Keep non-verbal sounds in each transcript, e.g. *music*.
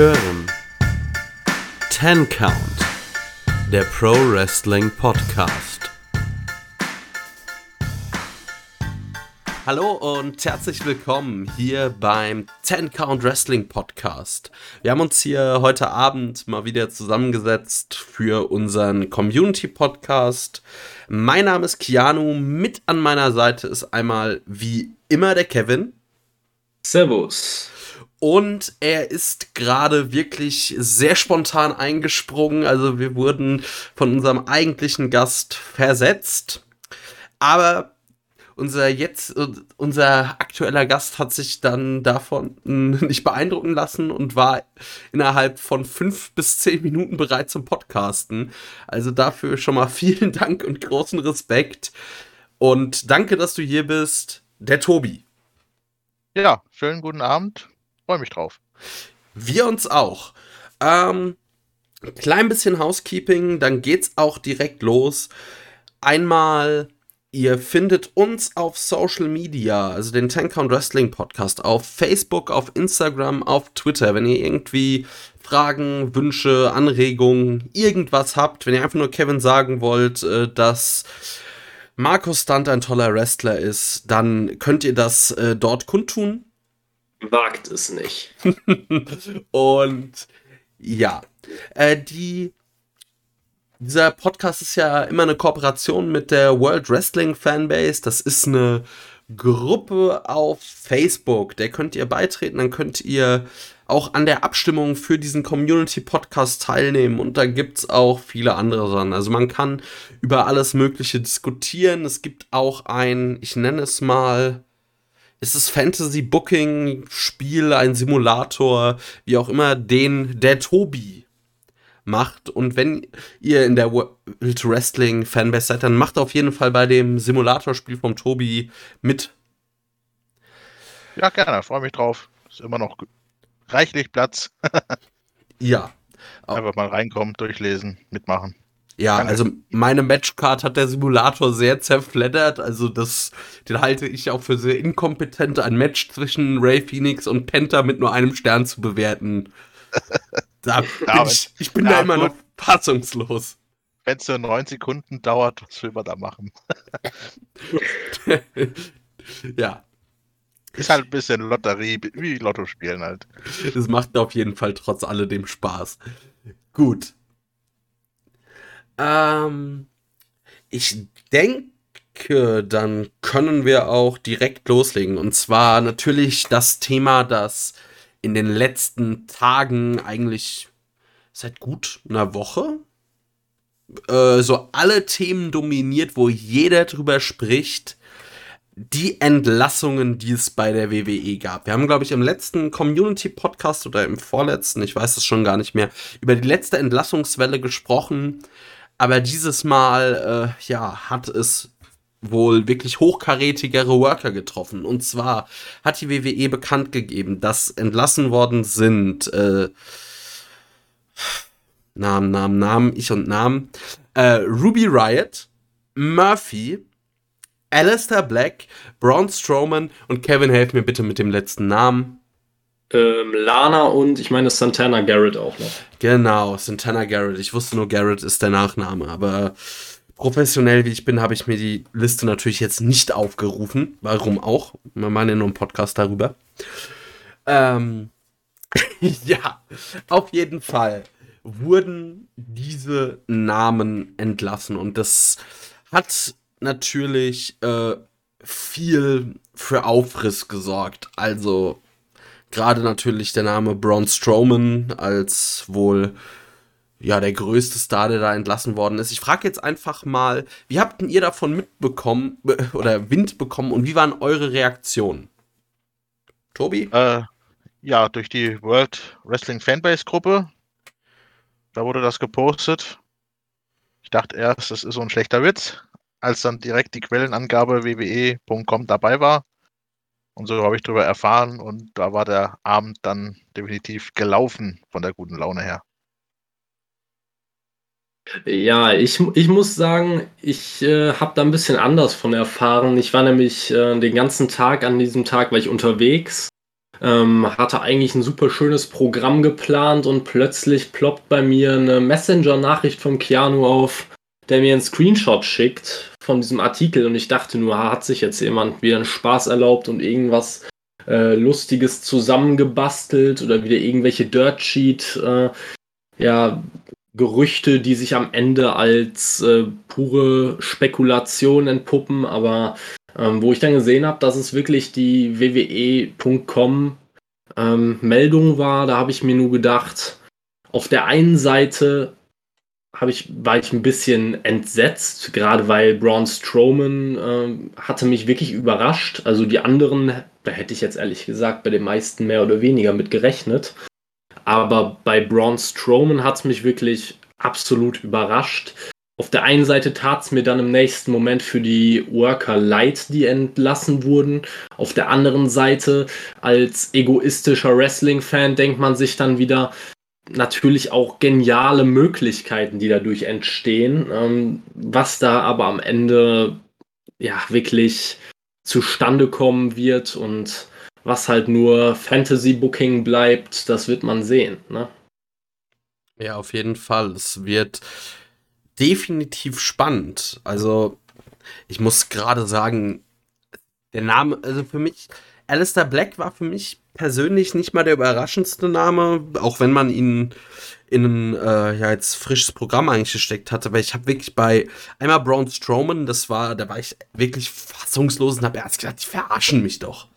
hören Ten Count, der Pro Wrestling Podcast. Hallo und herzlich willkommen hier beim Ten Count Wrestling Podcast. Wir haben uns hier heute Abend mal wieder zusammengesetzt für unseren Community Podcast. Mein Name ist Keanu, mit an meiner Seite ist einmal wie immer der Kevin. Servus. Und er ist gerade wirklich sehr spontan eingesprungen. Also wir wurden von unserem eigentlichen Gast versetzt. Aber unser jetzt, unser aktueller Gast hat sich dann davon *laughs* nicht beeindrucken lassen und war innerhalb von fünf bis zehn Minuten bereit zum Podcasten. Also dafür schon mal *laughs* vielen Dank und großen Respekt. Und danke, dass du hier bist. Der Tobi. Ja, schönen guten Abend freue mich drauf. Wir uns auch. Ähm, klein bisschen Housekeeping, dann geht's auch direkt los. Einmal, ihr findet uns auf Social Media, also den Ten Count Wrestling Podcast, auf Facebook, auf Instagram, auf Twitter. Wenn ihr irgendwie Fragen, Wünsche, Anregungen, irgendwas habt, wenn ihr einfach nur Kevin sagen wollt, äh, dass Markus Stunt ein toller Wrestler ist, dann könnt ihr das äh, dort kundtun. Wagt es nicht. *laughs* und ja, äh, die dieser Podcast ist ja immer eine Kooperation mit der World Wrestling Fanbase. Das ist eine Gruppe auf Facebook. Der könnt ihr beitreten, dann könnt ihr auch an der Abstimmung für diesen Community Podcast teilnehmen und da gibt es auch viele andere Sachen. Also man kann über alles Mögliche diskutieren. Es gibt auch ein, ich nenne es mal, ist es Fantasy Booking Spiel, ein Simulator, wie auch immer, den der Tobi macht. Und wenn ihr in der World Wrestling Fanbase seid, dann macht auf jeden Fall bei dem Simulatorspiel vom Tobi mit. Ja, gerne, freue mich drauf. Ist immer noch reichlich Platz. *laughs* ja. Einfach mal reinkommen, durchlesen, mitmachen. Ja, Danke. also meine Matchcard hat der Simulator sehr zerfleddert. Also das, den halte ich auch für sehr inkompetent, ein Match zwischen Ray Phoenix und Penta mit nur einem Stern zu bewerten. *laughs* Da bin ich, ich bin ja, da immer gut. noch fassungslos. Wenn es so neun Sekunden dauert, was will man da machen? *laughs* ja. Ist halt ein bisschen Lotterie, wie Lotto spielen halt. Es macht auf jeden Fall trotz alledem Spaß. Gut. Ähm, ich denke, dann können wir auch direkt loslegen. Und zwar natürlich das Thema, das in den letzten Tagen eigentlich seit gut einer Woche äh, so alle Themen dominiert, wo jeder drüber spricht. Die Entlassungen, die es bei der WWE gab. Wir haben, glaube ich, im letzten Community-Podcast oder im vorletzten, ich weiß es schon gar nicht mehr, über die letzte Entlassungswelle gesprochen. Aber dieses Mal, äh, ja, hat es wohl wirklich hochkarätigere Worker getroffen. Und zwar hat die WWE bekannt gegeben, dass entlassen worden sind. Äh, Namen, Namen, Namen, ich und Namen. Äh, Ruby Riot, Murphy, Alistair Black, Braun Strowman und Kevin, helf mir bitte mit dem letzten Namen ähm, Lana und ich meine Santana Garrett auch noch. Genau, Santana Garrett. Ich wusste nur, Garrett ist der Nachname, aber professionell wie ich bin, habe ich mir die Liste natürlich jetzt nicht aufgerufen. Warum auch? Wir machen ja nur einen Podcast darüber. Ähm, *laughs* ja, auf jeden Fall wurden diese Namen entlassen und das hat natürlich äh, viel für Aufriss gesorgt. Also Gerade natürlich der Name Braun Strowman als wohl ja der größte Star, der da entlassen worden ist. Ich frage jetzt einfach mal, wie habt ihr davon mitbekommen oder Wind bekommen und wie waren eure Reaktionen? Tobi? Äh, ja, durch die World Wrestling Fanbase Gruppe. Da wurde das gepostet. Ich dachte erst, das ist so ein schlechter Witz. Als dann direkt die Quellenangabe wwe.com dabei war, und so habe ich darüber erfahren und da war der Abend dann definitiv gelaufen von der guten Laune her. Ja, ich, ich muss sagen, ich äh, habe da ein bisschen anders von erfahren. Ich war nämlich äh, den ganzen Tag an diesem Tag, war ich unterwegs Ähm, hatte eigentlich ein super schönes Programm geplant und plötzlich ploppt bei mir eine Messenger-Nachricht von Keanu auf, der mir einen Screenshot schickt von diesem Artikel und ich dachte nur, hat sich jetzt jemand wieder einen Spaß erlaubt und irgendwas äh, Lustiges zusammengebastelt oder wieder irgendwelche Dirt Sheet äh, ja, Gerüchte, die sich am Ende als äh, pure Spekulation entpuppen, aber ähm, wo ich dann gesehen habe, dass es wirklich die WWE.com ähm, Meldung war, da habe ich mir nur gedacht, auf der einen Seite habe ich, war ich ein bisschen entsetzt, gerade weil Braun Strowman äh, hatte mich wirklich überrascht. Also die anderen, da hätte ich jetzt ehrlich gesagt bei den meisten mehr oder weniger mit gerechnet. Aber bei Braun Strowman hat es mich wirklich absolut überrascht. Auf der einen Seite tat es mir dann im nächsten Moment für die Worker leid, die entlassen wurden. Auf der anderen Seite, als egoistischer Wrestling-Fan, denkt man sich dann wieder, natürlich auch geniale Möglichkeiten, die dadurch entstehen. Ähm, was da aber am Ende ja wirklich zustande kommen wird und was halt nur Fantasy Booking bleibt, das wird man sehen. Ne? Ja, auf jeden Fall. Es wird definitiv spannend. Also, ich muss gerade sagen, der Name, also für mich, Alistair Black war für mich persönlich nicht mal der überraschendste Name, auch wenn man ihn in ein äh, ja jetzt frisches Programm eigentlich gesteckt hatte, weil ich habe wirklich bei einmal Braun Strowman, das war, da war ich wirklich fassungslos und habe erst gedacht, die verarschen mich doch,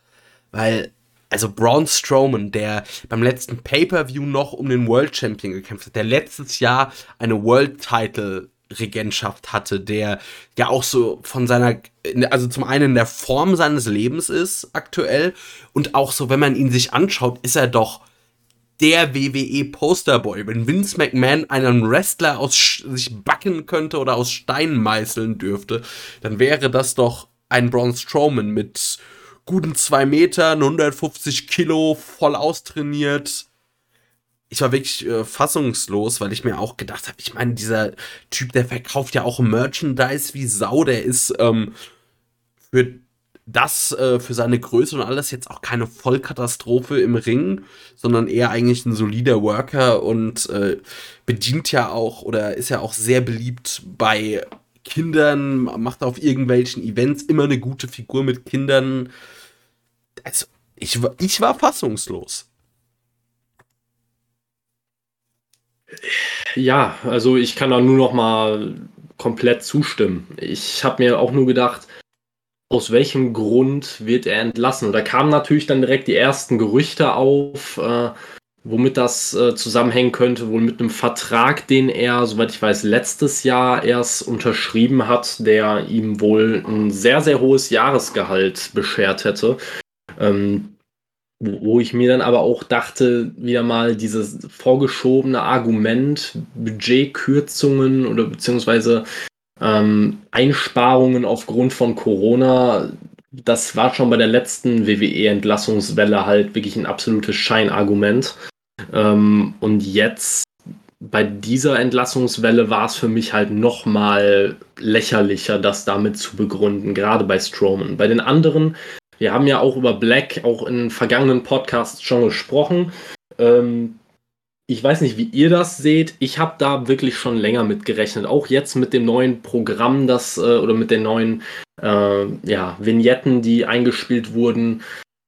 weil also Braun Strowman, der beim letzten Pay-per-View noch um den World Champion gekämpft hat, der letztes Jahr eine World Title Regentschaft hatte, der ja auch so von seiner, also zum einen in der Form seines Lebens ist aktuell und auch so, wenn man ihn sich anschaut, ist er doch der WWE Posterboy. Wenn Vince McMahon einen Wrestler aus sich backen könnte oder aus Stein meißeln dürfte, dann wäre das doch ein Braun Strowman mit guten zwei Metern, 150 Kilo, voll austrainiert ich war wirklich äh, fassungslos, weil ich mir auch gedacht habe, ich meine, dieser Typ, der verkauft ja auch Merchandise wie Sau, der ist ähm, für das, äh, für seine Größe und alles jetzt auch keine Vollkatastrophe im Ring, sondern eher eigentlich ein solider Worker und äh, bedient ja auch oder ist ja auch sehr beliebt bei Kindern, macht auf irgendwelchen Events immer eine gute Figur mit Kindern. Also, ich, ich war fassungslos. Ja, also ich kann da nur noch mal komplett zustimmen. Ich habe mir auch nur gedacht, aus welchem Grund wird er entlassen? Und da kamen natürlich dann direkt die ersten Gerüchte auf, äh, womit das äh, zusammenhängen könnte, wohl mit einem Vertrag, den er, soweit ich weiß, letztes Jahr erst unterschrieben hat, der ihm wohl ein sehr, sehr hohes Jahresgehalt beschert hätte. Ähm, wo ich mir dann aber auch dachte, wieder mal dieses vorgeschobene Argument, Budgetkürzungen oder beziehungsweise ähm, Einsparungen aufgrund von Corona, das war schon bei der letzten WWE-Entlassungswelle halt wirklich ein absolutes Scheinargument. Ähm, und jetzt bei dieser Entlassungswelle war es für mich halt noch mal lächerlicher, das damit zu begründen, gerade bei Strowman. Bei den anderen wir haben ja auch über Black auch in vergangenen Podcasts schon gesprochen. Ähm, ich weiß nicht, wie ihr das seht. Ich habe da wirklich schon länger mit gerechnet. Auch jetzt mit dem neuen Programm, das äh, oder mit den neuen äh, ja, Vignetten, die eingespielt wurden.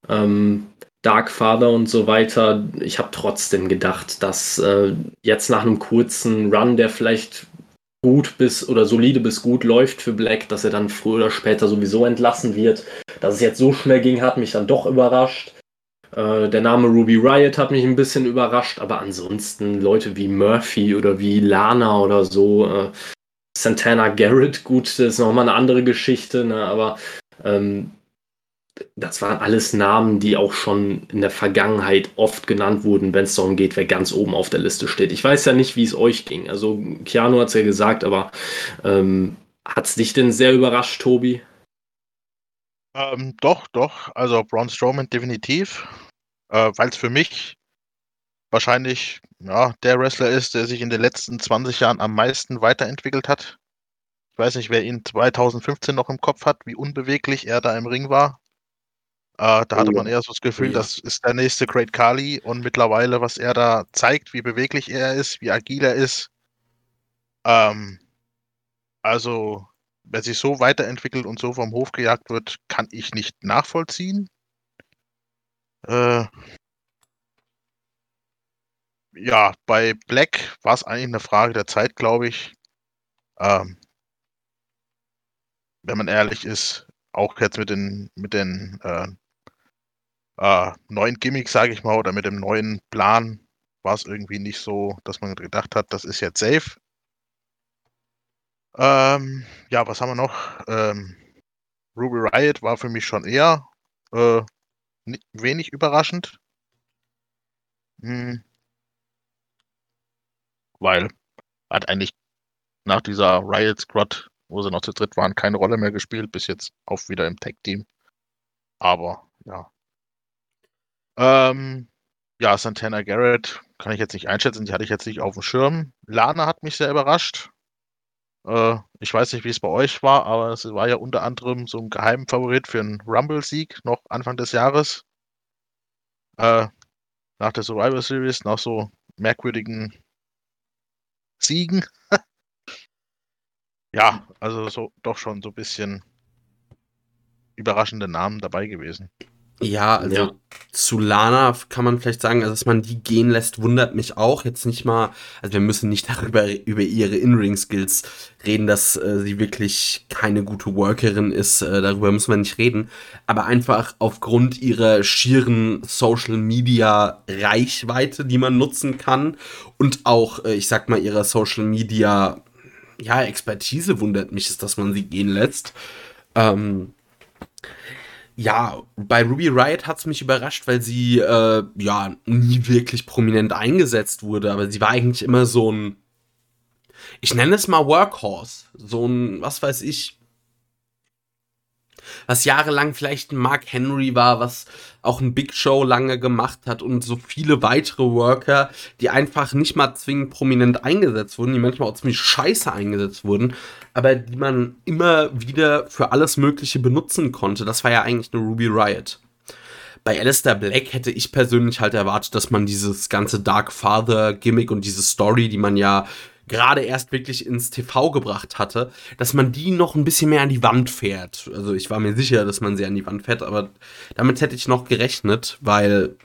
Ähm, Dark Father und so weiter. Ich habe trotzdem gedacht, dass äh, jetzt nach einem kurzen Run, der vielleicht gut bis oder solide bis gut läuft für Black, dass er dann früher oder später sowieso entlassen wird. Dass es jetzt so schnell ging, hat mich dann doch überrascht. Äh, der Name Ruby Riot hat mich ein bisschen überrascht, aber ansonsten Leute wie Murphy oder wie Lana oder so, äh, Santana Garrett, gut, das ist nochmal eine andere Geschichte, ne, aber ähm, das waren alles Namen, die auch schon in der Vergangenheit oft genannt wurden, wenn es darum geht, wer ganz oben auf der Liste steht. Ich weiß ja nicht, wie es euch ging. Also Keanu hat es ja gesagt, aber ähm, hat es dich denn sehr überrascht, Tobi? Ähm, doch, doch. Also Braun Strowman definitiv, äh, weil es für mich wahrscheinlich ja, der Wrestler ist, der sich in den letzten 20 Jahren am meisten weiterentwickelt hat. Ich weiß nicht, wer ihn 2015 noch im Kopf hat, wie unbeweglich er da im Ring war. Äh, da hatte Oh. man eher so das Gefühl, Oh ja. das ist der nächste Great Kali und mittlerweile, was er da zeigt, wie beweglich er ist, wie agil er ist. Ähm, also, wer sich so weiterentwickelt und so vom Hof gejagt wird, kann ich nicht nachvollziehen. Äh, ja, bei Black war es eigentlich eine Frage der Zeit, glaube ich. Ähm, wenn man ehrlich ist, auch jetzt mit den, mit den äh, äh, neuen Gimmicks, sage ich mal, oder mit dem neuen Plan, war es irgendwie nicht so, dass man gedacht hat, das ist jetzt safe. Ähm, ja, was haben wir noch? Ähm, Ruby Riot war für mich schon eher äh, ni- wenig überraschend. Hm. Weil hat eigentlich nach dieser Riot Squad, wo sie noch zu dritt waren, keine Rolle mehr gespielt, bis jetzt auch wieder im Tag-Team. Aber ja. Ähm, ja, Santana Garrett kann ich jetzt nicht einschätzen, die hatte ich jetzt nicht auf dem Schirm. Lana hat mich sehr überrascht. Äh, ich weiß nicht, wie es bei euch war, aber es war ja unter anderem so ein Geheimfavorit für einen Rumble-Sieg noch Anfang des Jahres. Äh, nach der Survivor Series, nach so merkwürdigen Siegen. *laughs* ja, also so doch schon so ein bisschen überraschende Namen dabei gewesen. Ja, also Ja. zu Lana kann man vielleicht sagen, also dass man die gehen lässt, wundert mich auch. Jetzt nicht mal, also wir müssen nicht *laughs* darüber über ihre In-Ring-Skills reden, dass äh, sie wirklich keine gute Workerin ist. Äh, darüber müssen wir nicht reden. Aber einfach aufgrund ihrer schieren Social-Media-Reichweite, die man nutzen kann und auch, äh, ich sag mal, ihrer Social-Media ja, Expertise wundert mich, ist, dass man sie gehen lässt. Ähm, ja, bei Ruby Riot hat es mich überrascht, weil sie äh, ja nie wirklich prominent eingesetzt wurde, aber sie war eigentlich immer so ein, ich nenne es mal Workhorse, so ein, was weiß ich, was jahrelang vielleicht ein Mark Henry war, was auch ein Big Show lange gemacht hat und so viele weitere Worker, die einfach nicht mal zwingend prominent eingesetzt wurden, die manchmal auch ziemlich scheiße eingesetzt wurden, aber die man immer wieder für alles Mögliche benutzen konnte. Das war ja eigentlich eine Ruby Riot. Bei Alistair Black hätte ich persönlich halt erwartet, dass man dieses ganze Dark Father Gimmick und diese Story, die man ja gerade erst wirklich ins TV gebracht hatte, dass man die noch ein bisschen mehr an die Wand fährt. Also ich war mir sicher, dass man sie an die Wand fährt, aber damit hätte ich noch gerechnet, weil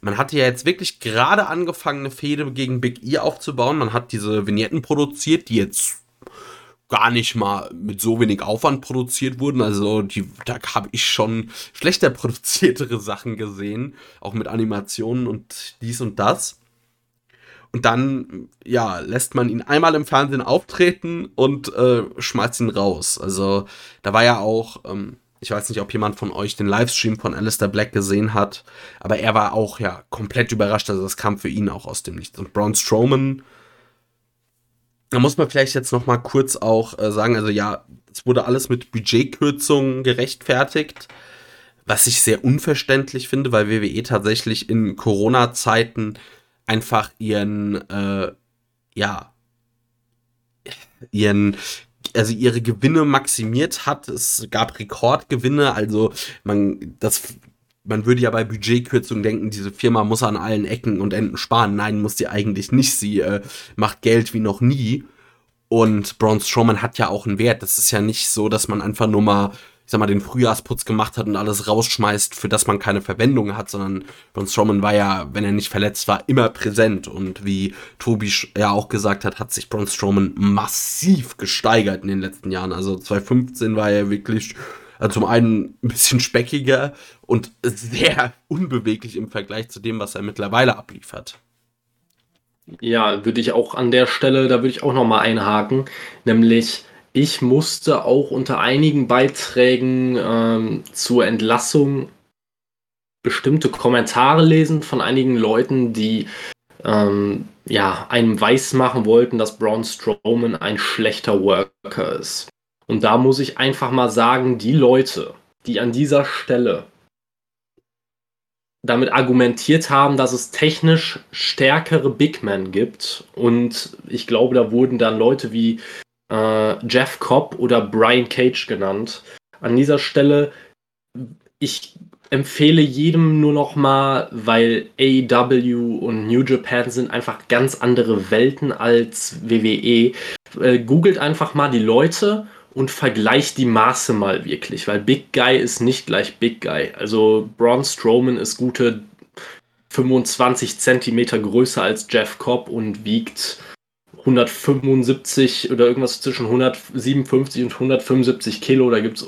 man hatte ja jetzt wirklich gerade angefangen, eine Fehde gegen Big E aufzubauen. Man hat diese Vignetten produziert, die jetzt gar nicht mal mit so wenig Aufwand produziert wurden. Also die, da habe ich schon schlechter *laughs* produziertere Sachen gesehen, auch mit Animationen und dies und das. Und dann, ja, lässt man ihn einmal im Fernsehen auftreten und äh, schmeißt ihn raus. Also da war ja auch, ähm, ich weiß nicht, ob jemand von euch den Livestream von Alistair Black gesehen hat, aber er war auch ja komplett überrascht. Also das kam für ihn auch aus dem Nichts. Und Braun Strowman, da muss man vielleicht jetzt noch mal kurz auch äh, sagen, also ja, es wurde alles mit Budgetkürzungen gerechtfertigt, was ich sehr unverständlich finde, weil WWE tatsächlich in Corona-Zeiten einfach ihren, äh, ja, ihren, also ihre Gewinne maximiert hat. Es gab Rekordgewinne, also man, das, man würde ja bei Budgetkürzungen denken, diese Firma muss an allen Ecken und Enden sparen. Nein, muss sie eigentlich nicht. Sie äh, macht Geld wie noch nie. Und Braun Strowman hat ja auch einen Wert. Das ist ja nicht so, dass man einfach nur mal, ich sag mal, den Frühjahrsputz gemacht hat und alles rausschmeißt, für das man keine Verwendung hat, sondern Braun Strowman war ja, wenn er nicht verletzt war, immer präsent. Und wie Tobi ja auch gesagt hat, hat sich Braun Strowman massiv gesteigert in den letzten Jahren. Also 2015 war er wirklich also zum einen ein bisschen speckiger und sehr unbeweglich im Vergleich zu dem, was er mittlerweile abliefert. Ja, würde ich auch an der Stelle, da würde ich auch noch mal einhaken, nämlich ich musste auch unter einigen Beiträgen ähm, zur Entlassung bestimmte Kommentare lesen von einigen Leuten, die ähm, ja einem weismachen wollten, dass Braun Strowman ein schlechter Worker ist. Und da muss ich einfach mal sagen, die Leute, die an dieser Stelle damit argumentiert haben, dass es technisch stärkere Big Men gibt. Und ich glaube, da wurden dann Leute wie äh, Jeff Cobb oder Brian Cage genannt. An dieser Stelle, ich empfehle jedem nur noch mal, weil AEW und New Japan sind einfach ganz andere Welten als WWE. Äh, googelt einfach mal die Leute und vergleicht die Maße mal wirklich, weil Big Guy ist nicht gleich Big Guy. Also Braun Strowman ist gute 25 Zentimeter größer als Jeff Cobb und wiegt 175 oder irgendwas zwischen 157 und 175 Kilo. Da gibt es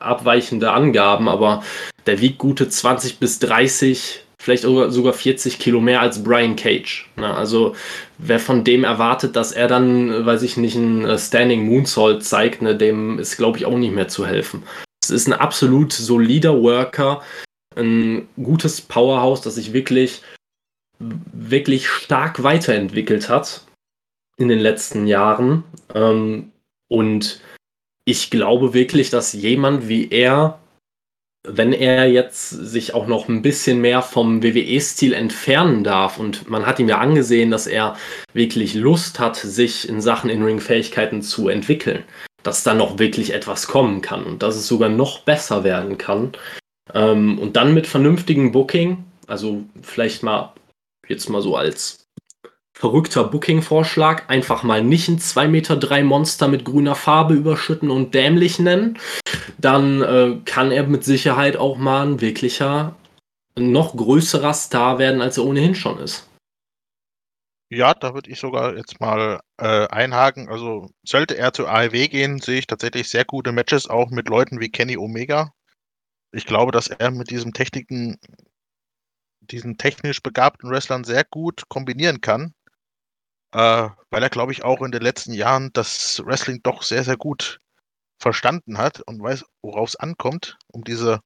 abweichende Angaben, aber der wiegt gute 20 bis 30, vielleicht sogar 40 Kilo mehr als Brian Cage. Ne? Also wer von dem erwartet, dass er dann, weiß ich nicht, ein äh, Standing Moonsault zeigt, ne, dem ist, glaube ich, auch nicht mehr zu helfen. Es ist ein absolut solider Worker, ein gutes Powerhouse, das sich wirklich, wirklich stark weiterentwickelt hat in den letzten Jahren. Ähm, und ich glaube wirklich, dass jemand wie er, wenn er jetzt sich auch noch ein bisschen mehr vom WWE-Stil entfernen darf, und man hat ihm ja angesehen, dass er wirklich Lust hat, sich in Sachen In-Ring-Fähigkeiten zu entwickeln, dass da noch wirklich etwas kommen kann und dass es sogar noch besser werden kann. Ähm, und dann mit vernünftigem Booking, also vielleicht mal jetzt mal so als verrückter Booking-Vorschlag, einfach mal nicht ein 2,3 Meter drei Monster mit grüner Farbe überschütten und dämlich nennen, dann äh, kann er mit Sicherheit auch mal ein wirklicher, noch größerer Star werden, als er ohnehin schon ist. Ja, da würde ich sogar jetzt mal äh, einhaken. Also sollte er zu AEW gehen, sehe ich tatsächlich sehr gute Matches auch mit Leuten wie Kenny Omega. Ich glaube, dass er mit diesem Techniken, diesen technisch begabten Wrestlern sehr gut kombinieren kann äh, weil er, glaube ich, auch in den letzten Jahren das Wrestling doch sehr, sehr gut verstanden hat und weiß, worauf es ankommt, um diese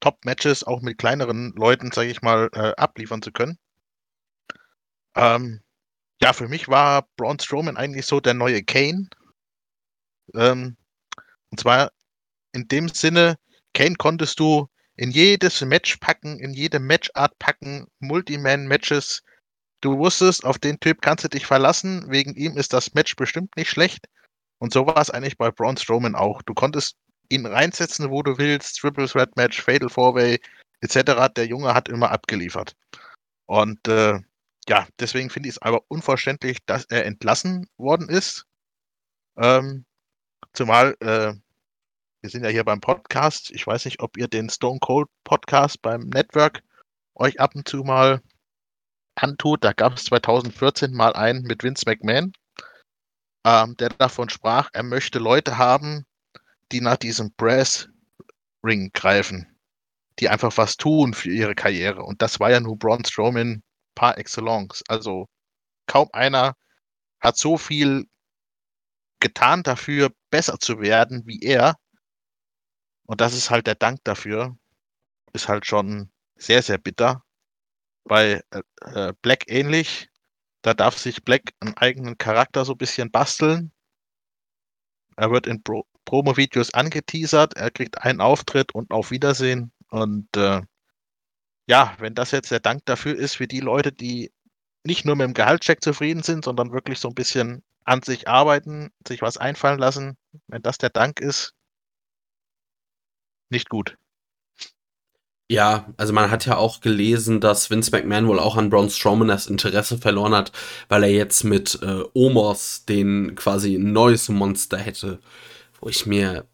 Top-Matches auch mit kleineren Leuten, sage ich mal, äh, abliefern zu können. Ähm, ja, für mich war Braun Strowman eigentlich so der neue Kane. Ähm, und zwar in dem Sinne, Kane konntest du in jedes Match packen, in jede Matchart packen, Multiman-Matches, Du wusstest, auf den Typ kannst du dich verlassen. Wegen ihm ist das Match bestimmt nicht schlecht. Und so war es eigentlich bei Braun Strowman auch. Du konntest ihn reinsetzen, wo du willst. Triple Threat Match, Fatal Four Way etc. Der Junge hat immer abgeliefert. Und äh, ja, deswegen finde ich es aber unverständlich, dass er entlassen worden ist. Ähm, zumal äh, wir sind ja hier beim Podcast. Ich weiß nicht, ob ihr den Stone Cold Podcast beim Network euch ab und zu mal antut. Da gab es 2014 mal einen mit Vince McMahon, ähm, der davon sprach, er möchte Leute haben, die nach diesem Brass Ring greifen, die einfach was tun für ihre Karriere. Und das war ja nur Braun Strowman par excellence. Also kaum einer hat so viel getan dafür, besser zu werden wie er. Und das ist halt der Dank dafür. Ist halt schon sehr, sehr bitter bei äh, äh, Black ähnlich. Da darf sich Black einen eigenen Charakter so ein bisschen basteln. Er wird in Pro Promo-Videos angeteasert, er kriegt einen Auftritt und auf Wiedersehen. Und äh, ja, wenn das jetzt der Dank dafür ist für die Leute, die nicht nur mit dem Gehaltscheck zufrieden sind, sondern wirklich so ein bisschen an sich arbeiten, sich was einfallen lassen, wenn das der Dank ist, nicht gut. Ja, also man hat ja auch gelesen, dass Vince McMahon wohl auch an Braun Strowman das Interesse verloren hat, weil er jetzt mit äh, Omos den quasi ein neues Monster hätte. Wo ich mir,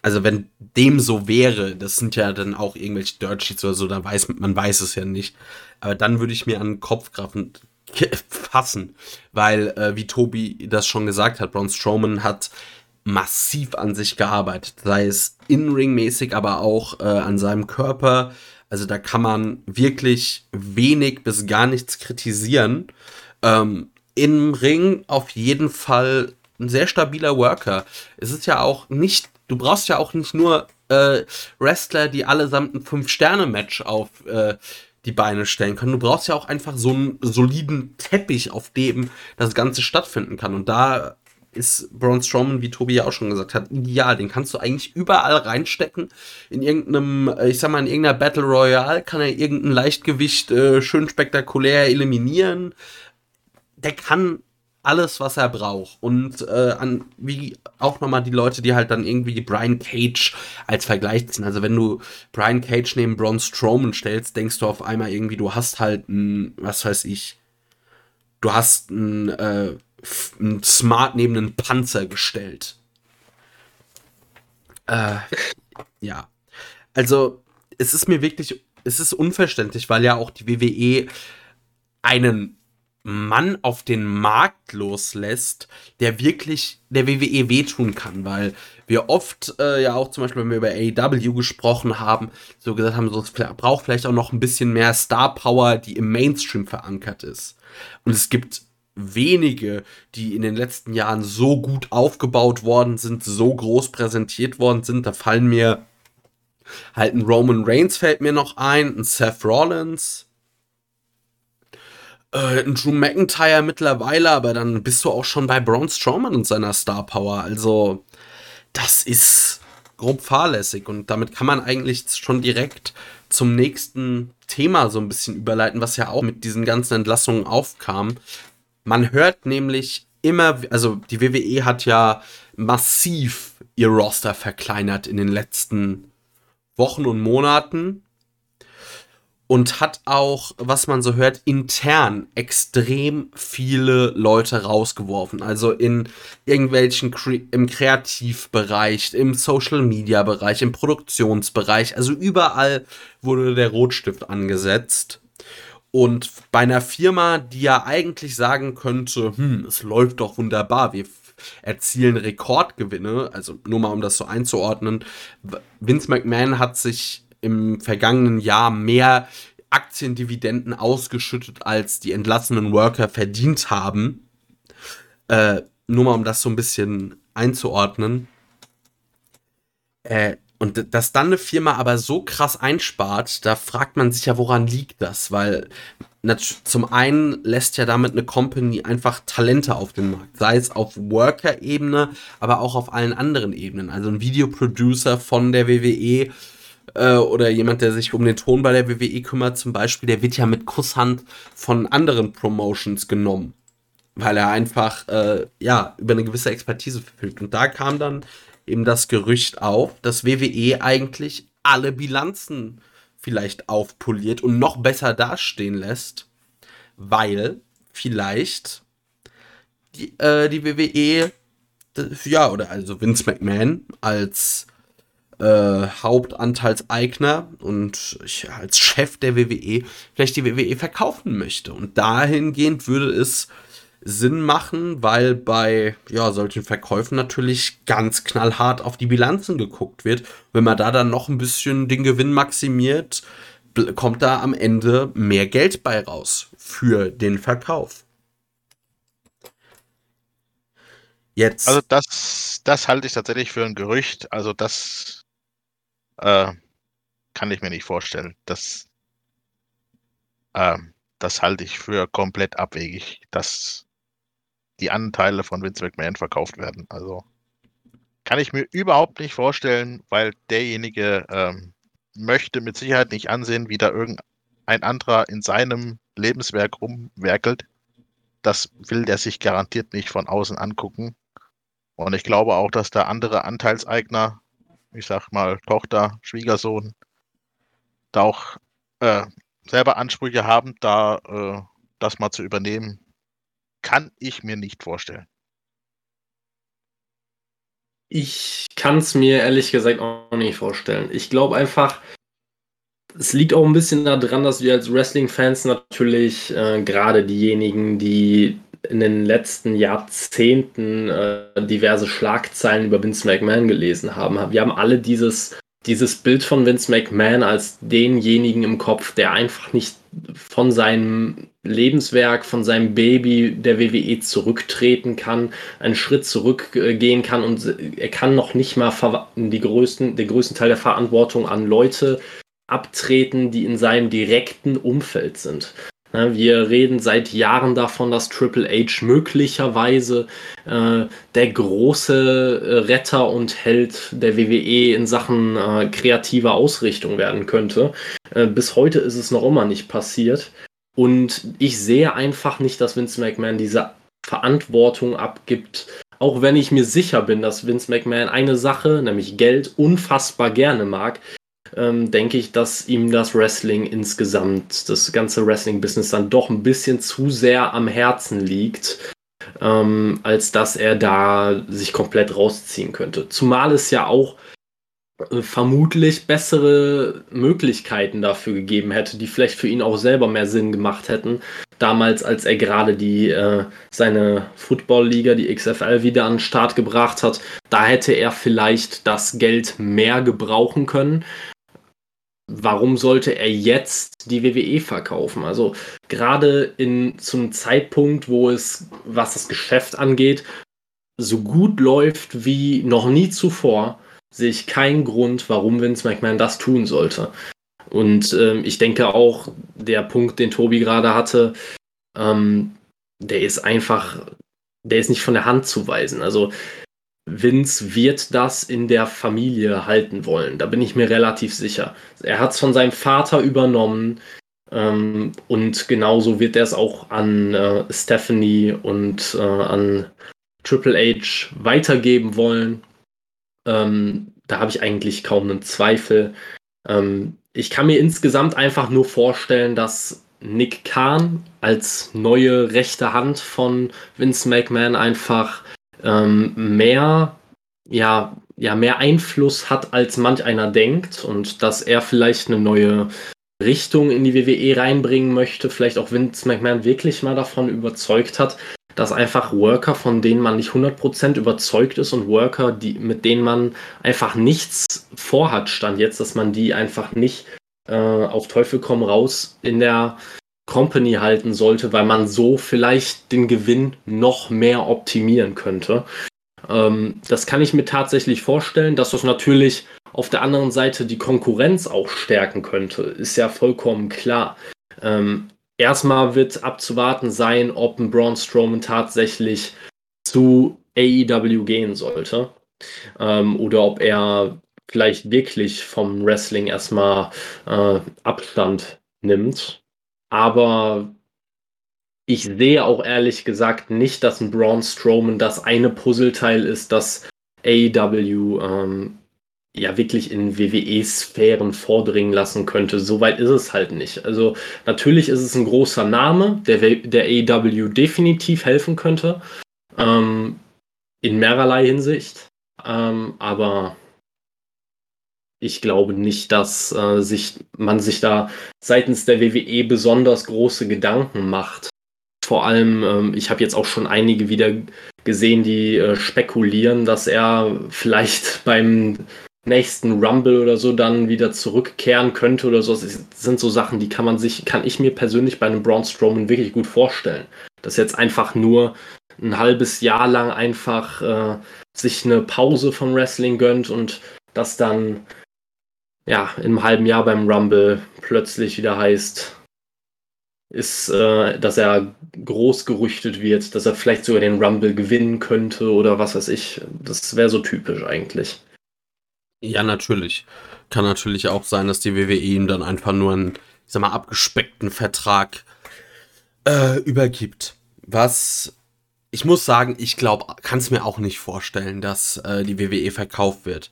also wenn dem so wäre, das sind ja dann auch irgendwelche Dirt Sheets oder so, dann weiß man weiß es ja nicht. Aber dann würde ich mir an den Kopf grafen, *laughs* fassen, weil äh, wie Tobi das schon gesagt hat, Braun Strowman hat massiv an sich gearbeitet, sei es in-ring-mäßig, aber auch äh, an seinem Körper. Also da kann man wirklich wenig bis gar nichts kritisieren. Ähm, Im Ring auf jeden Fall ein sehr stabiler Worker. Es ist ja auch nicht, du brauchst ja auch nicht nur äh, Wrestler, die allesamt ein Fünf-Sterne-Match auf äh, die Beine stellen können. Du brauchst ja auch einfach so einen soliden Teppich, auf dem das Ganze stattfinden kann. Und da ist Braun Strowman, wie Tobi ja auch schon gesagt hat, ideal. Den kannst du eigentlich überall reinstecken. In irgendeinem, äh, ich sag mal, in irgendeiner Battle Royale kann er irgendein Leichtgewicht äh, schön spektakulär eliminieren. Der kann alles, was er braucht. Und äh, an, wie auch nochmal die Leute, die halt dann irgendwie Brian Cage als Vergleich ziehen. Also wenn du Brian Cage neben Braun Strowman stellst, denkst du auf einmal irgendwie, du hast halt ein, was weiß ich, du hast ein, äh, Smart neben einen Panzer gestellt. Äh, ja. Also, es ist mir wirklich, es ist unverständlich, weil ja auch die WWE einen Mann auf den Markt loslässt, der wirklich der WWE wehtun kann, weil wir oft äh, ja auch zum Beispiel, wenn wir über AEW gesprochen haben, so gesagt haben, so, es braucht vielleicht auch noch ein bisschen mehr Star Power, die im Mainstream verankert ist. Und es gibt wenige, die in den letzten Jahren so gut aufgebaut worden sind, so groß präsentiert worden sind. Da fallen mir halt ein Roman Reigns fällt mir noch ein, ein Seth Rollins, äh, ein Drew McIntyre mittlerweile, aber dann bist du auch schon bei Braun Strowman und seiner Star Power. Also, das ist grob fahrlässig und damit kann man eigentlich schon direkt zum nächsten Thema so ein bisschen überleiten, was ja auch mit diesen ganzen Entlassungen aufkam. Man hört nämlich immer, also die WWE hat ja massiv ihr Roster verkleinert in den letzten Wochen und Monaten und hat auch, was man so hört, intern extrem viele Leute rausgeworfen. Also in irgendwelchen im Kreativbereich, im Social Media Bereich, im Produktionsbereich, also überall wurde der Rotstift angesetzt. Und bei einer Firma, die ja eigentlich sagen könnte, hm, es läuft doch wunderbar, wir erzielen Rekordgewinne, also nur mal um das so einzuordnen, Vince McMahon hat sich im vergangenen Jahr mehr Aktiendividenden ausgeschüttet, als die entlassenen Worker verdient haben. Äh, nur mal um das so ein bisschen einzuordnen. Äh, und dass dann eine Firma aber so krass einspart, da fragt man sich ja, woran liegt das? Weil zum einen lässt ja damit eine Company einfach Talente auf den Markt, sei es auf Worker-Ebene, aber auch auf allen anderen Ebenen. Also ein Videoproducer von der WWE äh, oder jemand, der sich um den Ton bei der WWE kümmert, zum Beispiel, der wird ja mit Kusshand von anderen Promotions genommen, weil er einfach äh, ja über eine gewisse Expertise verfügt. Und da kam dann eben das Gerücht auf, dass WWE eigentlich alle Bilanzen vielleicht aufpoliert und noch besser dastehen lässt, weil vielleicht die, äh, die WWE, ja, oder also Vince McMahon als äh, Hauptanteilseigner und ich, als Chef der WWE vielleicht die WWE verkaufen möchte. Und dahingehend würde es Sinn machen, weil bei ja, solchen Verkäufen natürlich ganz knallhart auf die Bilanzen geguckt wird. Wenn man da dann noch ein bisschen den Gewinn maximiert, kommt da am Ende mehr Geld bei raus für den Verkauf. Jetzt. Also das, das halte ich tatsächlich für ein Gerücht. Also das äh, kann ich mir nicht vorstellen. Das, äh, das halte ich für komplett abwegig, dass die Anteile von Vince McMahon verkauft werden. Also kann ich mir überhaupt nicht vorstellen, weil derjenige ähm, möchte mit Sicherheit nicht ansehen, wie da irgendein anderer in seinem Lebenswerk rumwerkelt. Das will der sich garantiert nicht von außen angucken. Und ich glaube auch, dass da andere Anteilseigner, ich sag mal Tochter, Schwiegersohn, da auch äh, selber Ansprüche haben, da äh, das mal zu übernehmen kann ich mir nicht vorstellen. Ich kann es mir ehrlich gesagt auch nicht vorstellen. Ich glaube einfach, es liegt auch ein bisschen daran, dass wir als Wrestling-Fans natürlich äh, gerade diejenigen, die in den letzten Jahrzehnten äh, diverse Schlagzeilen über Vince McMahon gelesen haben. Wir haben alle dieses dieses Bild von Vince McMahon als denjenigen im Kopf, der einfach nicht von seinem Lebenswerk, von seinem Baby der WWE zurücktreten kann, einen Schritt zurückgehen kann und er kann noch nicht mal die größten, den größten Teil der Verantwortung an Leute abtreten, die in seinem direkten Umfeld sind. Wir reden seit Jahren davon, dass Triple H möglicherweise äh, der große äh, Retter und Held der WWE in Sachen äh, kreativer Ausrichtung werden könnte. Äh, bis heute ist es noch immer nicht passiert. Und ich sehe einfach nicht, dass Vince McMahon diese Verantwortung abgibt. Auch wenn ich mir sicher bin, dass Vince McMahon eine Sache, nämlich Geld, unfassbar gerne mag, ähm, denke ich, dass ihm das Wrestling insgesamt, das ganze Wrestling-Business dann doch ein bisschen zu sehr am Herzen liegt, ähm, als dass er da sich komplett rausziehen könnte. Zumal es ja auch äh, vermutlich bessere Möglichkeiten dafür gegeben hätte, die vielleicht für ihn auch selber mehr Sinn gemacht hätten. Damals, als er gerade die äh, seine Football-Liga, die XFL, wieder an den Start gebracht hat, da hätte er vielleicht das Geld mehr gebrauchen können warum sollte er jetzt die WWE verkaufen? Also gerade in zum Zeitpunkt, wo es, was das Geschäft angeht, so gut läuft wie noch nie zuvor, sehe ich keinen Grund, warum Vince McMahon das tun sollte. Und ähm, ich denke auch, der Punkt, den Tobi gerade hatte, ähm, der ist einfach, der ist nicht von der Hand zu weisen. Also Vince wird das in der Familie halten wollen. Da bin ich mir relativ sicher. Er hat es von seinem Vater übernommen ähm, und genauso wird er es auch an äh, Stephanie und äh, an Triple H weitergeben wollen. Ähm, da habe ich eigentlich kaum einen Zweifel. Ähm, ich kann mir insgesamt einfach nur vorstellen, dass Nick Kahn als neue rechte Hand von Vince McMahon einfach ähm, mehr, ja, ja, mehr Einfluss hat, als manch einer denkt und dass er vielleicht eine neue Richtung in die WWE reinbringen möchte, vielleicht auch Vince McMahon wirklich mal davon überzeugt hat, dass einfach Worker, von denen man nicht 100% überzeugt ist und Worker, die, mit denen man einfach nichts vorhat, stand jetzt, dass man die einfach nicht äh, auf Teufel komm raus in der Company halten sollte, weil man so vielleicht den Gewinn noch mehr optimieren könnte. Ähm, das kann ich mir tatsächlich vorstellen, dass das natürlich auf der anderen Seite die Konkurrenz auch stärken könnte, ist ja vollkommen klar. Ähm, erstmal wird abzuwarten sein, ob ein Braun Strowman tatsächlich zu AEW gehen sollte ähm, oder ob er vielleicht wirklich vom Wrestling erstmal äh, Abstand nimmt. Aber ich sehe auch ehrlich gesagt nicht, dass ein Braun Strowman das eine Puzzleteil ist, das AEW ähm, ja wirklich in WWE-Sphären vordringen lassen könnte. Soweit ist es halt nicht. Also natürlich ist es ein großer Name, der, der AEW definitiv helfen könnte. Ähm, in mehrerlei Hinsicht. Ähm, aber ich glaube nicht, dass äh, sich, man sich da seitens der WWE besonders große Gedanken macht. Vor allem, ähm, ich habe jetzt auch schon einige wieder gesehen, die äh, spekulieren, dass er vielleicht *laughs* beim nächsten Rumble oder so dann wieder zurückkehren könnte oder so. Das sind so Sachen, die kann man sich, kann ich mir persönlich bei einem Braun Strowman wirklich gut vorstellen. Dass jetzt einfach nur ein halbes Jahr lang einfach äh, sich eine Pause vom Wrestling gönnt und das dann ja, im halben Jahr beim Rumble plötzlich wieder heißt, ist, äh, dass er groß gerüchtet wird, dass er vielleicht sogar den Rumble gewinnen könnte oder was weiß ich. Das wäre so typisch eigentlich. Ja, natürlich. Kann natürlich auch sein, dass die WWE ihm dann einfach nur einen, ich sag mal, abgespeckten Vertrag äh, übergibt. Was ich muss sagen, ich glaube, kann es mir auch nicht vorstellen, dass äh, die WWE verkauft wird.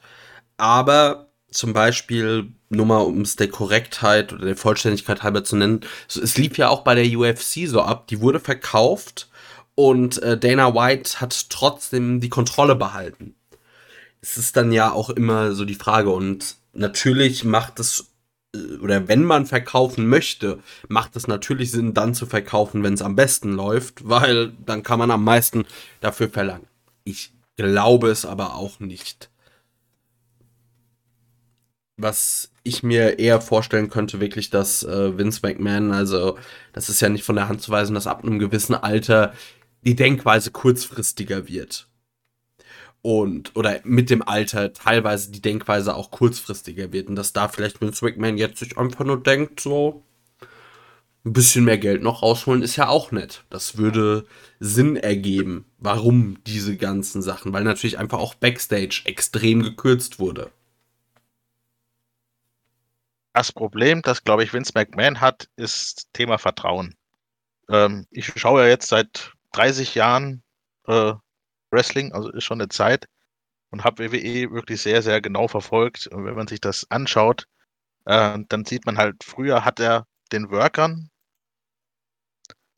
Aber zum Beispiel, nur mal um es der Korrektheit oder der Vollständigkeit halber zu nennen, es lief ja auch bei der UFC so ab, die wurde verkauft und äh, Dana White hat trotzdem die Kontrolle behalten. Es ist dann ja auch immer so die Frage und natürlich macht es äh, oder wenn man verkaufen möchte, macht es natürlich Sinn, dann zu verkaufen, wenn es am besten läuft, weil dann kann man am meisten dafür verlangen. Ich glaube es aber auch nicht was ich mir eher vorstellen könnte, wirklich, dass äh, Vince McMahon, also das ist ja nicht von der Hand zu weisen, dass ab einem gewissen Alter die Denkweise kurzfristiger wird. Und, oder mit dem Alter teilweise die Denkweise auch kurzfristiger wird. Und dass da vielleicht Vince McMahon jetzt sich einfach nur denkt, so, ein bisschen mehr Geld noch rausholen ist ja auch nett. Das würde Sinn ergeben, warum diese ganzen Sachen, weil natürlich einfach auch Backstage extrem gekürzt wurde. Das Problem, das, glaube ich, Vince McMahon hat, ist Thema Vertrauen. Ähm, ich schaue ja jetzt seit 30 Jahren äh, Wrestling, also ist schon eine Zeit und habe WWE wirklich sehr, sehr genau verfolgt. Und wenn man sich das anschaut, äh, dann sieht man halt, früher hat er den Workern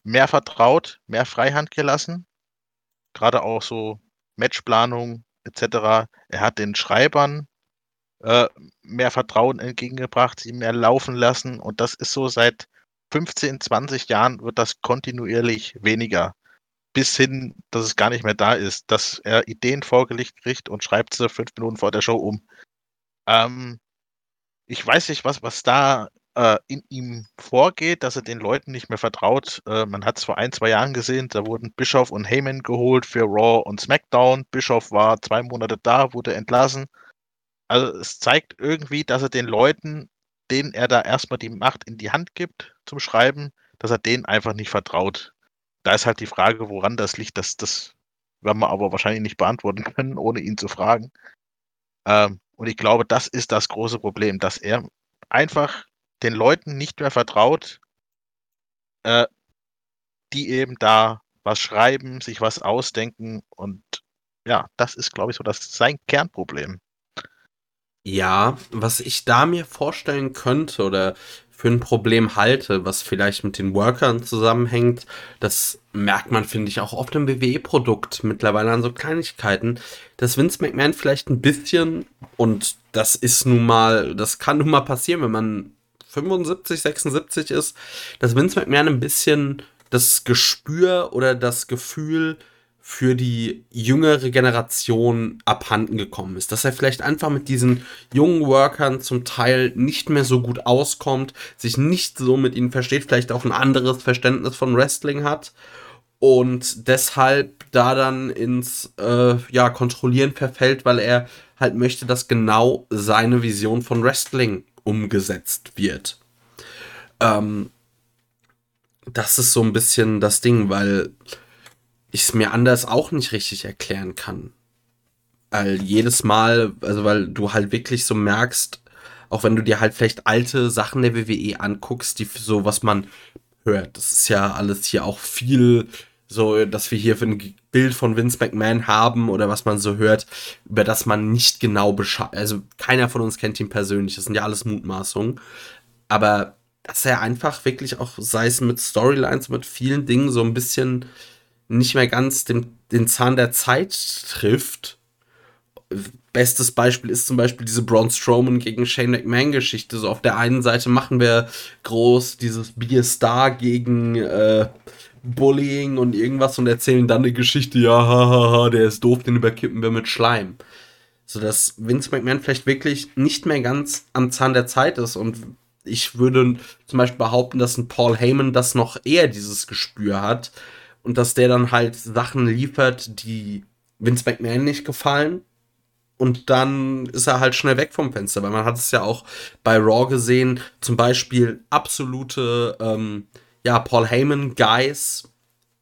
mehr vertraut, mehr Freihand gelassen. Gerade auch so Matchplanung etc. Er hat den Schreibern äh, mehr Vertrauen entgegengebracht, sie mehr laufen lassen. Und das ist so seit 15, 20 Jahren wird das kontinuierlich weniger. Bis hin, dass es gar nicht mehr da ist, dass er Ideen vorgelegt kriegt und schreibt sie fünf Minuten vor der Show um. Ähm, ich weiß nicht, was, was da äh, in ihm vorgeht, dass er den Leuten nicht mehr vertraut. Äh, man hat es vor ein, zwei Jahren gesehen, da wurden Bischof und Heyman geholt für Raw und SmackDown. Bischof war zwei Monate da, wurde entlassen. Also es zeigt irgendwie, dass er den Leuten, denen er da erstmal die Macht in die Hand gibt zum Schreiben, dass er denen einfach nicht vertraut. Da ist halt die Frage, woran das liegt. Das, das werden wir aber wahrscheinlich nicht beantworten *laughs* können, ohne ihn zu fragen. Ähm, und ich glaube, das ist das große Problem, dass er einfach den Leuten nicht mehr vertraut, äh, die eben da was schreiben, sich was ausdenken und ja, das ist, glaube ich, so das sein Kernproblem. Ja, was ich da mir vorstellen könnte oder für ein Problem halte, was vielleicht mit den Workern zusammenhängt, das merkt man, finde ich, auch oft im WWE-Produkt mittlerweile an so Kleinigkeiten, dass Vince McMahon vielleicht ein bisschen, und das ist nun mal, das kann nun mal passieren, wenn man 75, 76 ist, dass Vince McMahon ein bisschen das Gespür oder das Gefühl für die jüngere Generation abhanden gekommen ist. Dass er vielleicht einfach mit diesen jungen Workern zum Teil nicht mehr so gut auskommt, sich nicht so mit ihnen versteht, vielleicht auch ein anderes Verständnis von Wrestling hat und deshalb da dann ins äh, ja, Kontrollieren verfällt, weil er halt möchte, dass genau seine Vision von Wrestling umgesetzt wird. Ähm, das ist so ein bisschen das Ding, weil ich es mir anders auch nicht richtig erklären kann. Weil jedes Mal, also weil du halt wirklich so merkst, auch wenn du dir halt vielleicht alte Sachen der WWE anguckst, die so was man hört, das ist ja alles hier auch viel so, dass wir hier für ein Bild von Vince McMahon haben oder was man so hört, über das man nicht genau Bescheid, also keiner von uns kennt ihn persönlich, das sind ja alles Mutmaßungen, aber dass er einfach wirklich auch, sei es mit Storylines, mit vielen Dingen so ein bisschen nicht mehr ganz den, den Zahn der Zeit trifft. Bestes Beispiel ist zum Beispiel diese Braun Strowman gegen Shane McMahon Geschichte. So auf der einen Seite machen wir groß dieses Be a Star gegen äh, Bullying und irgendwas und erzählen dann eine Geschichte, ja, hahaha, der ist doof, den überkippen wir mit Schleim. So dass Vince McMahon vielleicht wirklich nicht mehr ganz am Zahn der Zeit ist und ich würde zum Beispiel behaupten, dass ein Paul Heyman das noch eher dieses Gespür hat und dass der dann halt Sachen liefert, die Vince McMahon nicht gefallen. Und dann ist er halt schnell weg vom Fenster, weil man hat es ja auch bei Raw gesehen, zum Beispiel absolute, ähm, ja, Paul Heyman Guys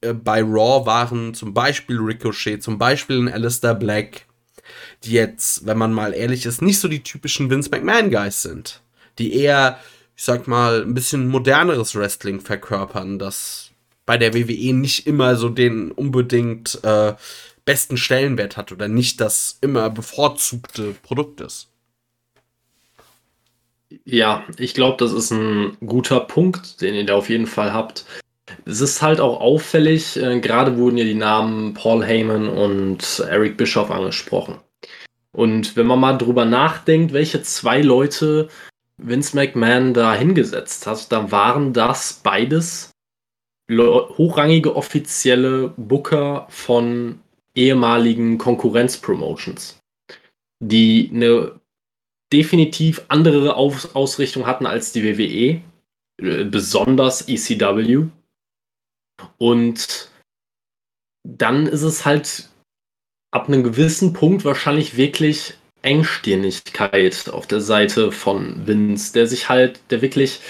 äh, bei Raw waren zum Beispiel Ricochet, zum Beispiel ein Alistair Black, die jetzt, wenn man mal ehrlich ist, nicht so die typischen Vince McMahon Guys sind, die eher, ich sag mal, ein bisschen moderneres Wrestling verkörpern, das bei der WWE nicht immer so den unbedingt äh, besten Stellenwert hat oder nicht das immer bevorzugte Produkt ist. Ja, ich glaube, das ist ein guter Punkt, den ihr da auf jeden Fall habt. Es ist halt auch auffällig, äh, gerade wurden ja die Namen Paul Heyman und Eric Bischoff angesprochen. Und wenn man mal drüber nachdenkt, welche zwei Leute Vince McMahon da hingesetzt hat, dann waren das beides hochrangige offizielle Booker von ehemaligen Konkurrenzpromotions, die eine definitiv andere Aus Ausrichtung hatten als die WWE, äh, besonders ECW. Und dann ist es halt ab einem gewissen Punkt wahrscheinlich wirklich Engstirnigkeit auf der Seite von Vince, der sich halt, der wirklich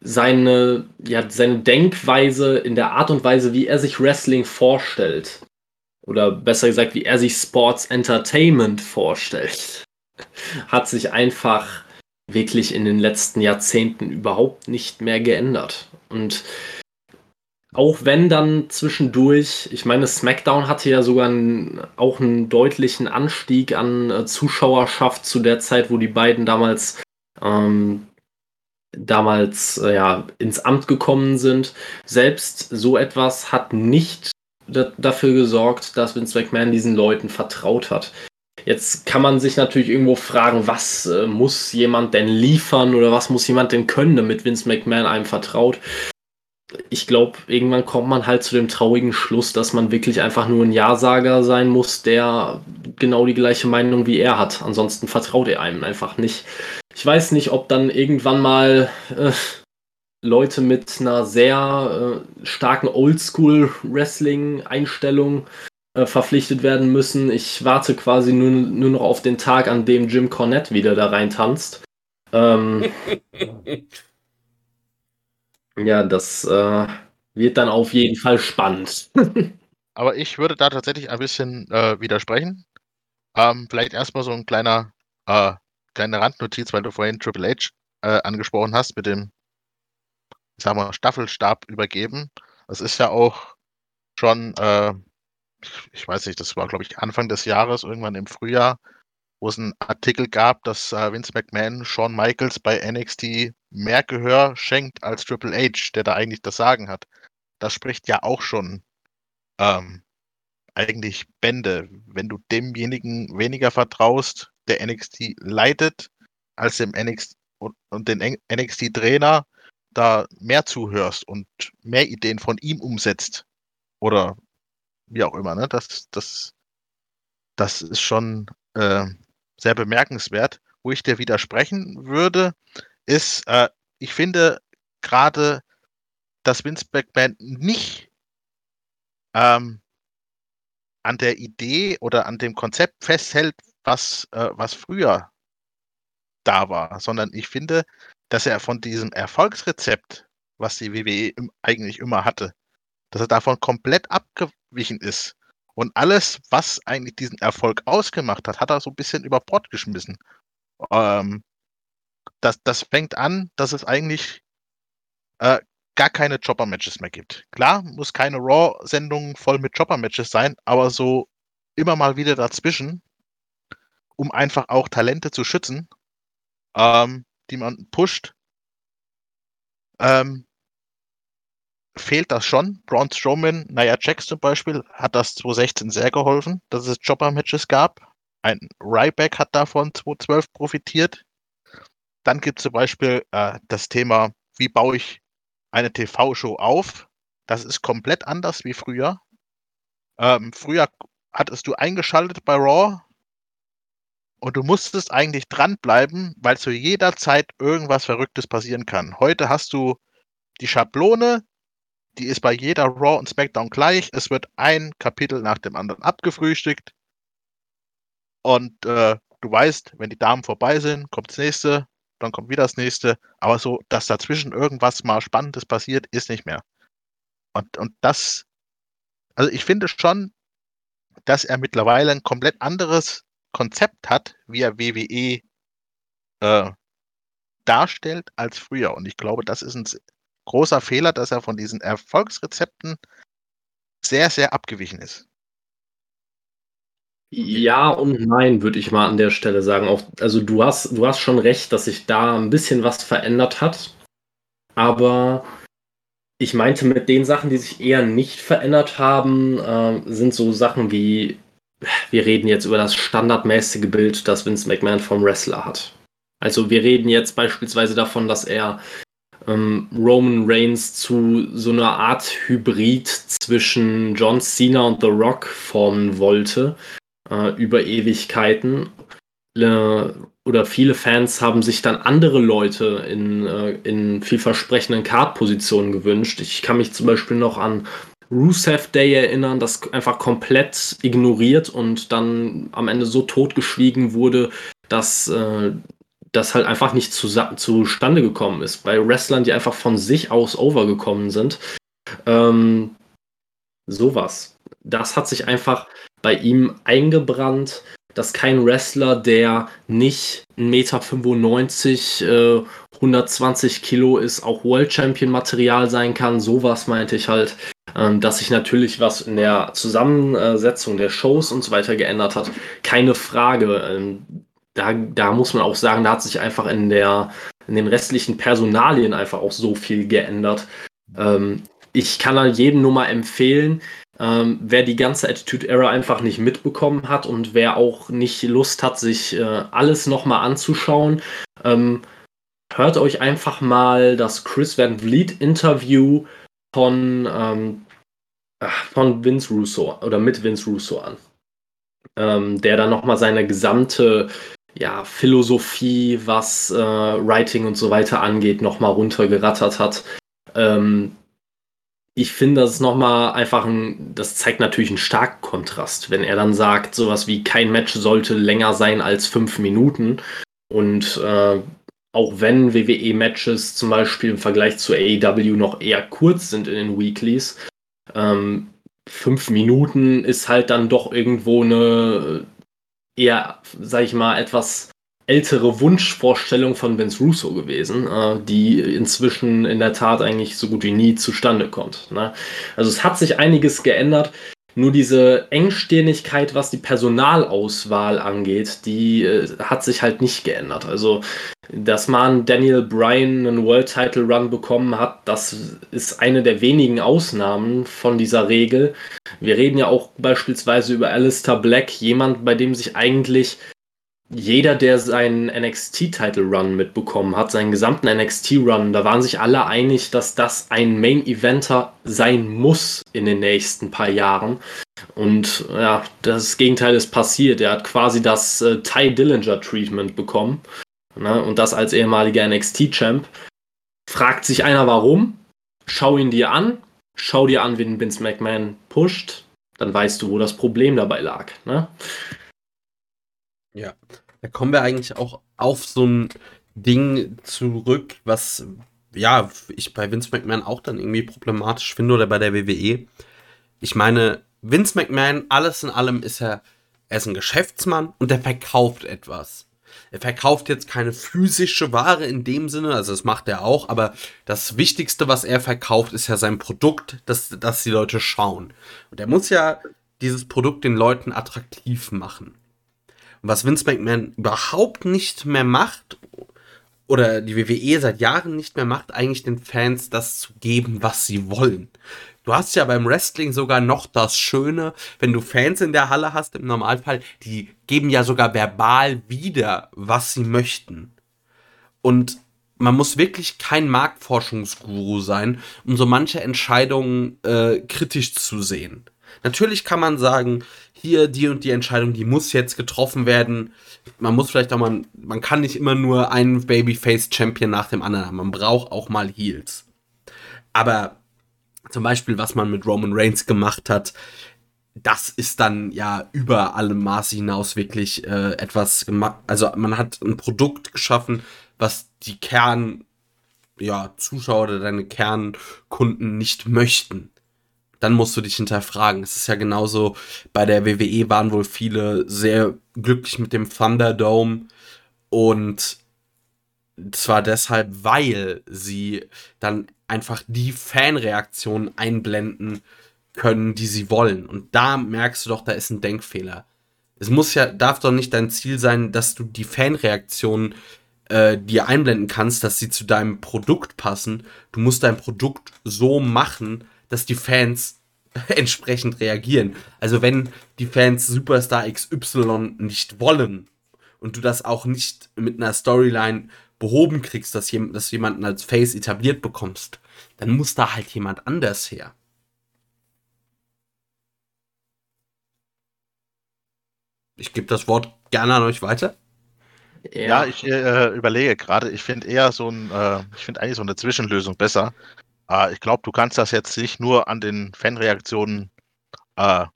seine, ja, seine Denkweise in der Art und Weise, wie er sich Wrestling vorstellt, oder besser gesagt, wie er sich Sports Entertainment vorstellt, *laughs* hat sich einfach wirklich in den letzten Jahrzehnten überhaupt nicht mehr geändert. Und auch wenn dann zwischendurch, ich meine, SmackDown hatte ja sogar einen, auch einen deutlichen Anstieg an äh, Zuschauerschaft zu der Zeit, wo die beiden damals ähm, damals äh, ja ins Amt gekommen sind. Selbst so etwas hat nicht dafür gesorgt, dass Vince McMahon diesen Leuten vertraut hat. Jetzt kann man sich natürlich irgendwo fragen, was äh, muss jemand denn liefern oder was muss jemand denn können, damit Vince McMahon einem vertraut ich glaube, irgendwann kommt man halt zu dem traurigen Schluss, dass man wirklich einfach nur ein Ja-Sager sein muss, der genau die gleiche Meinung wie er hat. Ansonsten vertraut er einem einfach nicht. Ich weiß nicht, ob dann irgendwann mal äh, Leute mit einer sehr äh, starken Oldschool-Wrestling-Einstellung äh, verpflichtet werden müssen. Ich warte quasi nur, nur noch auf den Tag, an dem Jim Cornette wieder da reintanzt. Ähm, *laughs* Ja, das äh, wird dann auf jeden Fall spannend. *laughs* Aber ich würde da tatsächlich ein bisschen äh, widersprechen. Ähm, vielleicht erstmal so ein kleiner, äh, kleine Randnotiz, weil du vorhin Triple H äh, angesprochen hast mit dem, ich sag Staffelstab übergeben. Das ist ja auch schon, äh, ich weiß nicht, das war glaube ich Anfang des Jahres, irgendwann im Frühjahr, wo es einen Artikel gab, dass äh, Vince McMahon Shawn Michaels bei NXT mehr Gehör schenkt als Triple H, der da eigentlich das Sagen hat. Das spricht ja auch schon ähm, eigentlich Bände, wenn du demjenigen weniger vertraust, der NXT leitet, als dem NXT und, und den NXT-Trainer da mehr zuhörst und mehr Ideen von ihm umsetzt. Oder wie auch immer, ne? Das, das, das ist schon äh, sehr bemerkenswert. Wo ich dir widersprechen würde, ist, äh, ich finde gerade, dass Vince McMahon nicht ähm, an der Idee oder an dem Konzept festhält, was, äh, was früher da war, sondern ich finde, dass er von diesem Erfolgsrezept, was die WWE eigentlich immer hatte, dass er davon komplett abgewichen ist. Und alles, was eigentlich diesen Erfolg ausgemacht hat, hat er so ein bisschen über Bord geschmissen. Ähm, das, das fängt an, dass es eigentlich äh, gar keine Chopper-Matches mehr gibt. Klar, muss keine Raw-Sendung voll mit Chopper-Matches sein, aber so immer mal wieder dazwischen, um einfach auch Talente zu schützen, ähm, die man pusht. Ähm, fehlt das schon. Braun Strowman, Nia Jax zum Beispiel, hat das 2016 sehr geholfen, dass es Chopper-Matches gab. Ein Ryback hat davon 2012 profitiert. Dann gibt es zum Beispiel äh, das Thema, wie baue ich eine TV-Show auf? Das ist komplett anders wie früher. Ähm, früher hattest du eingeschaltet bei Raw und du musstest eigentlich dranbleiben, weil zu jeder Zeit irgendwas Verrücktes passieren kann. Heute hast du die Schablone, die ist bei jeder Raw und SmackDown gleich. Es wird ein Kapitel nach dem anderen abgefrühstückt. Und äh, du weißt, wenn die Damen vorbei sind, kommt das nächste, dann kommt wieder das nächste. Aber so, dass dazwischen irgendwas mal Spannendes passiert, ist nicht mehr. Und, und das, also ich finde schon, dass er mittlerweile ein komplett anderes Konzept hat, wie er WWE äh, darstellt als früher. Und ich glaube, das ist ein großer Fehler, dass er von diesen Erfolgsrezepten sehr, sehr abgewichen ist. Ja und nein, würde ich mal an der Stelle sagen. Auch, also du hast, du hast schon recht, dass sich da ein bisschen was verändert hat. Aber ich meinte mit den Sachen, die sich eher nicht verändert haben, äh, sind so Sachen wie, wir reden jetzt über das standardmäßige Bild, das Vince McMahon vom Wrestler hat. Also wir reden jetzt beispielsweise davon, dass er ähm, Roman Reigns zu so einer Art Hybrid zwischen John Cena und The Rock formen wollte äh, über Ewigkeiten. Äh, oder viele Fans haben sich dann andere Leute in, äh, in vielversprechenden Card-Positionen gewünscht. Ich kann mich zum Beispiel noch an Rusev Day erinnern, das einfach komplett ignoriert und dann am Ende so totgeschwiegen wurde, dass äh, das halt einfach nicht zu, zustande gekommen ist. Bei Wrestlern, die einfach von sich aus overgekommen sind. Ähm, sowas. Das hat sich einfach bei ihm eingebrannt. dass kein Wrestler, der nicht 1,95 Meter, äh, 120 Kilo ist, auch World Champion Material sein kann. Sowas meinte ich halt, dass sich natürlich was in der Zusammensetzung der Shows und so weiter geändert hat. Keine Frage. Ähm, da, da muss man auch sagen, da hat sich einfach in der in den restlichen Personalien einfach auch so viel geändert. Ähm, ich kann halt jedem nur mal empfehlen, ähm, wer die ganze Attitude Era einfach nicht mitbekommen hat und wer auch nicht Lust hat, sich äh, alles nochmal anzuschauen, ähm, hört euch einfach mal das Chris Van Vliet Interview von, ähm, von Vince Russo oder mit Vince Russo an. Ähm, der dann nochmal seine gesamte ja, Philosophie, was äh, Writing und so weiter angeht, nochmal runtergerattert hat. Ähm, ich finde, das ist nochmal einfach ein, das zeigt natürlich einen starken Kontrast, wenn er dann sagt, sowas wie kein Match sollte länger sein als fünf Minuten. Und äh, auch wenn WWE-Matches zum Beispiel im Vergleich zu AEW noch eher kurz sind in den Weeklies, ähm, fünf Minuten ist halt dann doch irgendwo eine eher, sag ich mal, etwas ältere Wunschvorstellung von Vince Russo gewesen, äh, die inzwischen in der Tat eigentlich so gut wie nie zustande kommt. Ne? Also es hat sich einiges geändert. Nur diese Engstirnigkeit, was die Personalauswahl angeht, die äh, hat sich halt nicht geändert. Also, dass man Daniel Bryan einen World Title Run bekommen hat, das ist eine der wenigen Ausnahmen von dieser Regel. Wir reden ja auch beispielsweise über Alistair Black, jemand, bei dem sich eigentlich jeder, der seinen NXT-Title-Run mitbekommen hat, seinen gesamten NXT-Run, da waren sich alle einig, dass das ein Main-Eventer sein muss in den nächsten paar Jahren. Und ja, das Gegenteil ist passiert. Er hat quasi das äh, Ty Dillinger-Treatment bekommen. Ne? Und das als ehemaliger NXT-Champ. Fragt sich einer warum? Schau ihn dir an. Schau dir an, wie Vince McMahon pusht. Dann weißt du, wo das Problem dabei lag. Ne? Ja, da kommen wir eigentlich auch auf so ein Ding zurück, was ja, ich bei Vince McMahon auch dann irgendwie problematisch finde oder bei der WWE. Ich meine, Vince McMahon, alles in allem ist er, er ist ein Geschäftsmann und er verkauft etwas. Er verkauft jetzt keine physische Ware in dem Sinne, also das macht er auch, aber das Wichtigste, was er verkauft, ist ja sein Produkt, dass, dass die Leute schauen. Und er muss ja dieses Produkt den Leuten attraktiv machen was Vince McMahon überhaupt nicht mehr macht, oder die WWE seit Jahren nicht mehr macht, eigentlich den Fans das zu geben, was sie wollen. Du hast ja beim Wrestling sogar noch das Schöne, wenn du Fans in der Halle hast, im Normalfall, die geben ja sogar verbal wieder, was sie möchten. Und man muss wirklich kein Marktforschungsguru sein, um so manche Entscheidungen äh, kritisch zu sehen. Natürlich kann man sagen, hier die und die Entscheidung, die muss jetzt getroffen werden. Man muss vielleicht auch mal, man kann nicht immer nur einen Babyface-Champion nach dem anderen haben. Man braucht auch mal Heels. Aber zum Beispiel, was man mit Roman Reigns gemacht hat, das ist dann ja über alle Maße hinaus wirklich äh, etwas gemacht. Also man hat ein Produkt geschaffen, was die Kern, ja, Zuschauer oder deine Kernkunden nicht möchten dann musst du dich hinterfragen. Es ist ja genauso, bei der WWE waren wohl viele sehr glücklich mit dem Thunderdome und zwar deshalb, weil sie dann einfach die Fanreaktionen einblenden können, die sie wollen. Und da merkst du doch, da ist ein Denkfehler. Es muss ja, darf doch nicht dein Ziel sein, dass du die Fanreaktionen äh, dir einblenden kannst, dass sie zu deinem Produkt passen. Du musst dein Produkt so machen, dass die Fans *laughs* entsprechend reagieren. Also wenn die Fans Superstar XY nicht wollen und du das auch nicht mit einer Storyline behoben kriegst, dass, jem dass jemanden als Face etabliert bekommst, dann muss da halt jemand anders her. Ich gebe das Wort gerne an euch weiter. Ja, ja ich äh, überlege gerade, ich finde eher so ein, äh, ich finde eigentlich so eine Zwischenlösung besser. Äh, ich glaube, du kannst das jetzt nicht nur an den Fanreaktionen äh,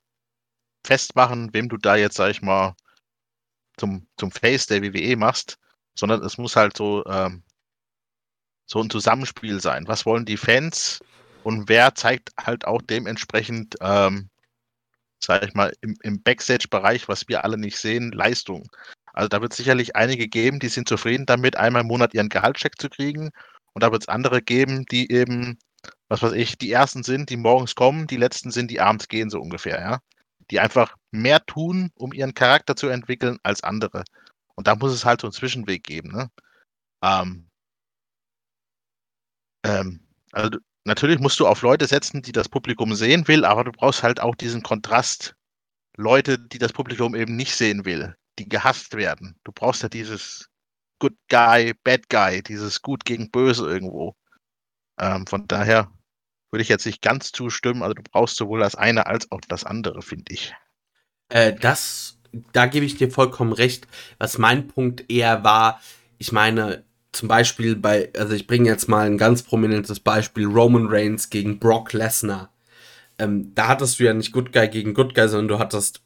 festmachen, wem du da jetzt, sag ich mal, zum, zum Face der WWE machst, sondern es muss halt so, ähm, so ein Zusammenspiel sein. Was wollen die Fans und wer zeigt halt auch dementsprechend ähm, sage ich mal, im, im Backstage-Bereich, was wir alle nicht sehen, Leistung. Also da wird es sicherlich einige geben, die sind zufrieden damit, einmal im Monat ihren Gehaltscheck zu kriegen. Und da wird es andere geben, die eben, was weiß ich, die ersten sind, die morgens kommen, die letzten sind, die abends gehen, so ungefähr, ja. Die einfach mehr tun, um ihren Charakter zu entwickeln, als andere. Und da muss es halt so einen Zwischenweg geben, ne? Ähm, ähm, also natürlich musst du auf Leute setzen, die das Publikum sehen will, aber du brauchst halt auch diesen Kontrast. Leute, die das Publikum eben nicht sehen will, die gehasst werden. Du brauchst ja dieses Good Guy, Bad Guy, dieses Gut gegen Böse irgendwo. Ähm, von daher würde ich jetzt nicht ganz zustimmen. Also du brauchst sowohl das eine als auch das andere, finde ich. Äh, das, da gebe ich dir vollkommen recht. Was mein Punkt eher war, ich meine, zum Beispiel bei, also ich bringe jetzt mal ein ganz prominentes Beispiel, Roman Reigns gegen Brock Lesnar. Ähm, da hattest du ja nicht Good Guy gegen Good Guy, sondern du hattest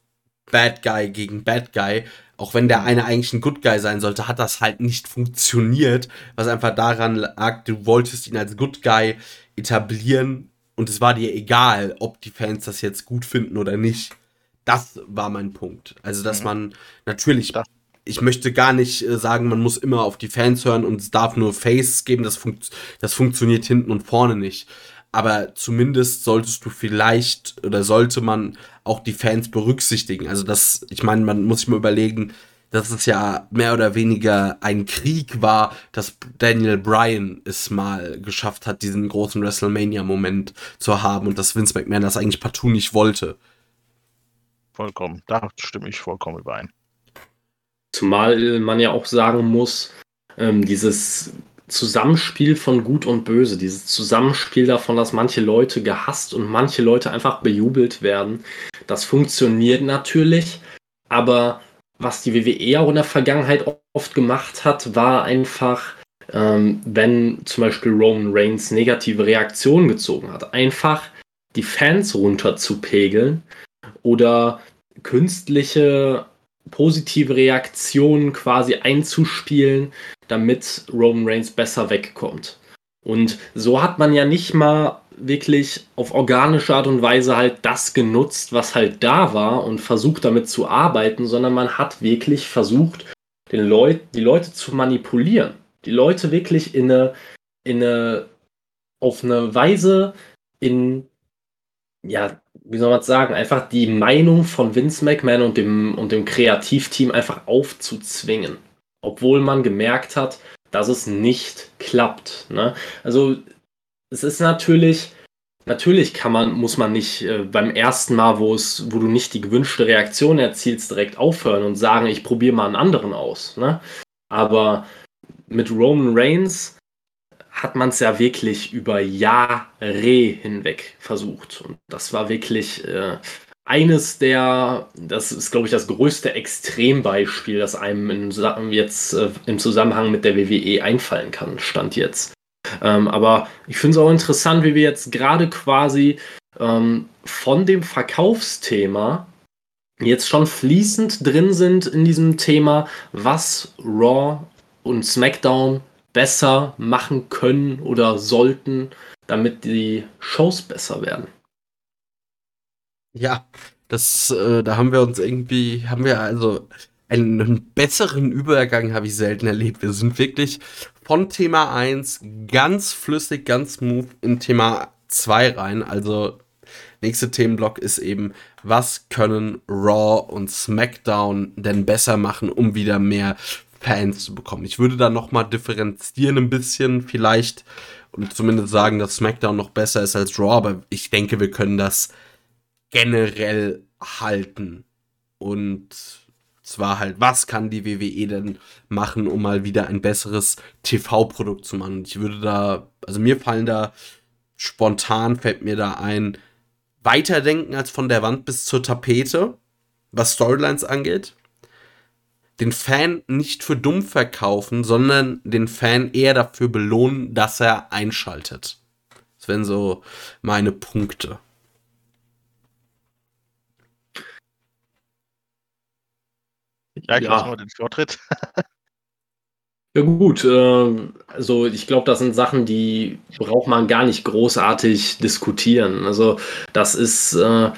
Bad Guy gegen Bad Guy. Auch wenn der eine eigentlich ein Good Guy sein sollte, hat das halt nicht funktioniert, was einfach daran lag, du wolltest ihn als Good Guy etablieren und es war dir egal, ob die Fans das jetzt gut finden oder nicht. Das war mein Punkt. Also, dass mhm. man natürlich ich möchte gar nicht äh, sagen, man muss immer auf die Fans hören und es darf nur Face geben, das, funkt, das funktioniert hinten und vorne nicht. Aber zumindest solltest du vielleicht oder sollte man auch die Fans berücksichtigen. Also das, ich meine, man muss sich mal überlegen, dass es ja mehr oder weniger ein Krieg war, dass Daniel Bryan es mal geschafft hat, diesen großen WrestleMania-Moment zu haben und dass Vince McMahon das eigentlich partout nicht wollte. Vollkommen, da stimme ich vollkommen überein. Zumal man ja auch sagen muss, ähm, dieses Zusammenspiel von Gut und Böse, dieses Zusammenspiel davon, dass manche Leute gehasst und manche Leute einfach bejubelt werden, das funktioniert natürlich, aber was die WWE auch in der Vergangenheit oft gemacht hat, war einfach, ähm, wenn zum Beispiel Roman Reigns negative Reaktionen gezogen hat, einfach die Fans runterzupegeln oder künstliche positive Reaktionen quasi einzuspielen, damit Roman Reigns besser wegkommt. Und so hat man ja nicht mal wirklich auf organische Art und Weise halt das genutzt, was halt da war und versucht damit zu arbeiten, sondern man hat wirklich versucht, den Leut die Leute zu manipulieren. Die Leute wirklich in eine, in eine, auf eine Weise in, ja, wie soll man es sagen, einfach die Meinung von Vince McMahon und dem, und dem Kreativteam einfach aufzuzwingen. Obwohl man gemerkt hat, dass es nicht klappt. Ne? Also es ist natürlich, natürlich kann man, muss man nicht äh, beim ersten Mal, wo es, wo du nicht die gewünschte Reaktion erzielst, direkt aufhören und sagen, ich probiere mal einen anderen aus. Ne? Aber mit Roman Reigns hat man es ja wirklich über Jahre hinweg versucht. Und das war wirklich äh, eines der, das ist, glaube ich, das größte Extrembeispiel, das einem in, jetzt äh, im Zusammenhang mit der WWE einfallen kann, stand jetzt. Ähm, aber ich finde es auch interessant, wie wir jetzt gerade quasi ähm, von dem Verkaufsthema jetzt schon fließend drin sind in diesem Thema, was Raw und SmackDown besser machen können oder sollten, damit die Shows besser werden. Ja, das, äh, da haben wir uns irgendwie, haben wir also einen besseren Übergang habe ich selten erlebt. Wir sind wirklich von Thema 1 ganz flüssig, ganz smooth in Thema 2 rein. Also nächster Themenblock ist eben, was können Raw und SmackDown denn besser machen, um wieder mehr Fans zu bekommen. Ich würde da noch mal differenzieren ein bisschen vielleicht und zumindest sagen, dass SmackDown noch besser ist als Raw, aber ich denke, wir können das generell halten. Und zwar halt, was kann die WWE denn machen, um mal wieder ein besseres TV-Produkt zu machen? Ich würde da, also mir fallen da spontan, fällt mir da ein, weiterdenken als von der Wand bis zur Tapete, was Storylines angeht den Fan nicht für dumm verkaufen, sondern den Fan eher dafür belohnen, dass er einschaltet. Das wären so meine Punkte. Ja, ich ja. mal den Vortritt. *laughs* ja gut, äh, also ich glaube, das sind Sachen, die braucht man gar nicht großartig diskutieren. Also das ist, äh,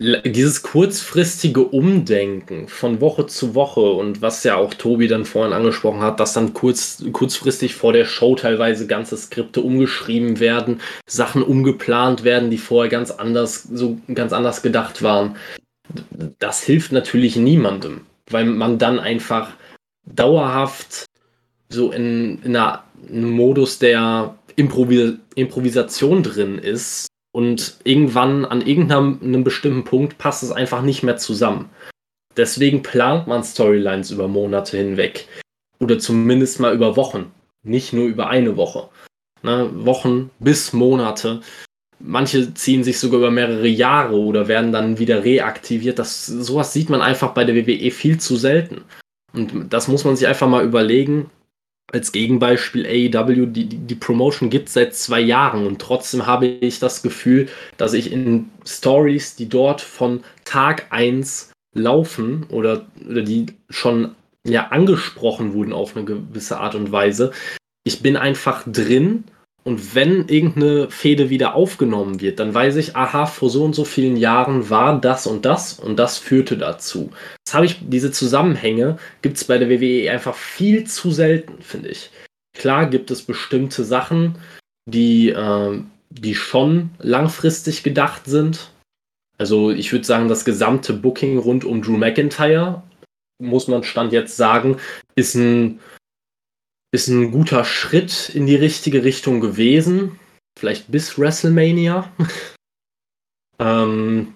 dieses kurzfristige Umdenken von Woche zu Woche und was ja auch Tobi dann vorhin angesprochen hat, dass dann kurz, kurzfristig vor der Show teilweise ganze Skripte umgeschrieben werden, Sachen umgeplant werden, die vorher ganz anders, so ganz anders gedacht waren. Das hilft natürlich niemandem, weil man dann einfach dauerhaft so in, in, einem Modus der Improvis Improvisation drin ist und irgendwann an irgendeinem bestimmten Punkt passt es einfach nicht mehr zusammen. Deswegen plant man Storylines über Monate hinweg. Oder zumindest mal über Wochen. Nicht nur über eine Woche. Ne? Wochen bis Monate. Manche ziehen sich sogar über mehrere Jahre oder werden dann wieder reaktiviert. Das, sowas sieht man einfach bei der WWE viel zu selten. Und das muss man sich einfach mal überlegen, als Gegenbeispiel AEW, die, die Promotion gibt seit zwei Jahren und trotzdem habe ich das Gefühl, dass ich in Stories, die dort von Tag 1 laufen oder, oder die schon ja angesprochen wurden auf eine gewisse Art und Weise, ich bin einfach drin und wenn irgendeine Fehde wieder aufgenommen wird, dann weiß ich, aha, vor so und so vielen Jahren war das und das und das führte dazu. Das habe ich, diese Zusammenhänge gibt es bei der WWE einfach viel zu selten, finde ich. Klar gibt es bestimmte Sachen, die, äh, die schon langfristig gedacht sind. Also ich würde sagen, das gesamte Booking rund um Drew McIntyre, muss man Stand jetzt sagen, ist ein ist ein guter Schritt in die richtige Richtung gewesen. Vielleicht bis WrestleMania. *laughs* ähm,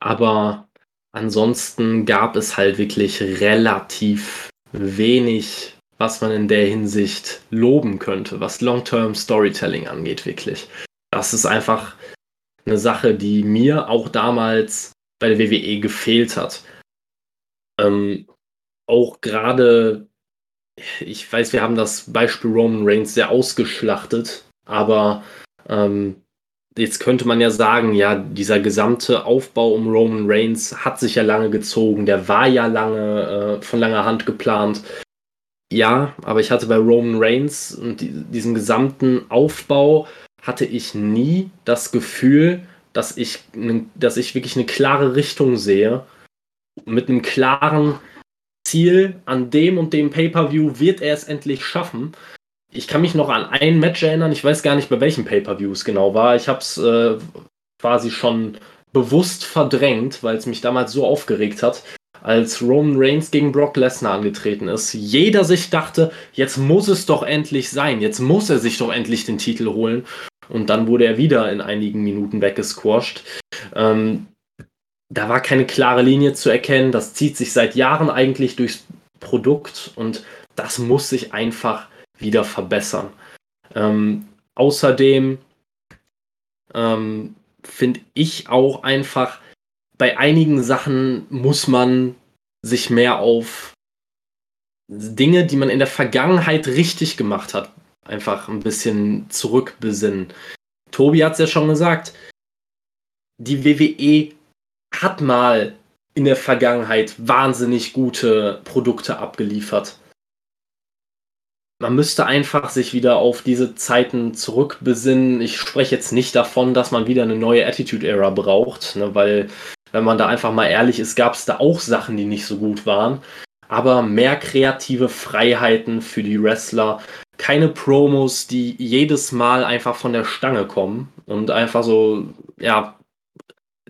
aber ansonsten gab es halt wirklich relativ wenig, was man in der Hinsicht loben könnte, was Long-Term Storytelling angeht, wirklich. Das ist einfach eine Sache, die mir auch damals bei der WWE gefehlt hat. Ähm, auch gerade ich weiß, wir haben das Beispiel Roman Reigns sehr ausgeschlachtet, aber ähm, jetzt könnte man ja sagen, ja, dieser gesamte Aufbau um Roman Reigns hat sich ja lange gezogen, der war ja lange äh, von langer Hand geplant. Ja, aber ich hatte bei Roman Reigns und die, diesem gesamten Aufbau hatte ich nie das Gefühl, dass ich, dass ich wirklich eine klare Richtung sehe, mit einem klaren Ziel, an dem und dem Pay-Per-View wird er es endlich schaffen. Ich kann mich noch an ein Match erinnern, ich weiß gar nicht, bei welchem Pay-Per-View es genau war. Ich habe es äh, quasi schon bewusst verdrängt, weil es mich damals so aufgeregt hat, als Roman Reigns gegen Brock Lesnar angetreten ist. Jeder sich dachte, jetzt muss es doch endlich sein, jetzt muss er sich doch endlich den Titel holen. Und dann wurde er wieder in einigen Minuten weggesquasht. Ähm, da war keine klare Linie zu erkennen. Das zieht sich seit Jahren eigentlich durchs Produkt und das muss sich einfach wieder verbessern. Ähm, außerdem ähm, finde ich auch einfach, bei einigen Sachen muss man sich mehr auf Dinge, die man in der Vergangenheit richtig gemacht hat, einfach ein bisschen zurückbesinnen. Tobi hat es ja schon gesagt, die WWE hat mal in der Vergangenheit wahnsinnig gute Produkte abgeliefert. Man müsste einfach sich wieder auf diese Zeiten zurückbesinnen. Ich spreche jetzt nicht davon, dass man wieder eine neue Attitude-Era braucht, ne, weil, wenn man da einfach mal ehrlich ist, gab es da auch Sachen, die nicht so gut waren. Aber mehr kreative Freiheiten für die Wrestler. Keine Promos, die jedes Mal einfach von der Stange kommen und einfach so, ja,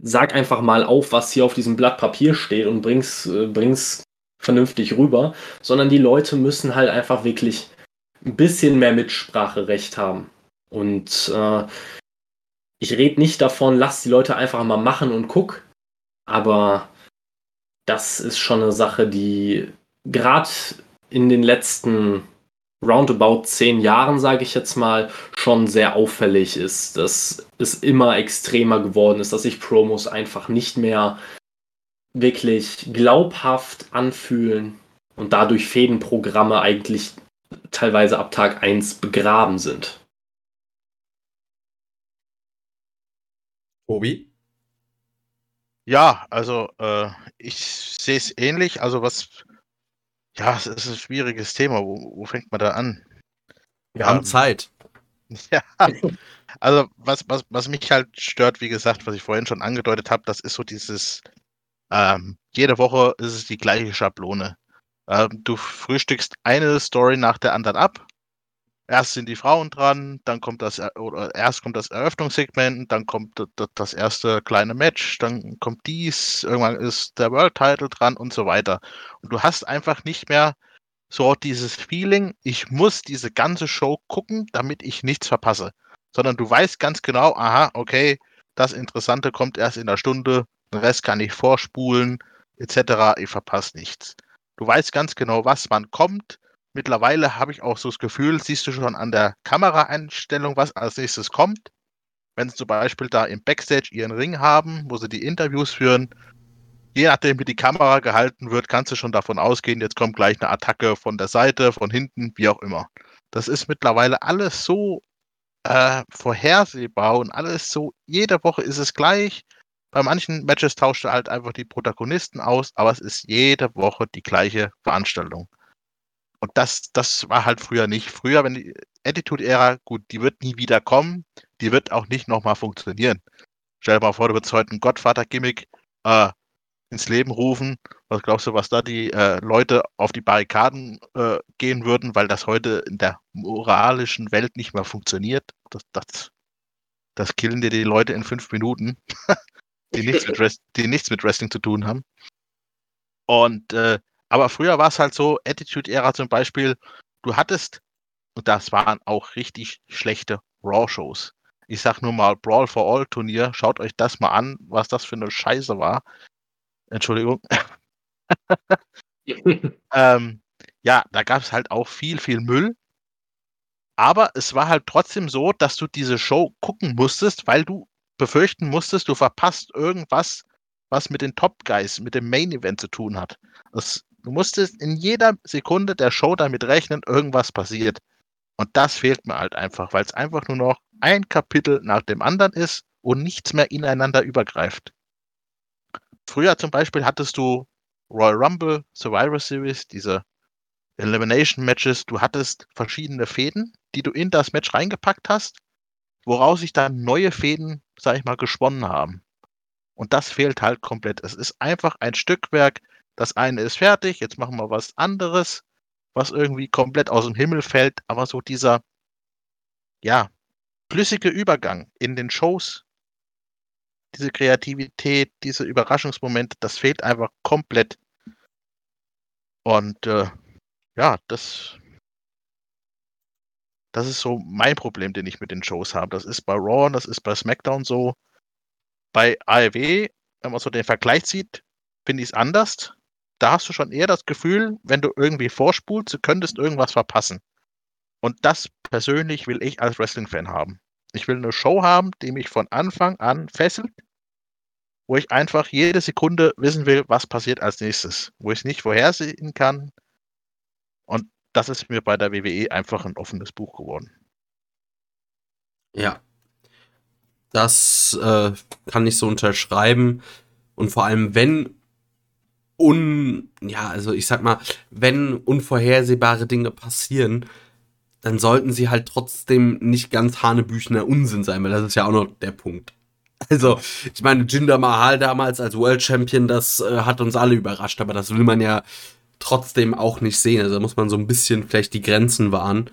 sag einfach mal auf, was hier auf diesem Blatt Papier steht und bring's, äh, bring's vernünftig rüber, sondern die Leute müssen halt einfach wirklich ein bisschen mehr Mitspracherecht haben. Und äh, ich rede nicht davon, lass die Leute einfach mal machen und guck, aber das ist schon eine Sache, die gerade in den letzten roundabout zehn Jahren, sage ich jetzt mal, schon sehr auffällig ist, dass es immer extremer geworden ist, dass sich Promos einfach nicht mehr wirklich glaubhaft anfühlen und dadurch Fädenprogramme eigentlich teilweise ab Tag 1 begraben sind. Obi? Ja, also äh, ich sehe es ähnlich. Also was ja, es ist ein schwieriges Thema. Wo, wo fängt man da an? Wir haben Zeit. *laughs* Ja, Also, was, was, was mich halt stört, wie gesagt, was ich vorhin schon angedeutet habe, das ist so dieses, ähm, jede Woche ist es die gleiche Schablone. Ähm, du frühstückst eine Story nach der anderen ab. Erst sind die Frauen dran, dann kommt das, oder erst kommt das Eröffnungssegment, dann kommt das erste kleine Match, dann kommt dies, irgendwann ist der World Title dran und so weiter. Und du hast einfach nicht mehr so dieses Feeling, ich muss diese ganze Show gucken, damit ich nichts verpasse. Sondern du weißt ganz genau, aha, okay, das Interessante kommt erst in der Stunde, den Rest kann ich vorspulen, etc. Ich verpasse nichts. Du weißt ganz genau, was wann kommt. Mittlerweile habe ich auch so das Gefühl, siehst du schon an der Kameraeinstellung, was als nächstes kommt. Wenn sie zum Beispiel da im Backstage ihren Ring haben, wo sie die Interviews führen, je nachdem, wie die Kamera gehalten wird, kannst du schon davon ausgehen, jetzt kommt gleich eine Attacke von der Seite, von hinten, wie auch immer. Das ist mittlerweile alles so äh, vorhersehbar und alles so, jede Woche ist es gleich. Bei manchen Matches tauscht er halt einfach die Protagonisten aus, aber es ist jede Woche die gleiche Veranstaltung. Und das, das war halt früher nicht. Früher, wenn die Attitude-Ära, gut, die wird nie wieder kommen, die wird auch nicht nochmal funktionieren. Stell dir mal vor, du würdest heute ein Gottvater-Gimmick äh, ins Leben rufen. Was glaubst du, was da die äh, Leute auf die Barrikaden äh, gehen würden, weil das heute in der moralischen Welt nicht mehr funktioniert? Das, das, das killen dir die Leute in fünf Minuten, *laughs* die, nichts mit die nichts mit Wrestling zu tun haben. Und äh, aber früher war es halt so, Attitude-Ära zum Beispiel, du hattest, und das waren auch richtig schlechte Raw-Shows. Ich sag nur mal Brawl for All Turnier, schaut euch das mal an, was das für eine Scheiße war. Entschuldigung. *laughs* ähm, ja, da gab es halt auch viel, viel Müll. Aber es war halt trotzdem so, dass du diese Show gucken musstest, weil du befürchten musstest, du verpasst irgendwas, was mit den Top Guys, mit dem Main Event zu tun hat. Das, du musstest in jeder Sekunde der Show damit rechnen, irgendwas passiert. Und das fehlt mir halt einfach, weil es einfach nur noch ein Kapitel nach dem anderen ist und nichts mehr ineinander übergreift. Früher zum Beispiel hattest du Royal Rumble, Survivor Series, diese Elimination Matches. Du hattest verschiedene Fäden, die du in das Match reingepackt hast, woraus sich dann neue Fäden, sag ich mal, gesponnen haben. Und das fehlt halt komplett. Es ist einfach ein Stückwerk. Das eine ist fertig, jetzt machen wir was anderes, was irgendwie komplett aus dem Himmel fällt. Aber so dieser, ja, flüssige Übergang in den Shows diese Kreativität, diese Überraschungsmomente, das fehlt einfach komplett. Und äh, ja, das, das ist so mein Problem, den ich mit den Shows habe. Das ist bei Raw, das ist bei SmackDown so. Bei AEW, wenn man so den Vergleich sieht, finde ich es anders. Da hast du schon eher das Gefühl, wenn du irgendwie vorspulst, du könntest irgendwas verpassen. Und das persönlich will ich als Wrestling-Fan haben. Ich will eine Show haben, die mich von Anfang an fesselt, wo ich einfach jede Sekunde wissen will, was passiert als nächstes, wo ich es nicht vorhersehen kann. Und das ist mir bei der WWE einfach ein offenes Buch geworden. Ja. Das äh, kann ich so unterschreiben. Und vor allem, wenn un, ja, also ich sag mal, wenn unvorhersehbare Dinge passieren, dann sollten sie halt trotzdem nicht ganz hanebüchner Unsinn sein, weil das ist ja auch noch der Punkt. Also, ich meine, Jinder Mahal damals als World Champion, das äh, hat uns alle überrascht, aber das will man ja trotzdem auch nicht sehen. Also da muss man so ein bisschen vielleicht die Grenzen wahren.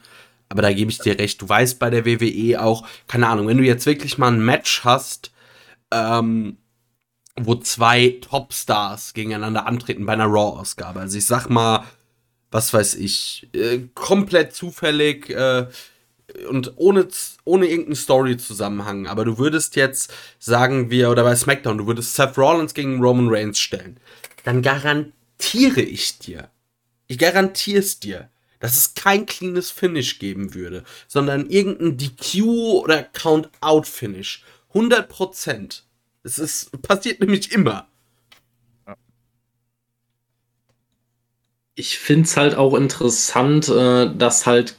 Aber da gebe ich dir recht. Du weißt bei der WWE auch, keine Ahnung, wenn du jetzt wirklich mal ein Match hast, ähm, wo zwei Topstars gegeneinander antreten bei einer Raw-Ausgabe. Also ich sag mal, was weiß ich, äh, komplett zufällig, äh, und ohne, ohne irgendeinen Story-Zusammenhang, aber du würdest jetzt, sagen wir, oder bei SmackDown, du würdest Seth Rollins gegen Roman Reigns stellen, dann garantiere ich dir, ich garantiere es dir, dass es kein cleanes Finish geben würde, sondern irgendein DQ oder Count-Out-Finish. 100 Prozent. Es ist, passiert nämlich immer. Ich finde es halt auch interessant, äh, dass halt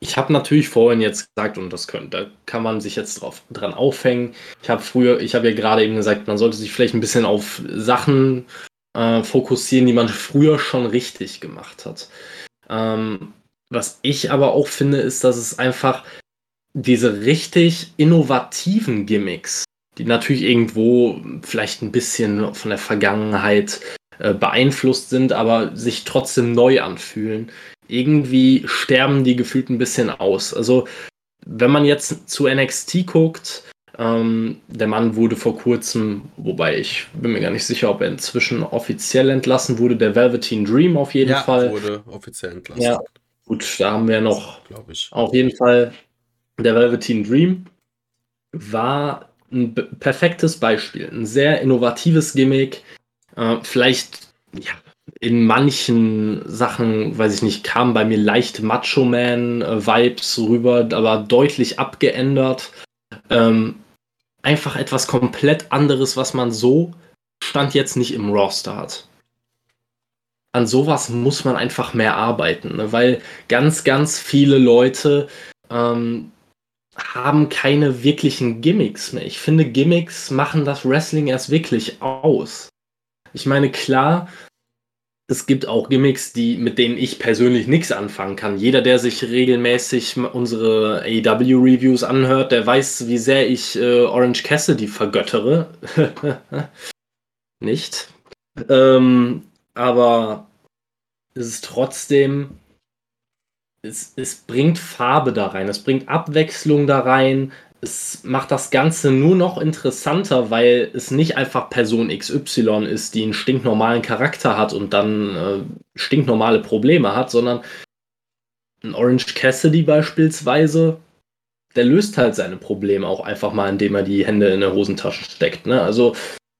ich habe natürlich vorhin jetzt gesagt, und das können, da kann man sich jetzt drauf, dran aufhängen. Ich habe früher, ich habe ja gerade eben gesagt, man sollte sich vielleicht ein bisschen auf Sachen äh, fokussieren, die man früher schon richtig gemacht hat. Ähm, was ich aber auch finde, ist, dass es einfach diese richtig innovativen Gimmicks, die natürlich irgendwo vielleicht ein bisschen von der Vergangenheit äh, beeinflusst sind, aber sich trotzdem neu anfühlen. Irgendwie sterben die gefühlt ein bisschen aus. Also, wenn man jetzt zu NXT guckt, ähm, der Mann wurde vor kurzem, wobei ich bin mir gar nicht sicher, ob er inzwischen offiziell entlassen wurde, der Velveteen Dream auf jeden ja, Fall. wurde offiziell entlassen. Ja, gut, da haben wir noch, glaube ich. Auf jeden Fall der Velveteen Dream war ein perfektes Beispiel, ein sehr innovatives Gimmick. Äh, vielleicht ja, in manchen Sachen, weiß ich nicht, kamen bei mir leicht Macho Man-Vibes rüber, aber deutlich abgeändert. Ähm, einfach etwas komplett anderes, was man so Stand jetzt nicht im Roster hat. An sowas muss man einfach mehr arbeiten, ne? weil ganz, ganz viele Leute ähm, haben keine wirklichen Gimmicks mehr. Ich finde, Gimmicks machen das Wrestling erst wirklich aus. Ich meine, klar, es gibt auch Gimmicks, die, mit denen ich persönlich nichts anfangen kann. Jeder, der sich regelmäßig unsere AEW-Reviews anhört, der weiß, wie sehr ich äh, Orange Cassidy vergöttere. *laughs* Nicht. Ähm, aber es ist trotzdem, es, es bringt Farbe da rein, es bringt Abwechslung da rein, es macht das Ganze nur noch interessanter, weil es nicht einfach Person XY ist, die einen stinknormalen Charakter hat und dann äh, stinknormale Probleme hat, sondern ein Orange Cassidy beispielsweise, der löst halt seine Probleme auch einfach mal, indem er die Hände in der Hosentasche steckt. Ne? Also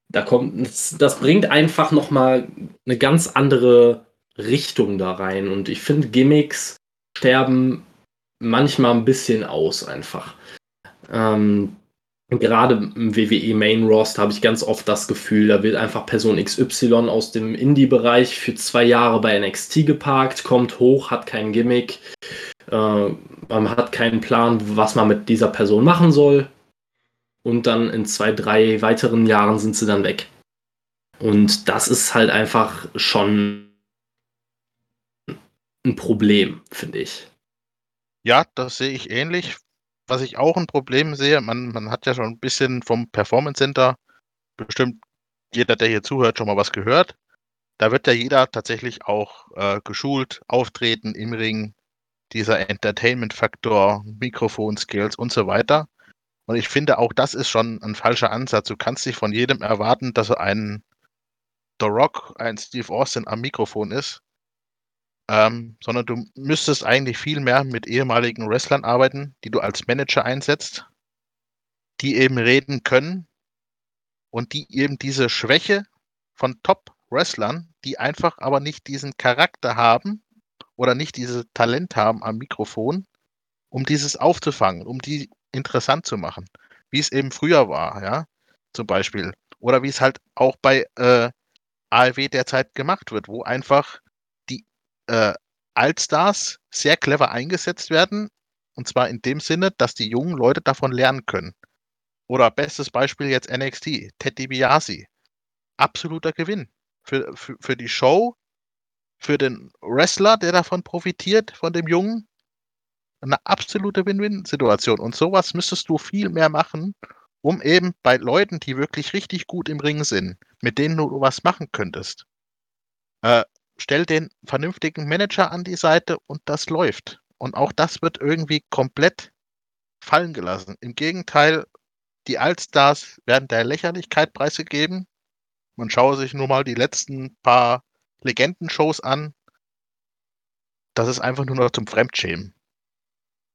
da kommt, das, das bringt einfach noch mal eine ganz andere Richtung da rein und ich finde Gimmicks sterben manchmal ein bisschen aus einfach. Ähm, gerade im WWE Main Roster habe ich ganz oft das Gefühl, da wird einfach Person XY aus dem Indie-Bereich für zwei Jahre bei NXT geparkt, kommt hoch, hat kein Gimmick, äh, man hat keinen Plan, was man mit dieser Person machen soll. Und dann in zwei, drei weiteren Jahren sind sie dann weg. Und das ist halt einfach schon ein Problem, finde ich. Ja, das sehe ich ähnlich was ich auch ein Problem sehe, man, man hat ja schon ein bisschen vom Performance Center, bestimmt jeder, der hier zuhört, schon mal was gehört. Da wird ja jeder tatsächlich auch äh, geschult, auftreten im Ring, dieser Entertainment-Faktor, Mikrofon-Skills und so weiter. Und ich finde, auch das ist schon ein falscher Ansatz. Du kannst dich von jedem erwarten, dass er ein The Rock, ein Steve Austin am Mikrofon ist ähm, sondern du müsstest eigentlich viel mehr mit ehemaligen Wrestlern arbeiten, die du als Manager einsetzt, die eben reden können und die eben diese Schwäche von Top-Wrestlern, die einfach aber nicht diesen Charakter haben oder nicht dieses Talent haben am Mikrofon, um dieses aufzufangen, um die interessant zu machen, wie es eben früher war, ja, zum Beispiel. Oder wie es halt auch bei äh, ALW derzeit gemacht wird, wo einfach äh, Altstars sehr clever eingesetzt werden. Und zwar in dem Sinne, dass die jungen Leute davon lernen können. Oder bestes Beispiel jetzt NXT, Ted DiBiase. Absoluter Gewinn für, für, für die Show, für den Wrestler, der davon profitiert, von dem Jungen. Eine absolute Win-Win-Situation. Und sowas müsstest du viel mehr machen, um eben bei Leuten, die wirklich richtig gut im Ring sind, mit denen du was machen könntest, äh, stell den vernünftigen Manager an die Seite und das läuft. Und auch das wird irgendwie komplett fallen gelassen. Im Gegenteil, die Altstars werden der Lächerlichkeit preisgegeben. Man schaue sich nur mal die letzten paar Legendenshows an. Das ist einfach nur noch zum Fremdschämen.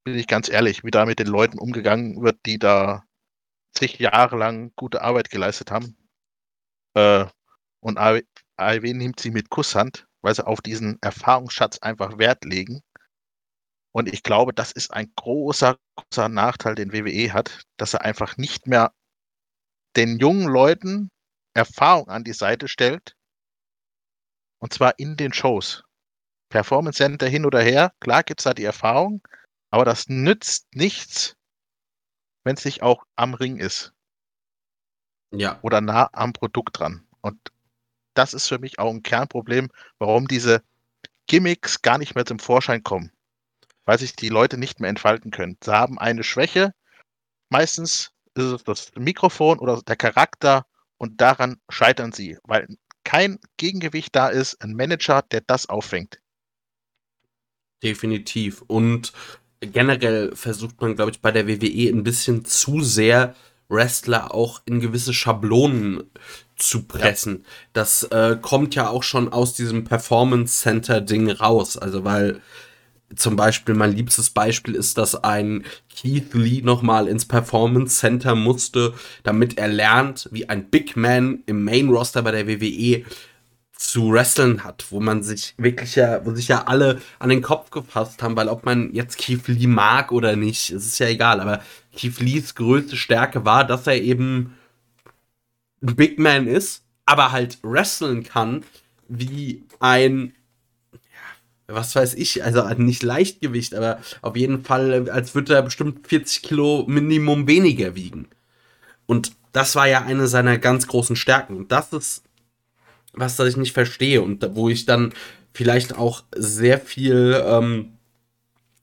Bin ich ganz ehrlich, wie da mit den Leuten umgegangen wird, die da zig Jahre lang gute Arbeit geleistet haben. Äh, und AEW nimmt sie mit Kusshand weil sie auf diesen Erfahrungsschatz einfach Wert legen. Und ich glaube, das ist ein großer, großer Nachteil, den WWE hat, dass er einfach nicht mehr den jungen Leuten Erfahrung an die Seite stellt. Und zwar in den Shows. Performance Center hin oder her, klar gibt es da die Erfahrung, aber das nützt nichts, wenn es nicht auch am Ring ist. Ja. Oder nah am Produkt dran. Und das ist für mich auch ein Kernproblem, warum diese Gimmicks gar nicht mehr zum Vorschein kommen. weil sich die Leute nicht mehr entfalten können. Sie haben eine Schwäche. Meistens ist es das Mikrofon oder der Charakter und daran scheitern sie, weil kein Gegengewicht da ist, ein Manager, der das auffängt. Definitiv. Und generell versucht man, glaube ich, bei der WWE ein bisschen zu sehr Wrestler auch in gewisse Schablonen zu pressen. Ja. Das äh, kommt ja auch schon aus diesem Performance Center Ding raus. Also weil zum Beispiel mein liebstes Beispiel ist, dass ein Keith Lee nochmal ins Performance Center musste, damit er lernt, wie ein Big Man im Main Roster bei der WWE zu wresteln hat, wo man sich wirklich ja, wo sich ja alle an den Kopf gefasst haben, weil ob man jetzt Keith Lee mag oder nicht, es ist ja egal, aber Keith Lees größte Stärke war, dass er eben Big Man ist, aber halt wresteln kann wie ein was weiß ich, also nicht Leichtgewicht, aber auf jeden Fall, als würde er bestimmt 40 Kilo Minimum weniger wiegen. Und das war ja eine seiner ganz großen Stärken. Und das ist was, das ich nicht verstehe und wo ich dann vielleicht auch sehr viel ähm,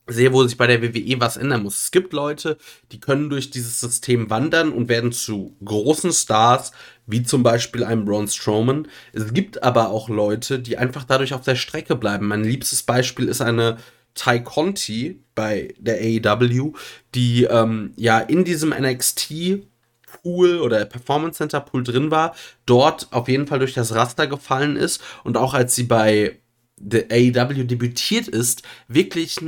sehe, wo sich bei der WWE was ändern muss. Es gibt Leute, die können durch dieses System wandern und werden zu großen Stars, wie zum Beispiel einem Braun Strowman. Es gibt aber auch Leute, die einfach dadurch auf der Strecke bleiben. Mein liebstes Beispiel ist eine Ty Conti bei der AEW, die ähm, ja in diesem NXT Pool oder Performance Center Pool drin war, dort auf jeden Fall durch das Raster gefallen ist und auch als sie bei der AEW debütiert ist, wirklich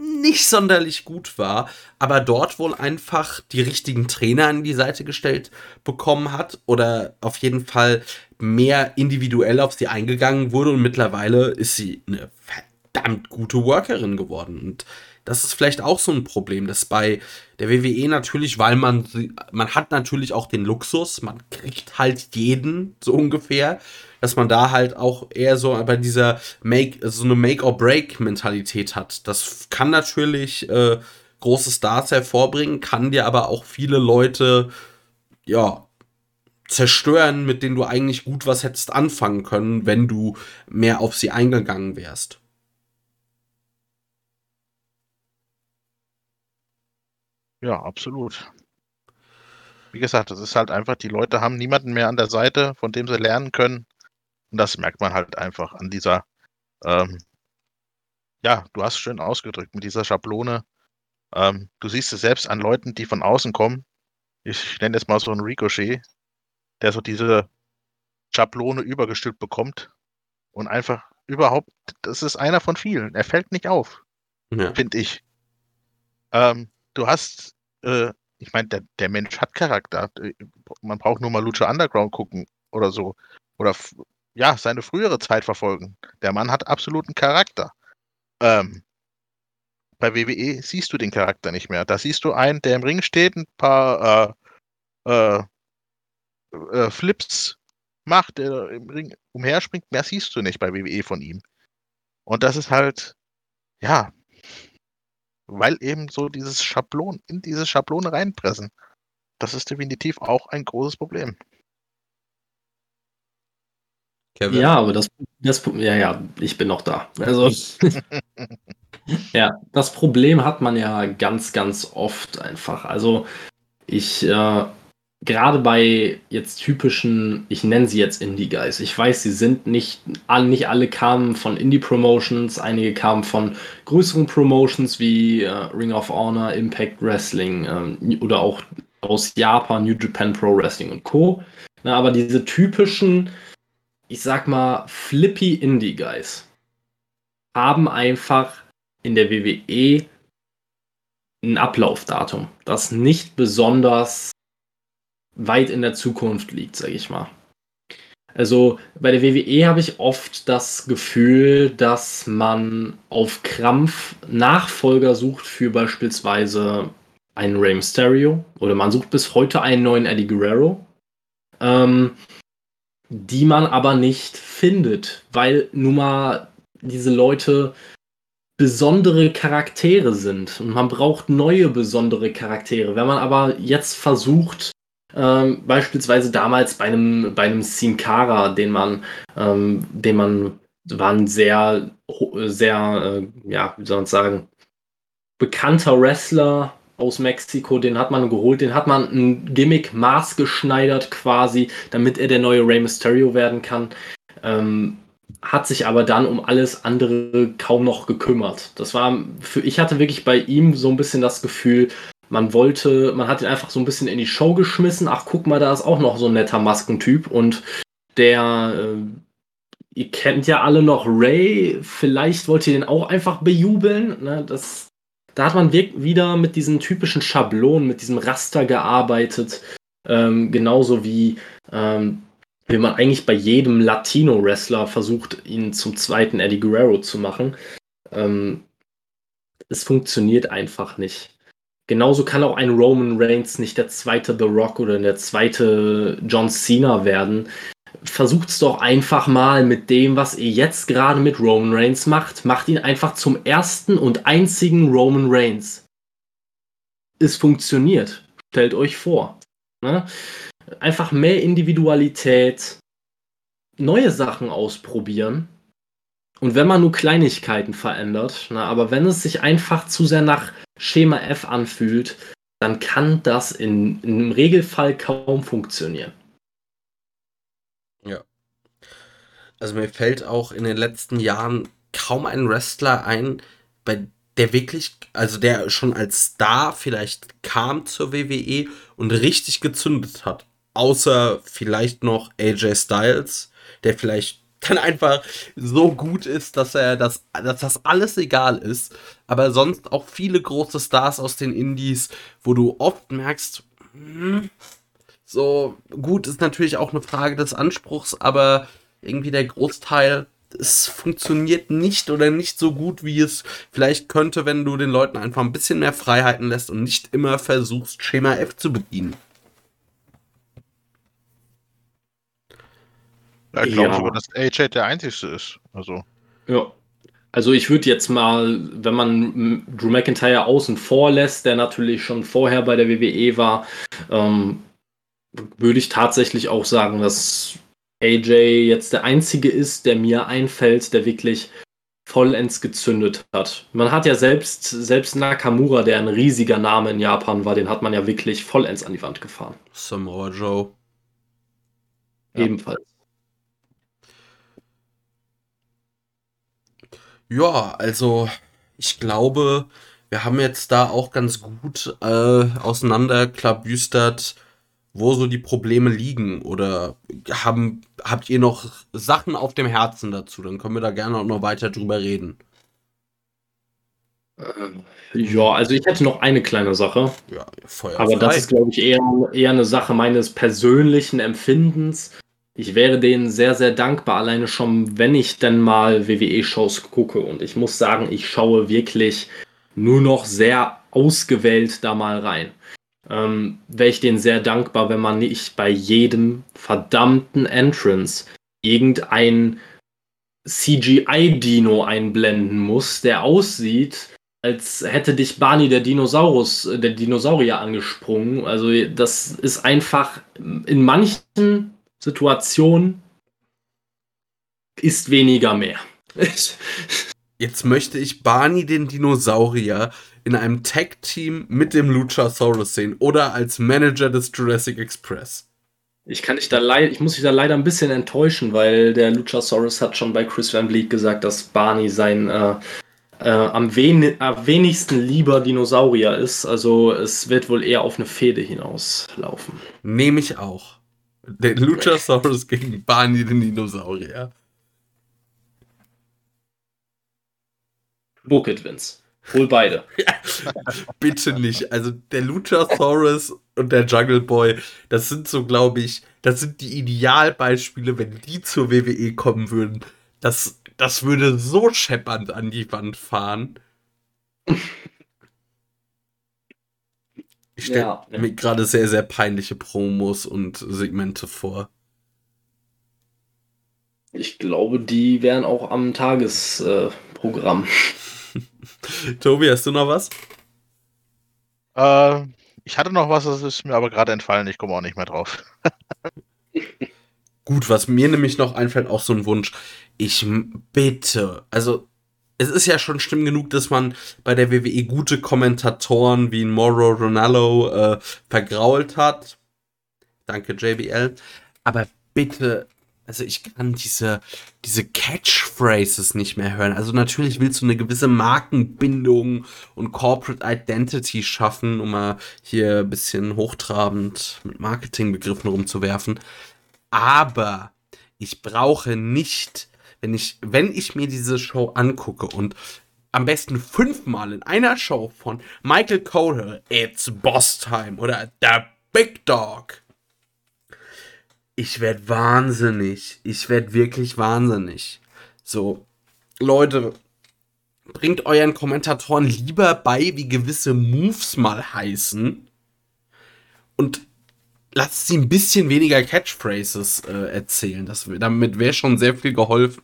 nicht sonderlich gut war, aber dort wohl einfach die richtigen Trainer an die Seite gestellt bekommen hat oder auf jeden Fall mehr individuell auf sie eingegangen wurde. Und mittlerweile ist sie eine verdammt gute Workerin geworden. Und das ist vielleicht auch so ein Problem, dass bei der WWE natürlich, weil man, man hat natürlich auch den Luxus, man kriegt halt jeden so ungefähr, dass man da halt auch eher so bei dieser Make, so eine Make-or-Break-Mentalität hat. Das kann natürlich äh, große Stars hervorbringen, kann dir aber auch viele Leute, ja, zerstören, mit denen du eigentlich gut was hättest anfangen können, wenn du mehr auf sie eingegangen wärst. Ja, absolut. Wie gesagt, das ist halt einfach, die Leute haben niemanden mehr an der Seite, von dem sie lernen können. Und das merkt man halt einfach an dieser, ähm, ja, du hast schön ausgedrückt mit dieser Schablone. Ähm, du siehst es selbst an Leuten, die von außen kommen. Ich nenne jetzt mal so einen Ricochet, der so diese Schablone übergestülpt bekommt und einfach überhaupt, das ist einer von vielen. Er fällt nicht auf, ja. finde ich. Ähm, du hast, äh, ich meine, der, der Mensch hat Charakter. Man braucht nur mal Lucha Underground gucken oder so. Oder ja, seine frühere Zeit verfolgen. Der Mann hat absoluten Charakter. Ähm, bei WWE siehst du den Charakter nicht mehr. Da siehst du einen, der im Ring steht, ein paar äh, äh, äh, Flips macht, der im Ring umherspringt. Mehr siehst du nicht bei WWE von ihm. Und das ist halt, ja, weil eben so dieses Schablon, in diese Schablone reinpressen. Das ist definitiv auch ein großes Problem. Kevin. Ja, aber das, das, ja, ja, ich bin noch da. Also, *laughs* ja, das Problem hat man ja ganz, ganz oft einfach. Also, ich, äh, gerade bei jetzt typischen, ich nenne sie jetzt Indie-Guys, ich weiß, sie sind nicht, nicht alle kamen von Indie-Promotions, einige kamen von größeren Promotions wie äh, Ring of Honor, Impact Wrestling ähm, oder auch aus Japan, New Japan Pro Wrestling und Co. Na, aber diese typischen ich sag mal, flippy Indie-Guys haben einfach in der WWE ein Ablaufdatum, das nicht besonders weit in der Zukunft liegt, sag ich mal. Also bei der WWE habe ich oft das Gefühl, dass man auf Krampf Nachfolger sucht für beispielsweise einen Rey Mysterio oder man sucht bis heute einen neuen Eddie Guerrero. Ähm, die man aber nicht findet, weil nun mal diese Leute besondere Charaktere sind und man braucht neue besondere Charaktere. Wenn man aber jetzt versucht, ähm, beispielsweise damals bei einem, bei einem Sin Cara, den man, ähm, den man, war ein sehr, sehr, äh, ja, wie soll man sagen, bekannter Wrestler aus Mexiko, den hat man geholt, den hat man ein Gimmick maßgeschneidert quasi, damit er der neue Rey Mysterio werden kann. Ähm, hat sich aber dann um alles andere kaum noch gekümmert. Das war für ich hatte wirklich bei ihm so ein bisschen das Gefühl, man wollte, man hat ihn einfach so ein bisschen in die Show geschmissen. Ach, guck mal, da ist auch noch so ein netter Maskentyp und der äh, ihr kennt ja alle noch Ray, vielleicht wollt ihr den auch einfach bejubeln. Ne? Das, da hat man wieder mit diesen typischen Schablonen, mit diesem Raster gearbeitet. Ähm, genauso wie, ähm, wie man eigentlich bei jedem Latino-Wrestler versucht, ihn zum zweiten Eddie Guerrero zu machen. Ähm, es funktioniert einfach nicht. Genauso kann auch ein Roman Reigns nicht der zweite The Rock oder der zweite John Cena werden versucht's doch einfach mal mit dem, was ihr jetzt gerade mit Roman Reigns macht. Macht ihn einfach zum ersten und einzigen Roman Reigns. Es funktioniert. Stellt euch vor. Ne? Einfach mehr Individualität, neue Sachen ausprobieren. Und wenn man nur Kleinigkeiten verändert, na, ne, aber wenn es sich einfach zu sehr nach Schema F anfühlt, dann kann das in, im Regelfall kaum funktionieren. Ja. Also mir fällt auch in den letzten Jahren kaum ein Wrestler ein, bei der wirklich, also der schon als Star vielleicht kam zur WWE und richtig gezündet hat. Außer vielleicht noch AJ Styles, der vielleicht dann einfach so gut ist, dass er das, dass das alles egal ist. Aber sonst auch viele große Stars aus den Indies, wo du oft merkst, hm, so, gut, ist natürlich auch eine Frage des Anspruchs, aber irgendwie der Großteil, es funktioniert nicht oder nicht so gut, wie es vielleicht könnte, wenn du den Leuten einfach ein bisschen mehr Freiheiten lässt und nicht immer versuchst, Schema F zu bedienen. Ja, ich glaube ja. sogar, dass AJ der Einzige ist. Also. Ja. Also ich würde jetzt mal, wenn man Drew McIntyre außen vor lässt, der natürlich schon vorher bei der WWE war, ähm, würde ich tatsächlich auch sagen, dass AJ jetzt der einzige ist, der mir einfällt, der wirklich vollends gezündet hat. Man hat ja selbst, selbst Nakamura, der ein riesiger Name in Japan war, den hat man ja wirklich vollends an die Wand gefahren. Samoa Joe. Ebenfalls. Ja, also ich glaube, wir haben jetzt da auch ganz gut äh, auseinanderklabüstert, wo so die Probleme liegen oder haben, habt ihr noch Sachen auf dem Herzen dazu? Dann können wir da gerne auch noch weiter drüber reden. Ja, also ich hätte noch eine kleine Sache. Ja, Feuer Aber das ist, glaube ich, eher, eher eine Sache meines persönlichen Empfindens. Ich wäre denen sehr, sehr dankbar, alleine schon, wenn ich dann mal WWE-Shows gucke. Und ich muss sagen, ich schaue wirklich nur noch sehr ausgewählt da mal rein ähm, wäre ich denen sehr dankbar, wenn man nicht bei jedem verdammten Entrance irgendein CGI-Dino einblenden muss, der aussieht, als hätte dich Barney der Dinosaurus, äh, der Dinosaurier angesprungen. Also das ist einfach in manchen Situationen ist weniger mehr. Jetzt möchte ich Barney den Dinosaurier in einem Tag-Team mit dem Luchasaurus sehen oder als Manager des Jurassic Express. Ich kann dich da leider, ich muss dich da leider ein bisschen enttäuschen, weil der Luchasaurus hat schon bei Chris Van Vliet gesagt, dass Barney sein äh, äh, am, wen am, wenigsten lieber Dinosaurier ist. Also es wird wohl eher auf eine Fehde hinauslaufen. Nehme ich auch. Der Luchasaurus gegen Barney den Dinosaurier. Book it, Vince. Hol beide. *laughs* bitte nicht. Also der Luchasaurus und der Jungle Boy, das sind so, glaube ich, das sind die Idealbeispiele, wenn die zur WWE kommen würden. Das, das würde so scheppernd an die Wand fahren. *laughs* Ich stelle ja, mir gerade sehr, sehr peinliche Promos und Segmente vor. Ich glaube, die wären auch am Tagesprogramm. Äh, *laughs* Tobi, hast du noch was? Äh, ich hatte noch was, das ist mir aber gerade entfallen. Ich komme auch nicht mehr drauf. *laughs* Gut, was mir nämlich noch einfällt, auch so ein Wunsch. Ich bitte, also es ist ja schon schlimm genug, dass man bei der WWE gute Kommentatoren wie Moro Ronaldo äh, vergrault hat. Danke, JBL. Aber bitte, also ich kann diese, diese Catchphrases nicht mehr hören. Also natürlich willst du eine gewisse Markenbindung und Corporate Identity schaffen, um mal hier ein bisschen hochtrabend mit Marketingbegriffen rumzuwerfen. Aber ich brauche nicht wenn ich, wenn ich mir diese Show angucke und am besten fünfmal in einer Show von Michael Cole It's Boss Time oder The Big Dog. Ich werde wahnsinnig. Ich werde wirklich wahnsinnig. So, Leute, bringt euren Kommentatoren lieber bei, wie gewisse Moves mal heißen. Und lasst sie ein bisschen weniger Catchphrases äh, erzählen. Das, damit wäre schon sehr viel geholfen.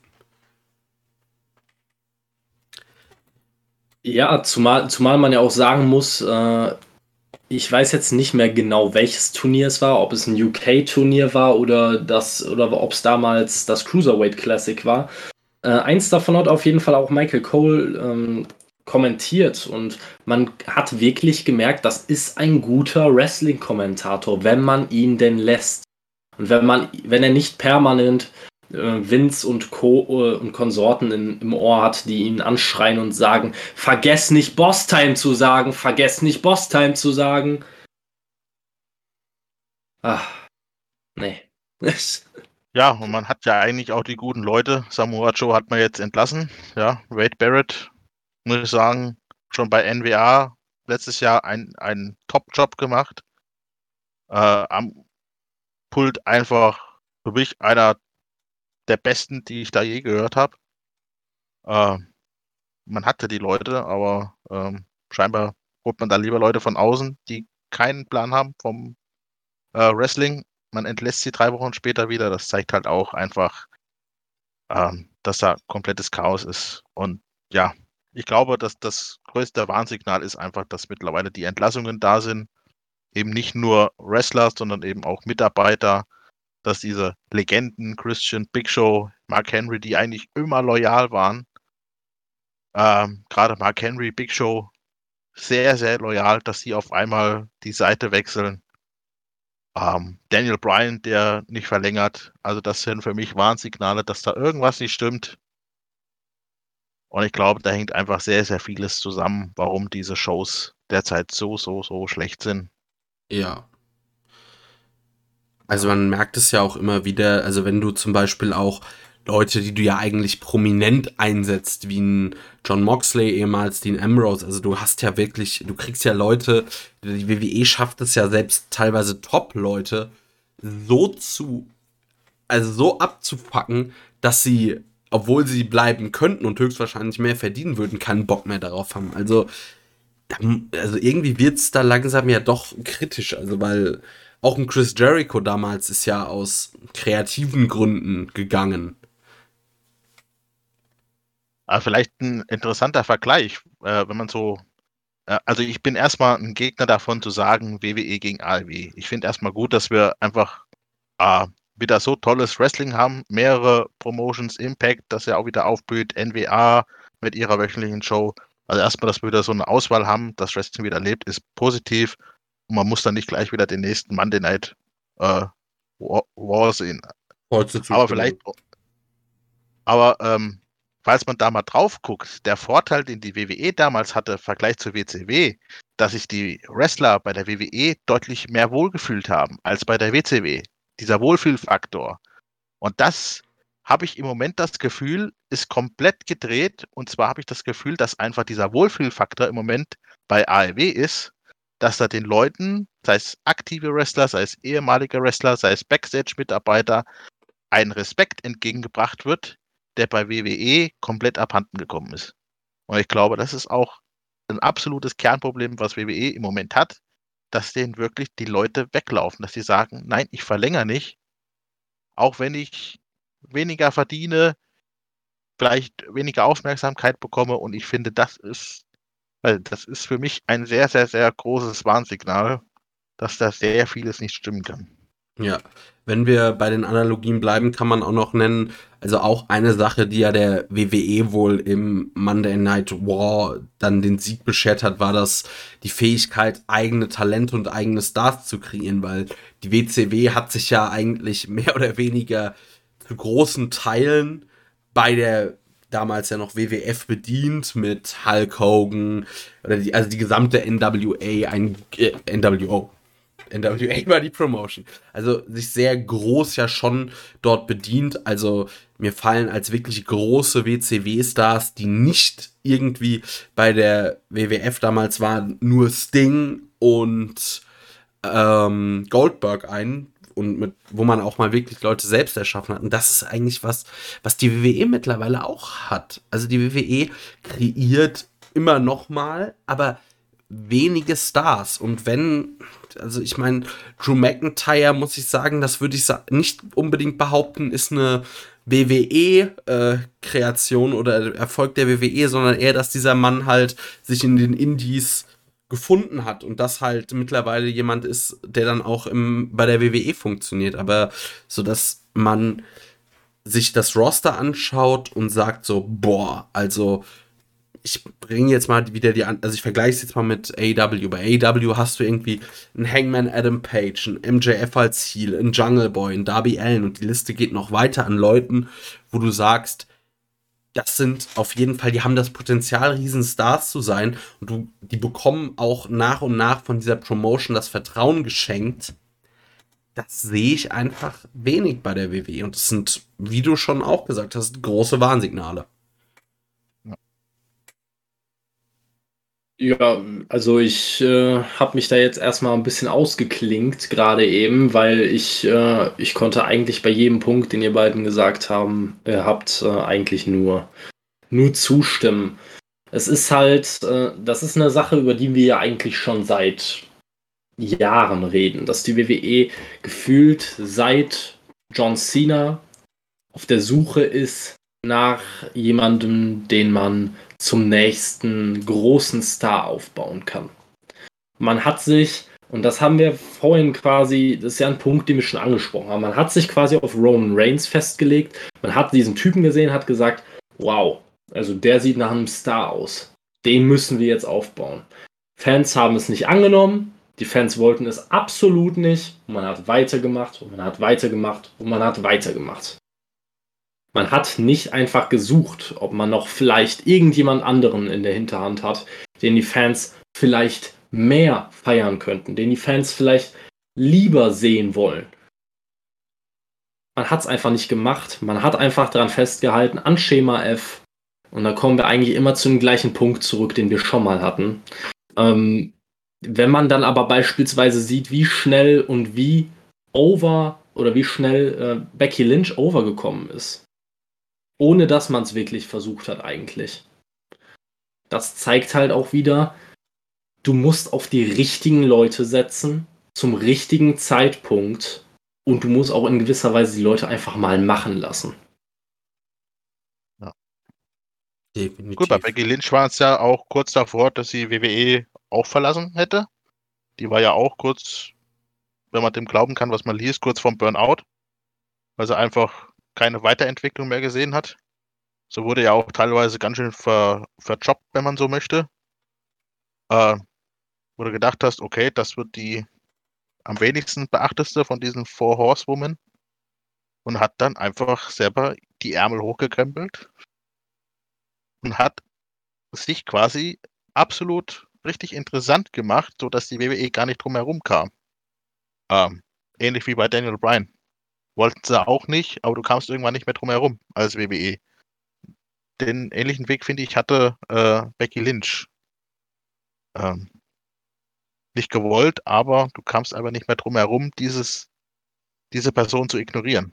Ja, zumal, zumal man ja auch sagen muss, äh, ich weiß jetzt nicht mehr genau, welches Turnier es war, ob es ein UK-Turnier war oder das oder ob es damals das Cruiserweight Classic war. Äh, eins davon hat auf jeden Fall auch Michael Cole ähm, kommentiert und man hat wirklich gemerkt, das ist ein guter Wrestling-Kommentator, wenn man ihn denn lässt. Und wenn man, wenn er nicht permanent Vince und Co. Äh, und Konsorten in, im Ohr hat, die ihn anschreien und sagen, vergess nicht Boss Time zu sagen, vergess nicht Boss Time zu sagen. Ach, nee. *laughs* ja, und man hat ja eigentlich auch die guten Leute. Samoa Joe hat man jetzt entlassen. Ja, Wade Barrett, muss ich sagen, schon bei NWA letztes Jahr einen Top-Job gemacht. Äh, am Pult einfach für mich einer der besten, die ich da je gehört habe. Äh, man hatte die Leute, aber ähm, scheinbar holt man da lieber Leute von außen, die keinen Plan haben vom äh, Wrestling. Man entlässt sie drei Wochen später wieder. Das zeigt halt auch einfach, ähm, dass da komplettes Chaos ist. Und ja, ich glaube, dass das größte Warnsignal ist einfach, dass mittlerweile die Entlassungen da sind. Eben nicht nur Wrestler, sondern eben auch Mitarbeiter, dass diese Legenden, Christian, Big Show, Mark Henry, die eigentlich immer loyal waren, ähm, gerade Mark Henry, Big Show, sehr, sehr loyal, dass sie auf einmal die Seite wechseln. Ähm, Daniel Bryan, der nicht verlängert. Also das sind für mich Warnsignale, dass da irgendwas nicht stimmt. Und ich glaube, da hängt einfach sehr, sehr vieles zusammen, warum diese Shows derzeit so, so, so schlecht sind. Ja, also man merkt es ja auch immer wieder, also wenn du zum Beispiel auch Leute, die du ja eigentlich prominent einsetzt, wie ein John Moxley ehemals, Dean Ambrose, also du hast ja wirklich, du kriegst ja Leute, die WWE schafft es ja selbst teilweise Top-Leute so zu, also so abzupacken, dass sie, obwohl sie bleiben könnten und höchstwahrscheinlich mehr verdienen würden, keinen Bock mehr darauf haben. Also, also irgendwie wird es da langsam ja doch kritisch, also weil auch ein Chris Jericho damals ist ja aus kreativen Gründen gegangen. Aber vielleicht ein interessanter Vergleich, äh, wenn man so. Äh, also, ich bin erstmal ein Gegner davon zu sagen, WWE gegen AEW. Ich finde erstmal gut, dass wir einfach äh, wieder so tolles Wrestling haben. Mehrere Promotions, Impact, das ja auch wieder aufblüht, NWA mit ihrer wöchentlichen Show. Also, erstmal, dass wir wieder so eine Auswahl haben, dass Wrestling wieder lebt, ist positiv. Und man muss dann nicht gleich wieder den nächsten Monday Night äh, War, sehen. Aber vielleicht, aber ähm, falls man da mal drauf guckt, der Vorteil, den die WWE damals hatte, im Vergleich zur WCW, dass sich die Wrestler bei der WWE deutlich mehr wohlgefühlt haben als bei der WCW. Dieser Wohlfühlfaktor. Und das habe ich im Moment das Gefühl, ist komplett gedreht. Und zwar habe ich das Gefühl, dass einfach dieser Wohlfühlfaktor im Moment bei AEW ist, dass da den Leuten, sei es aktive Wrestler, sei es ehemalige Wrestler, sei es Backstage-Mitarbeiter, ein Respekt entgegengebracht wird, der bei WWE komplett abhanden gekommen ist. Und ich glaube, das ist auch ein absolutes Kernproblem, was WWE im Moment hat, dass denen wirklich die Leute weglaufen, dass sie sagen, nein, ich verlängere nicht, auch wenn ich weniger verdiene, vielleicht weniger Aufmerksamkeit bekomme und ich finde, das ist weil das ist für mich ein sehr, sehr, sehr großes Warnsignal, dass da sehr vieles nicht stimmen kann. Ja, wenn wir bei den Analogien bleiben, kann man auch noch nennen, also auch eine Sache, die ja der WWE wohl im Monday Night War dann den Sieg beschert hat, war das die Fähigkeit, eigene Talente und eigene Stars zu kreieren, weil die WCW hat sich ja eigentlich *laughs* mehr oder weniger zu großen Teilen bei der damals ja noch WWF bedient mit Hulk Hogan oder die, also die gesamte NWA, ein äh, NWO, NWA *laughs* war die Promotion. Also sich sehr groß ja schon dort bedient. Also mir fallen als wirklich große WCW-Stars, die nicht irgendwie bei der WWF damals waren, nur Sting und ähm, Goldberg ein. Und mit, wo man auch mal wirklich Leute selbst erschaffen hat. Und das ist eigentlich was, was die WWE mittlerweile auch hat. Also die WWE kreiert immer noch mal, aber wenige Stars. Und wenn also ich meine, Drew McIntyre, muss ich sagen, das würde ich nicht unbedingt behaupten, ist eine WWE-Kreation äh, oder Erfolg der WWE, sondern eher, dass dieser Mann halt sich in den Indies gefunden hat und das halt mittlerweile jemand ist, der dann auch im, bei der WWE funktioniert. Aber so, dass man sich das Roster anschaut und sagt so, boah, also ich bringe jetzt mal wieder die, also ich vergleiche es jetzt mal mit AW. Bei AW hast du irgendwie einen Hangman Adam Page, einen MJF als Heel, einen Jungle Boy, einen Darby Allen und die Liste geht noch weiter an Leuten, wo du sagst, das sind auf jeden Fall, die haben das Potenzial, Riesenstars zu sein und du, die bekommen auch nach und nach von dieser Promotion das Vertrauen geschenkt. Das sehe ich einfach wenig bei der WWE und das sind, wie du schon auch gesagt hast, große Warnsignale. Ja, also ich äh, habe mich da jetzt erstmal ein bisschen ausgeklinkt, gerade eben, weil ich, äh, ich konnte eigentlich bei jedem Punkt, den ihr beiden gesagt haben, äh, habt, äh, eigentlich nur, nur zustimmen. Es ist halt, äh, das ist eine Sache, über die wir ja eigentlich schon seit Jahren reden, dass die WWE gefühlt seit John Cena auf der Suche ist nach jemandem, den man zum nächsten großen Star aufbauen kann. Man hat sich, und das haben wir vorhin quasi, das ist ja ein Punkt, den wir schon angesprochen haben, man hat sich quasi auf Roman Reigns festgelegt, man hat diesen Typen gesehen, hat gesagt, wow, also der sieht nach einem Star aus. Den müssen wir jetzt aufbauen. Fans haben es nicht angenommen, die Fans wollten es absolut nicht. Und man hat weitergemacht und man hat weitergemacht und man hat weitergemacht. Man hat nicht einfach gesucht, ob man noch vielleicht irgendjemand anderen in der Hinterhand hat, den die Fans vielleicht mehr feiern könnten, den die Fans vielleicht lieber sehen wollen. Man hat es einfach nicht gemacht. Man hat einfach daran festgehalten, an Schema F. Und da kommen wir eigentlich immer zu dem gleichen Punkt zurück, den wir schon mal hatten. Ähm, wenn man dann aber beispielsweise sieht, wie schnell und wie over oder wie schnell äh, Becky Lynch overgekommen ist, ohne dass man es wirklich versucht hat eigentlich. Das zeigt halt auch wieder, du musst auf die richtigen Leute setzen, zum richtigen Zeitpunkt und du musst auch in gewisser Weise die Leute einfach mal machen lassen. Ja. Definitiv. Gut, bei Becky Lynch war es ja auch kurz davor, dass sie WWE auch verlassen hätte. Die war ja auch kurz, wenn man dem glauben kann, was man liest, kurz vorm Burnout. Weil sie einfach keine Weiterentwicklung mehr gesehen hat. So wurde ja auch teilweise ganz schön ver, verjobbt, wenn man so möchte. Äh, wo du gedacht hast, okay, das wird die am wenigsten beachteste von diesen Four Horsewomen und hat dann einfach selber die Ärmel hochgekrempelt und hat sich quasi absolut richtig interessant gemacht, sodass die WWE gar nicht drum herum kam. Ähm, ähnlich wie bei Daniel Bryan. Wollten sie auch nicht, aber du kamst irgendwann nicht mehr drum herum als WWE. Den ähnlichen Weg, finde ich, hatte äh, Becky Lynch. Ähm, nicht gewollt, aber du kamst einfach nicht mehr drum herum, dieses, diese Person zu ignorieren.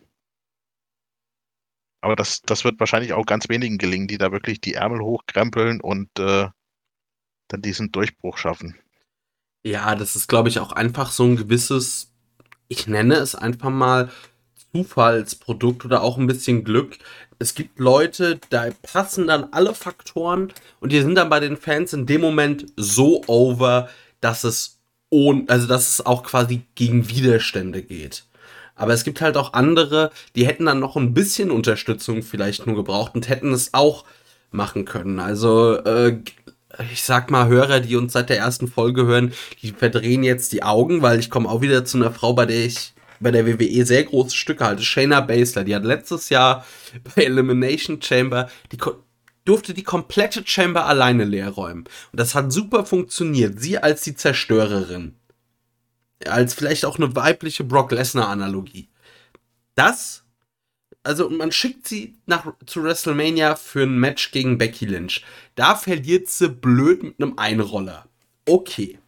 Aber das, das wird wahrscheinlich auch ganz wenigen gelingen, die da wirklich die Ärmel hochkrempeln und äh, dann diesen Durchbruch schaffen. Ja, das ist, glaube ich, auch einfach so ein gewisses, ich nenne es einfach mal Zufallsprodukt oder auch ein bisschen Glück. Es gibt Leute, da passen dann alle Faktoren und die sind dann bei den Fans in dem Moment so over, dass es ohne, also dass es auch quasi gegen Widerstände geht. Aber es gibt halt auch andere, die hätten dann noch ein bisschen Unterstützung vielleicht nur gebraucht und hätten es auch machen können. Also, äh, ich sag mal, Hörer, die uns seit der ersten Folge hören, die verdrehen jetzt die Augen, weil ich komme auch wieder zu einer Frau, bei der ich bei der WWE sehr große Stücke halte. Shayna Baszler, die hat letztes Jahr bei Elimination Chamber die durfte die komplette Chamber alleine leer räumen. Und das hat super funktioniert. Sie als die Zerstörerin. Als vielleicht auch eine weibliche Brock Lesnar-Analogie. Das, also man schickt sie nach, zu WrestleMania für ein Match gegen Becky Lynch. Da verliert sie blöd mit einem Einroller. Okay.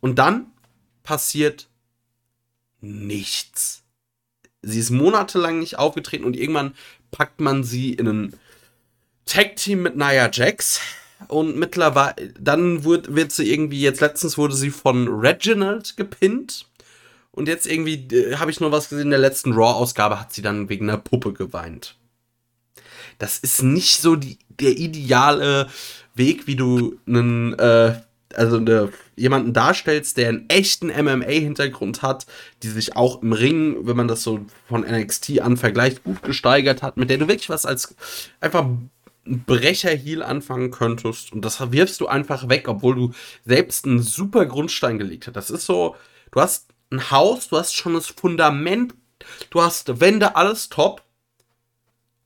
Und dann passiert nichts. Sie ist monatelang nicht aufgetreten und irgendwann packt man sie in einen Tag-Team mit Nia Jax. Und mittlerweile, dann wird, wird sie irgendwie, jetzt letztens wurde sie von Reginald gepinnt. Und jetzt irgendwie äh, habe ich nur was gesehen, in der letzten Raw-Ausgabe hat sie dann wegen einer Puppe geweint. Das ist nicht so die, der ideale Weg, wie du einen, äh, also eine, jemanden darstellst, der einen echten MMA-Hintergrund hat, die sich auch im Ring, wenn man das so von NXT an vergleicht, gut gesteigert hat, mit der du wirklich was als einfach Brecher-Heal anfangen könntest und das wirfst du einfach weg, obwohl du selbst einen super Grundstein gelegt hast. Das ist so, du hast ein Haus, du hast schon das Fundament, du hast Wände, alles top,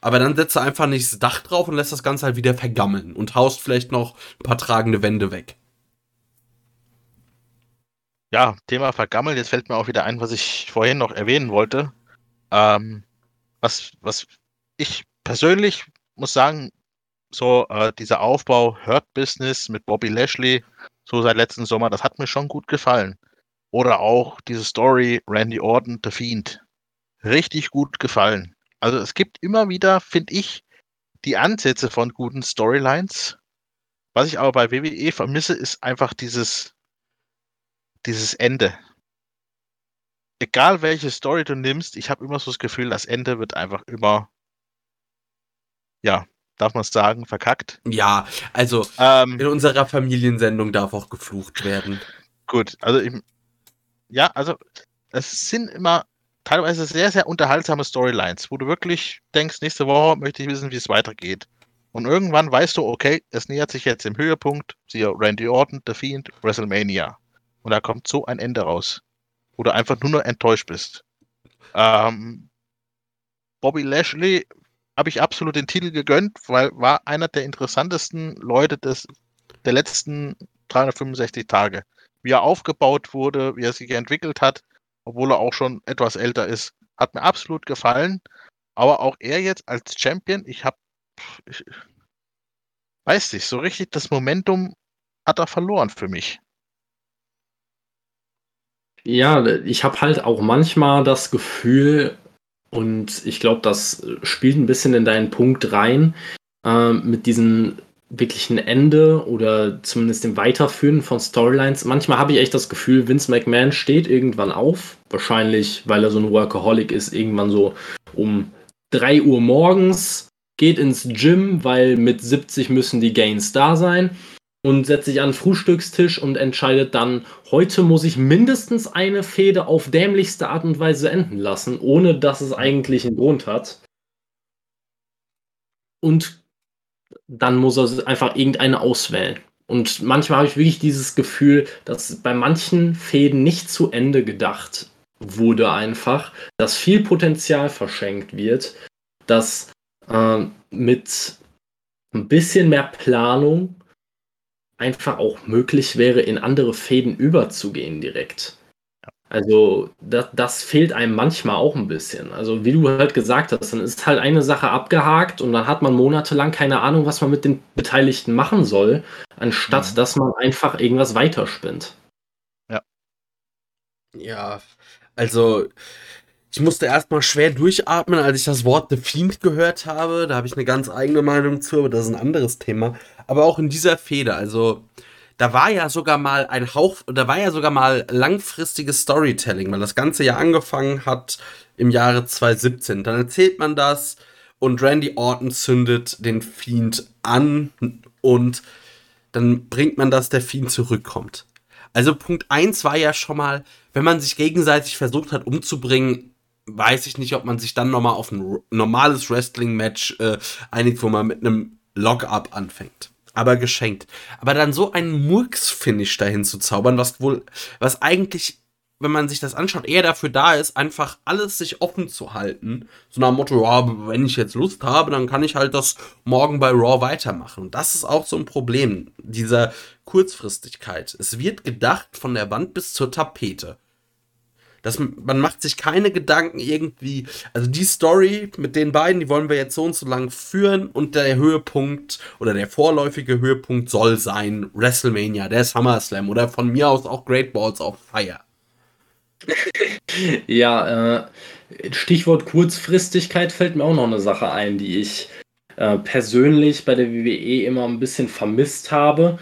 aber dann setzt du einfach nicht das Dach drauf und lässt das Ganze halt wieder vergammeln und haust vielleicht noch ein paar tragende Wände weg. Ja, Thema vergammeln, jetzt fällt mir auch wieder ein, was ich vorhin noch erwähnen wollte. Ähm, was, was ich persönlich muss sagen, so äh, dieser Aufbau Hurt Business mit Bobby Lashley, so seit letzten Sommer, das hat mir schon gut gefallen. Oder auch diese Story Randy Orton, The Fiend. Richtig gut gefallen. Also es gibt immer wieder, finde ich, die Ansätze von guten Storylines. Was ich aber bei WWE vermisse, ist einfach dieses, dieses Ende. Egal welche Story du nimmst, ich habe immer so das Gefühl, das Ende wird einfach immer, ja, darf man es sagen, verkackt. Ja, also ähm, in unserer Familiensendung darf auch geflucht werden. Gut, also ich, ja, also es sind immer teilweise sehr, sehr unterhaltsame Storylines, wo du wirklich denkst, nächste Woche möchte ich wissen, wie es weitergeht. Und irgendwann weißt du, okay, es nähert sich jetzt im Höhepunkt, siehe Randy Orton, The Fiend, WrestleMania. Und da kommt so ein Ende raus, wo du einfach nur noch enttäuscht bist. Ähm, Bobby Lashley habe ich absolut den Titel gegönnt, weil war einer der interessantesten Leute des, der letzten 365 Tage. Wie er aufgebaut wurde, wie er sich entwickelt hat, obwohl er auch schon etwas älter ist, hat mir absolut gefallen. Aber auch er jetzt als Champion, ich habe, weiß nicht, so richtig das Momentum hat er verloren für mich. Ja, ich habe halt auch manchmal das Gefühl, und ich glaube, das spielt ein bisschen in deinen Punkt rein, äh, mit diesem wirklichen Ende oder zumindest dem Weiterführen von Storylines. Manchmal habe ich echt das Gefühl, Vince McMahon steht irgendwann auf. Wahrscheinlich, weil er so ein Workaholic ist, irgendwann so um 3 Uhr morgens, geht ins Gym, weil mit 70 müssen die Gains da sein und setzt sich an den Frühstückstisch und entscheidet dann, heute muss ich mindestens eine Fehde auf dämlichste Art und Weise enden lassen, ohne dass es eigentlich einen Grund hat. Und dann muss er einfach irgendeine auswählen. Und manchmal habe ich wirklich dieses Gefühl, dass bei manchen Fäden nicht zu Ende gedacht wurde einfach, dass viel Potenzial verschenkt wird, dass äh, mit ein bisschen mehr Planung einfach auch möglich wäre, in andere Fäden überzugehen direkt. Also das, das fehlt einem manchmal auch ein bisschen. Also wie du halt gesagt hast, dann ist halt eine Sache abgehakt und dann hat man monatelang keine Ahnung, was man mit den Beteiligten machen soll, anstatt mhm. dass man einfach irgendwas weiterspinnt. Ja. Ja, also ich musste erstmal schwer durchatmen, als ich das Wort The Fiend gehört habe. Da habe ich eine ganz eigene Meinung zu, aber das ist ein anderes Thema. Aber auch in dieser Feder, also da war ja sogar mal ein Hauch, da war ja sogar mal langfristiges Storytelling, weil das Ganze ja angefangen hat im Jahre 2017. Dann erzählt man das und Randy Orton zündet den Fiend an und dann bringt man, dass der Fiend zurückkommt. Also Punkt 1 war ja schon mal, wenn man sich gegenseitig versucht hat umzubringen, weiß ich nicht, ob man sich dann nochmal auf ein normales Wrestling-Match äh, einigt, wo man mit einem Lock-up anfängt. Aber geschenkt. Aber dann so einen Murks-Finish dahin zu zaubern, was wohl, was eigentlich, wenn man sich das anschaut, eher dafür da ist, einfach alles sich offen zu halten. So nach dem Motto, ja, wenn ich jetzt Lust habe, dann kann ich halt das morgen bei Raw weitermachen. Und das ist auch so ein Problem, dieser Kurzfristigkeit. Es wird gedacht von der Wand bis zur Tapete. Das, man macht sich keine Gedanken irgendwie. Also die Story mit den beiden, die wollen wir jetzt so und so lang führen und der Höhepunkt oder der vorläufige Höhepunkt soll sein WrestleMania, der SummerSlam oder von mir aus auch Great Balls of Fire. *laughs* ja, äh, Stichwort Kurzfristigkeit fällt mir auch noch eine Sache ein, die ich äh, persönlich bei der WWE immer ein bisschen vermisst habe.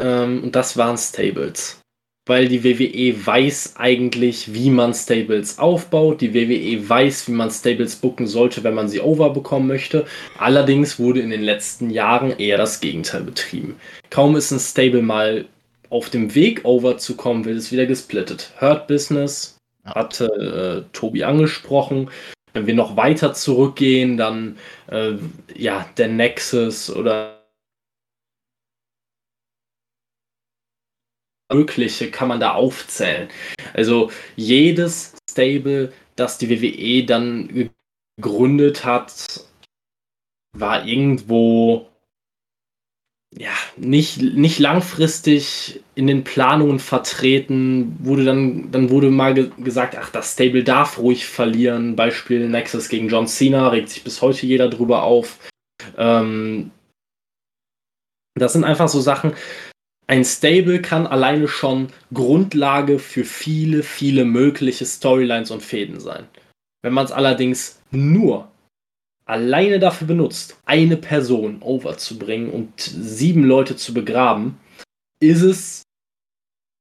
Ähm, und das waren Stables weil die WWE weiß eigentlich, wie man Stables aufbaut. Die WWE weiß, wie man Stables booken sollte, wenn man sie over bekommen möchte. Allerdings wurde in den letzten Jahren eher das Gegenteil betrieben. Kaum ist ein Stable mal auf dem Weg over zu kommen, wird es wieder gesplittet. Hurt Business hatte äh, Tobi angesprochen. Wenn wir noch weiter zurückgehen, dann äh, ja der Nexus oder Mögliche kann man da aufzählen. Also jedes Stable, das die WWE dann gegründet hat, war irgendwo ja, nicht, nicht langfristig in den Planungen vertreten, wurde dann, dann wurde mal ge gesagt, ach, das Stable darf ruhig verlieren. Beispiel Nexus gegen John Cena, regt sich bis heute jeder drüber auf. Ähm, das sind einfach so Sachen, ein Stable kann alleine schon Grundlage für viele, viele mögliche Storylines und Fäden sein. Wenn man es allerdings nur alleine dafür benutzt, eine Person overzubringen und sieben Leute zu begraben, ist es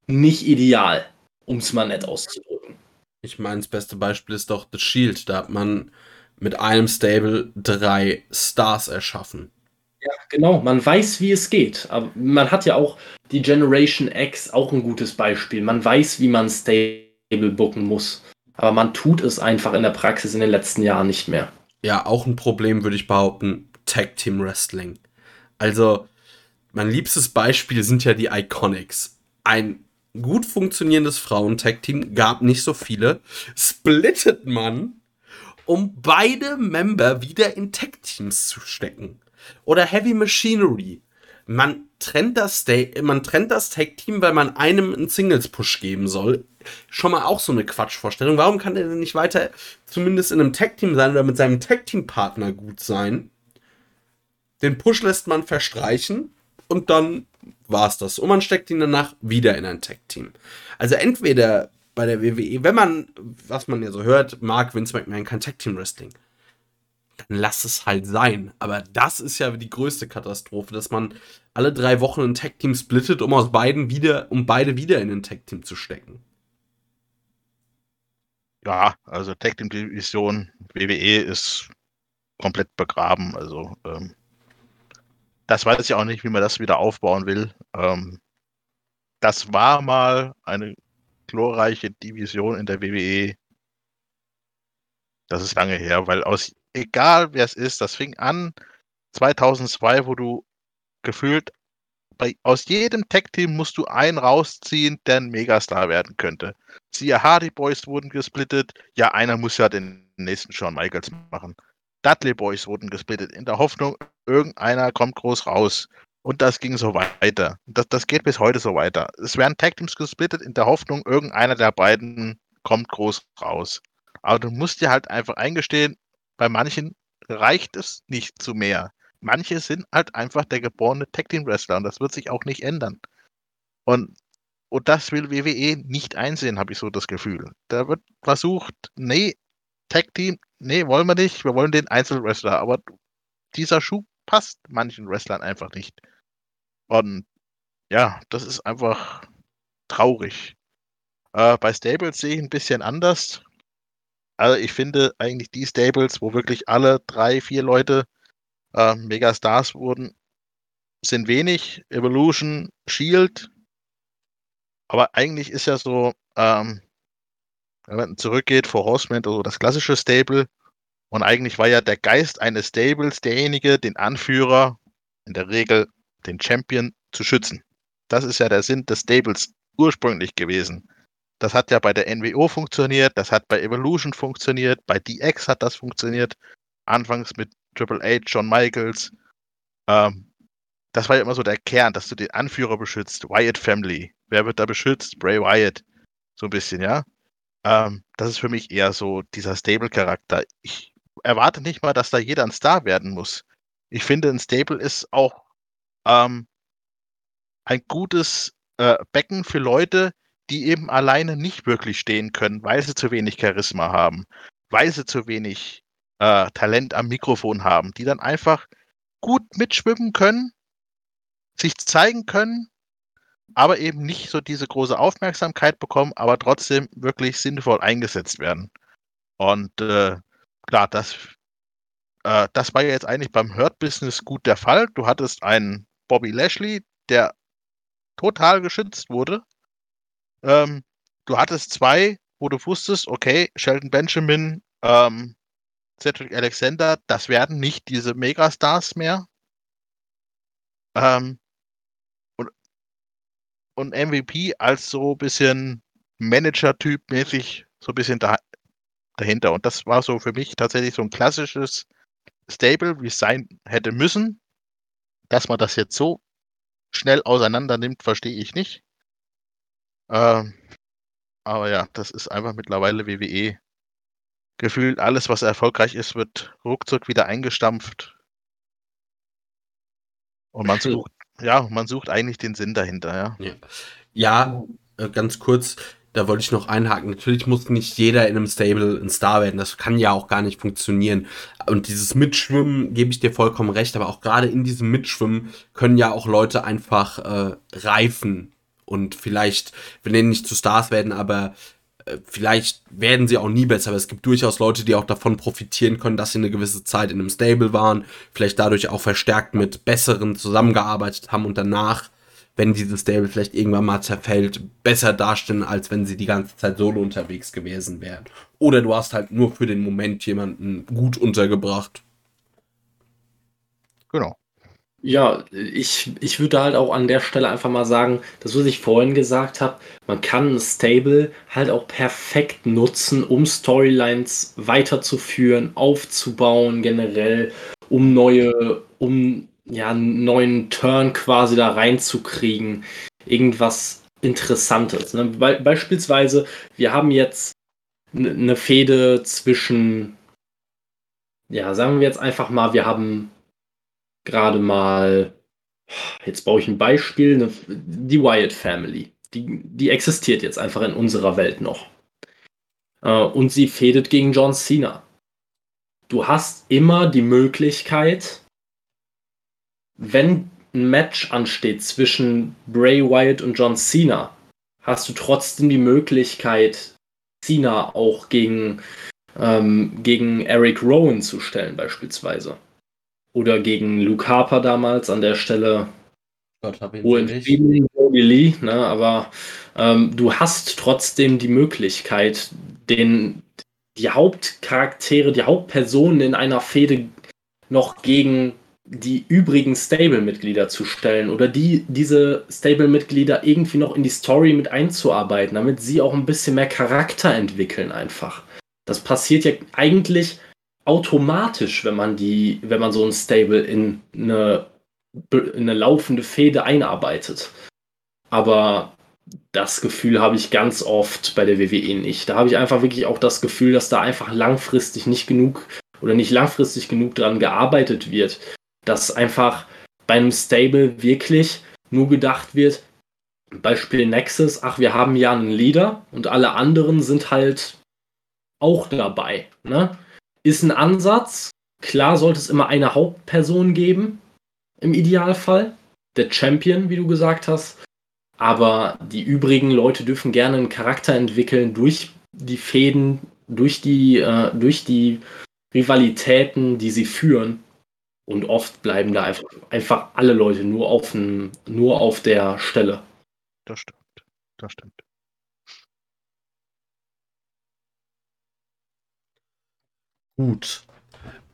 nicht ideal, um es mal nett auszudrücken. Ich meine, das beste Beispiel ist doch The Shield. Da hat man mit einem Stable drei Stars erschaffen. Ja, genau. Man weiß, wie es geht. Aber man hat ja auch die Generation X auch ein gutes Beispiel. Man weiß, wie man Stable booken muss. Aber man tut es einfach in der Praxis in den letzten Jahren nicht mehr. Ja, auch ein Problem würde ich behaupten, Tag Team Wrestling. Also, mein liebstes Beispiel sind ja die Iconics. Ein gut funktionierendes Frauen-Tag-Team gab nicht so viele. Splittet man, um beide Member wieder in Tag-Teams zu stecken. Oder Heavy Machinery. Man trennt das, man trennt das Tag-Team, weil man einem einen Singles-Push geben soll. Schon mal auch so eine Quatschvorstellung. Warum kann der denn nicht weiter zumindest in einem Tag-Team sein oder mit seinem Tag-Team-Partner gut sein? Den Push lässt man verstreichen und dann war's das. Und man steckt ihn danach wieder in ein Tag-Team. Also entweder bei der WWE, wenn man, was man ja so hört, mag Vince McMahon kein Tag-Team-Wrestling dann lass es halt sein. Aber das ist ja die größte Katastrophe, dass man alle drei Wochen ein Tag-Team splittet, um aus beiden wieder, um beide wieder in ein Tag-Team zu stecken. Ja, also Tag-Team-Division WWE ist komplett begraben. Also ähm, das weiß ich auch nicht, wie man das wieder aufbauen will. Ähm, das war mal eine glorreiche Division in der WWE. Das ist lange her, weil aus egal wer es ist, das fing an 2002, wo du gefühlt bei, aus jedem Tech-Team musst du einen rausziehen, der ein Megastar werden könnte. Siehe Hardy Boys wurden gesplittet. Ja, einer muss ja den nächsten Shawn Michaels machen. Dudley Boys wurden gesplittet, in der Hoffnung, irgendeiner kommt groß raus. Und das ging so weiter. Das, das geht bis heute so weiter. Es werden Tag-Teams gesplittet, in der Hoffnung, irgendeiner der beiden kommt groß raus. Aber du musst dir halt einfach eingestehen, bei manchen reicht es nicht zu mehr. Manche sind halt einfach der geborene Tag Team Wrestler und das wird sich auch nicht ändern. Und, und das will WWE nicht einsehen, habe ich so das Gefühl. Da wird versucht, nee, Tag Team, nee, wollen wir nicht, wir wollen den Einzelwrestler, aber dieser Schuh passt manchen Wrestlern einfach nicht. Und ja, das ist einfach traurig. Äh, bei Stables sehe ich ein bisschen anders. Also ich finde eigentlich die Stables, wo wirklich alle drei, vier Leute äh, Megastars wurden, sind wenig. Evolution, Shield, Aber eigentlich ist ja so, ähm, wenn man zurückgeht, vor Horseman, also das klassische Stable. Und eigentlich war ja der Geist eines Stables derjenige, den Anführer, in der Regel den Champion, zu schützen. Das ist ja der Sinn des Stables ursprünglich gewesen. Das hat ja bei der NWO funktioniert, das hat bei Evolution funktioniert, bei DX hat das funktioniert. Anfangs mit Triple H, John Michaels. Ähm, das war ja immer so der Kern, dass du den Anführer beschützt. Wyatt Family. Wer wird da beschützt? Bray Wyatt. So ein bisschen, ja. Ähm, das ist für mich eher so dieser Stable-Charakter. Ich erwarte nicht mal, dass da jeder ein Star werden muss. Ich finde, ein Stable ist auch ähm, ein gutes äh, Becken für Leute, die eben alleine nicht wirklich stehen können, weil sie zu wenig Charisma haben, weil sie zu wenig äh, Talent am Mikrofon haben, die dann einfach gut mitschwimmen können, sich zeigen können, aber eben nicht so diese große Aufmerksamkeit bekommen, aber trotzdem wirklich sinnvoll eingesetzt werden. Und äh, klar, das, äh, das war ja jetzt eigentlich beim Hurt-Business gut der Fall. Du hattest einen Bobby Lashley, der total geschützt wurde. Ähm, du hattest zwei, wo du wusstest, okay, Sheldon Benjamin, ähm, Cedric Alexander, das werden nicht diese Megastars mehr. Ähm, und, und MVP als so ein bisschen Manager-Typ mäßig so ein bisschen da, dahinter. Und das war so für mich tatsächlich so ein klassisches Stable, wie es sein hätte müssen. Dass man das jetzt so schnell auseinander nimmt, verstehe ich nicht. Ähm, aber ja, das ist einfach mittlerweile WWE. Gefühlt alles, was erfolgreich ist, wird ruckzuck wieder eingestampft. Und man *laughs* sucht, ja, man sucht eigentlich den Sinn dahinter, ja. Ja, ja äh, ganz kurz, da wollte ich noch einhaken. Natürlich muss nicht jeder in einem Stable ein Star werden. Das kann ja auch gar nicht funktionieren. Und dieses Mitschwimmen, gebe ich dir vollkommen recht, aber auch gerade in diesem Mitschwimmen können ja auch Leute einfach äh, reifen und vielleicht, wenn die nicht zu Stars werden, aber äh, vielleicht werden sie auch nie besser, aber es gibt durchaus Leute, die auch davon profitieren können, dass sie eine gewisse Zeit in einem Stable waren, vielleicht dadurch auch verstärkt mit Besseren zusammengearbeitet haben und danach wenn dieses Stable vielleicht irgendwann mal zerfällt, besser dastehen, als wenn sie die ganze Zeit solo unterwegs gewesen wären. Oder du hast halt nur für den Moment jemanden gut untergebracht. Genau. Ja, ich, ich würde halt auch an der Stelle einfach mal sagen, das, was ich vorhin gesagt habe, man kann ein Stable halt auch perfekt nutzen, um Storylines weiterzuführen, aufzubauen generell, um neue, um ja, einen neuen Turn quasi da reinzukriegen. Irgendwas Interessantes. Ne? Be beispielsweise, wir haben jetzt eine Fehde zwischen, ja, sagen wir jetzt einfach mal, wir haben gerade mal, jetzt baue ich ein Beispiel, die Wyatt Family. Die, die existiert jetzt einfach in unserer Welt noch. Äh, und sie fädet gegen John Cena. Du hast immer die Möglichkeit, wenn ein Match ansteht zwischen Bray Wyatt und John Cena, hast du trotzdem die Möglichkeit, Cena auch gegen, ähm, gegen Eric Rowan zu stellen, beispielsweise. Oder gegen Luke Harper damals an der Stelle. Gott hab ihn Lee, ne? Aber ähm, du hast trotzdem die Möglichkeit, den, die Hauptcharaktere, die Hauptpersonen in einer Fehde noch gegen die übrigen Stable-Mitglieder zu stellen oder die, diese Stable-Mitglieder irgendwie noch in die Story mit einzuarbeiten, damit sie auch ein bisschen mehr Charakter entwickeln einfach. Das passiert ja eigentlich automatisch, wenn man die, wenn man so ein Stable in eine, in eine laufende Fehde einarbeitet. Aber das Gefühl habe ich ganz oft bei der WWE nicht. Da habe ich einfach wirklich auch das Gefühl, dass da einfach langfristig nicht genug oder nicht langfristig genug dran gearbeitet wird dass einfach bei einem Stable wirklich nur gedacht wird, Beispiel Nexus, ach, wir haben ja einen Leader und alle anderen sind halt auch dabei. Ne? Ist ein Ansatz. Klar sollte es immer eine Hauptperson geben, im Idealfall. Der Champion, wie du gesagt hast. Aber die übrigen Leute dürfen gerne einen Charakter entwickeln durch die Fäden, durch die, äh, durch die Rivalitäten, die sie führen. Und oft bleiben da einfach, einfach alle Leute nur auf, nur auf der Stelle. Das stimmt. das stimmt. Gut.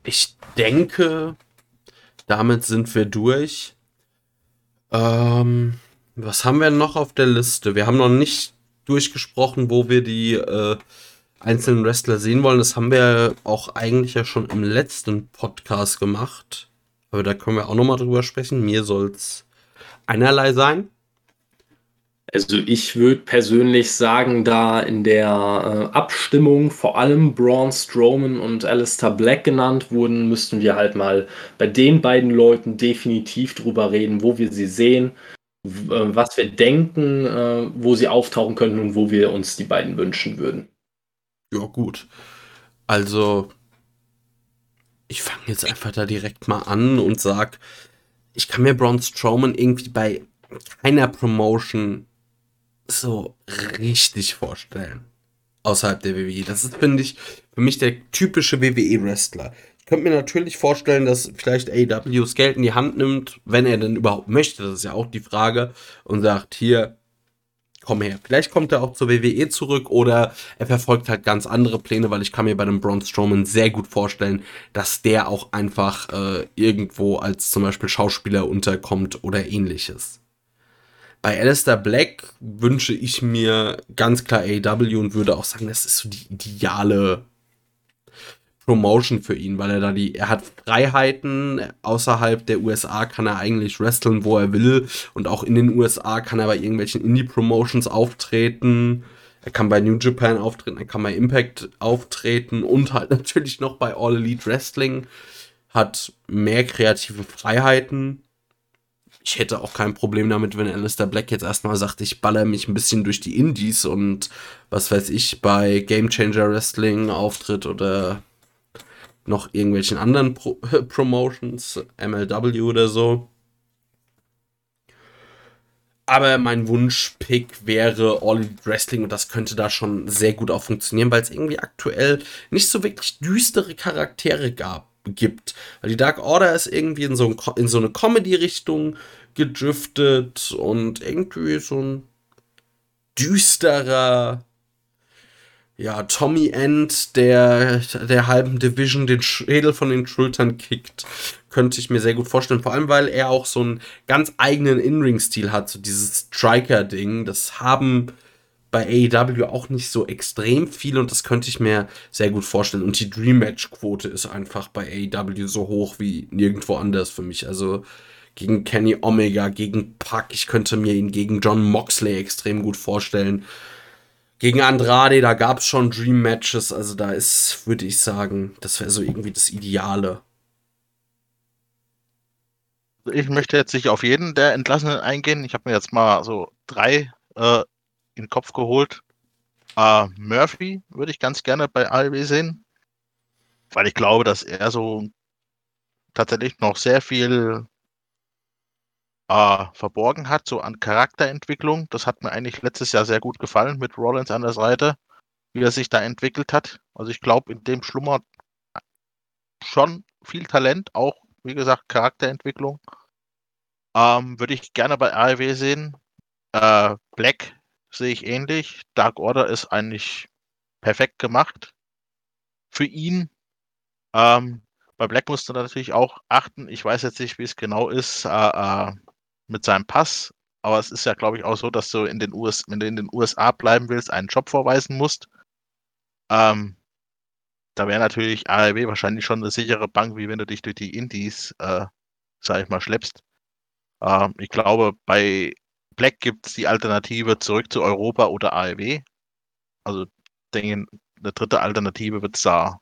Ich denke, damit sind wir durch. Ähm, was haben wir noch auf der Liste? Wir haben noch nicht durchgesprochen, wo wir die äh, einzelnen Wrestler sehen wollen. Das haben wir auch eigentlich ja schon im letzten Podcast gemacht. Aber da können wir auch noch mal drüber sprechen. Mir soll es einerlei sein. Also ich würde persönlich sagen, da in der äh, Abstimmung vor allem Braun Strowman und Alistair Black genannt wurden, müssten wir halt mal bei den beiden Leuten definitiv drüber reden, wo wir sie sehen, äh, was wir denken, äh, wo sie auftauchen könnten und wo wir uns die beiden wünschen würden. Ja, gut. Also, ich fange jetzt einfach da direkt mal an und sag, ich kann mir Braun Strowman irgendwie bei keiner Promotion so richtig vorstellen. Außerhalb der WWE. Das ist, finde ich, für mich der typische WWE-Wrestler. Ich könnte mir natürlich vorstellen, dass vielleicht AEW Geld in die Hand nimmt, wenn er denn überhaupt möchte. Das ist ja auch die Frage. Und sagt, hier, komm her. Vielleicht kommt er auch zur WWE zurück oder er verfolgt halt ganz andere Pläne, weil ich kann mir bei dem Braun Strowman sehr gut vorstellen, dass der auch einfach äh, irgendwo als zum Beispiel Schauspieler unterkommt oder ähnliches. Bei Alistair Black wünsche ich mir ganz klar AEW und würde auch sagen, das ist so die ideale Promotion für ihn, weil er da die, er hat Freiheiten, außerhalb der USA kann er eigentlich wresteln, wo er will und auch in den USA kann er bei irgendwelchen Indie-Promotions auftreten, er kann bei New Japan auftreten, er kann bei Impact auftreten und halt *laughs* natürlich noch bei All Elite Wrestling, hat mehr kreative Freiheiten ich hätte auch kein Problem damit, wenn Alistair Black jetzt erstmal sagt, ich baller mich ein bisschen durch die Indies und was weiß ich, bei Game Changer Wrestling auftritt oder noch irgendwelchen anderen Pro *laughs* Promotions, MLW oder so. Aber mein Wunschpick wäre All Elite Wrestling und das könnte da schon sehr gut auch funktionieren, weil es irgendwie aktuell nicht so wirklich düstere Charaktere gab gibt. Weil die Dark Order ist irgendwie in so, ein, in so eine Comedy-Richtung gedriftet und irgendwie so ein düsterer, ja, Tommy End, der der halben Division den Schädel von den Schultern kickt, könnte ich mir sehr gut vorstellen. Vor allem, weil er auch so einen ganz eigenen In-Ring-Stil hat, so dieses Striker-Ding. Das haben bei AEW auch nicht so extrem viel und das könnte ich mir sehr gut vorstellen. Und die Dream Match-Quote ist einfach bei AEW so hoch wie nirgendwo anders für mich. Also gegen Kenny Omega, gegen Puck, ich könnte mir ihn gegen John Moxley extrem gut vorstellen. Gegen Andrade, da gab es schon Dream Matches, also da ist, würde ich sagen, das wäre so irgendwie das Ideale. Ich möchte jetzt nicht auf jeden der Entlassenen eingehen. Ich habe mir jetzt mal so drei äh, in den Kopf geholt. Uh, Murphy würde ich ganz gerne bei AEW sehen, weil ich glaube, dass er so tatsächlich noch sehr viel uh, verborgen hat, so an Charakterentwicklung. Das hat mir eigentlich letztes Jahr sehr gut gefallen mit Rollins an der Seite, wie er sich da entwickelt hat. Also ich glaube, in dem schlummert schon viel Talent, auch wie gesagt Charakterentwicklung. Um, ähm, würde ich gerne bei AEW sehen. Uh, Black sehe ich ähnlich. Dark Order ist eigentlich perfekt gemacht für ihn. Ähm, bei Black musst du natürlich auch achten. Ich weiß jetzt nicht, wie es genau ist äh, äh, mit seinem Pass, aber es ist ja, glaube ich, auch so, dass du in den US, wenn du in den USA bleiben willst, einen Job vorweisen musst. Ähm, da wäre natürlich ARW wahrscheinlich schon eine sichere Bank, wie wenn du dich durch die Indies, äh, sag ich mal, schleppst. Ähm, ich glaube, bei Black gibt es die Alternative zurück zu Europa oder AEW. Also denke, eine dritte Alternative wird es da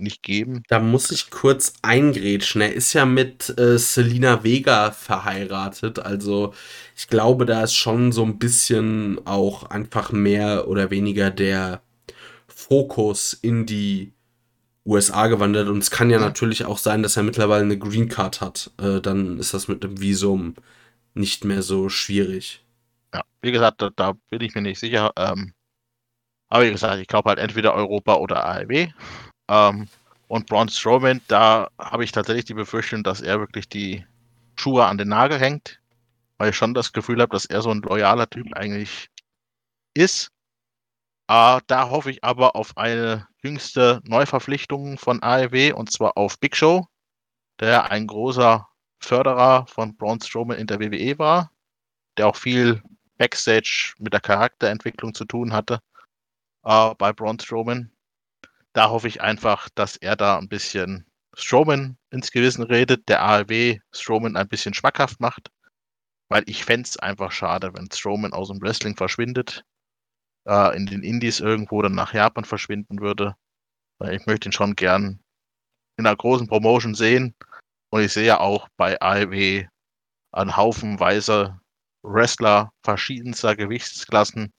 nicht geben. Da muss ich kurz eingrätschen. Er ist ja mit äh, Selina Vega verheiratet. Also ich glaube, da ist schon so ein bisschen auch einfach mehr oder weniger der Fokus in die USA gewandert. Und es kann ja natürlich auch sein, dass er mittlerweile eine Green Card hat. Äh, dann ist das mit dem Visum nicht mehr so schwierig. Ja, wie gesagt, da, da bin ich mir nicht sicher. Ähm, aber wie gesagt, ich glaube halt entweder Europa oder AEW. Ähm, und Braun Strowman, da habe ich tatsächlich die Befürchtung, dass er wirklich die Schuhe an den Nagel hängt, weil ich schon das Gefühl habe, dass er so ein loyaler Typ eigentlich ist. Äh, da hoffe ich aber auf eine jüngste Neuverpflichtung von AEW und zwar auf Big Show, der ein großer Förderer von Braun Strowman in der WWE war, der auch viel Backstage mit der Charakterentwicklung zu tun hatte äh, bei Braun Strowman. Da hoffe ich einfach, dass er da ein bisschen Strowman ins Gewissen redet, der AEW Strowman ein bisschen schmackhaft macht, weil ich fände es einfach schade, wenn Strowman aus dem Wrestling verschwindet, äh, in den Indies irgendwo dann nach Japan verschwinden würde. Ich möchte ihn schon gern in einer großen Promotion sehen und ich sehe ja auch bei AEW einen Haufen weißer Wrestler verschiedenster Gewichtsklassen,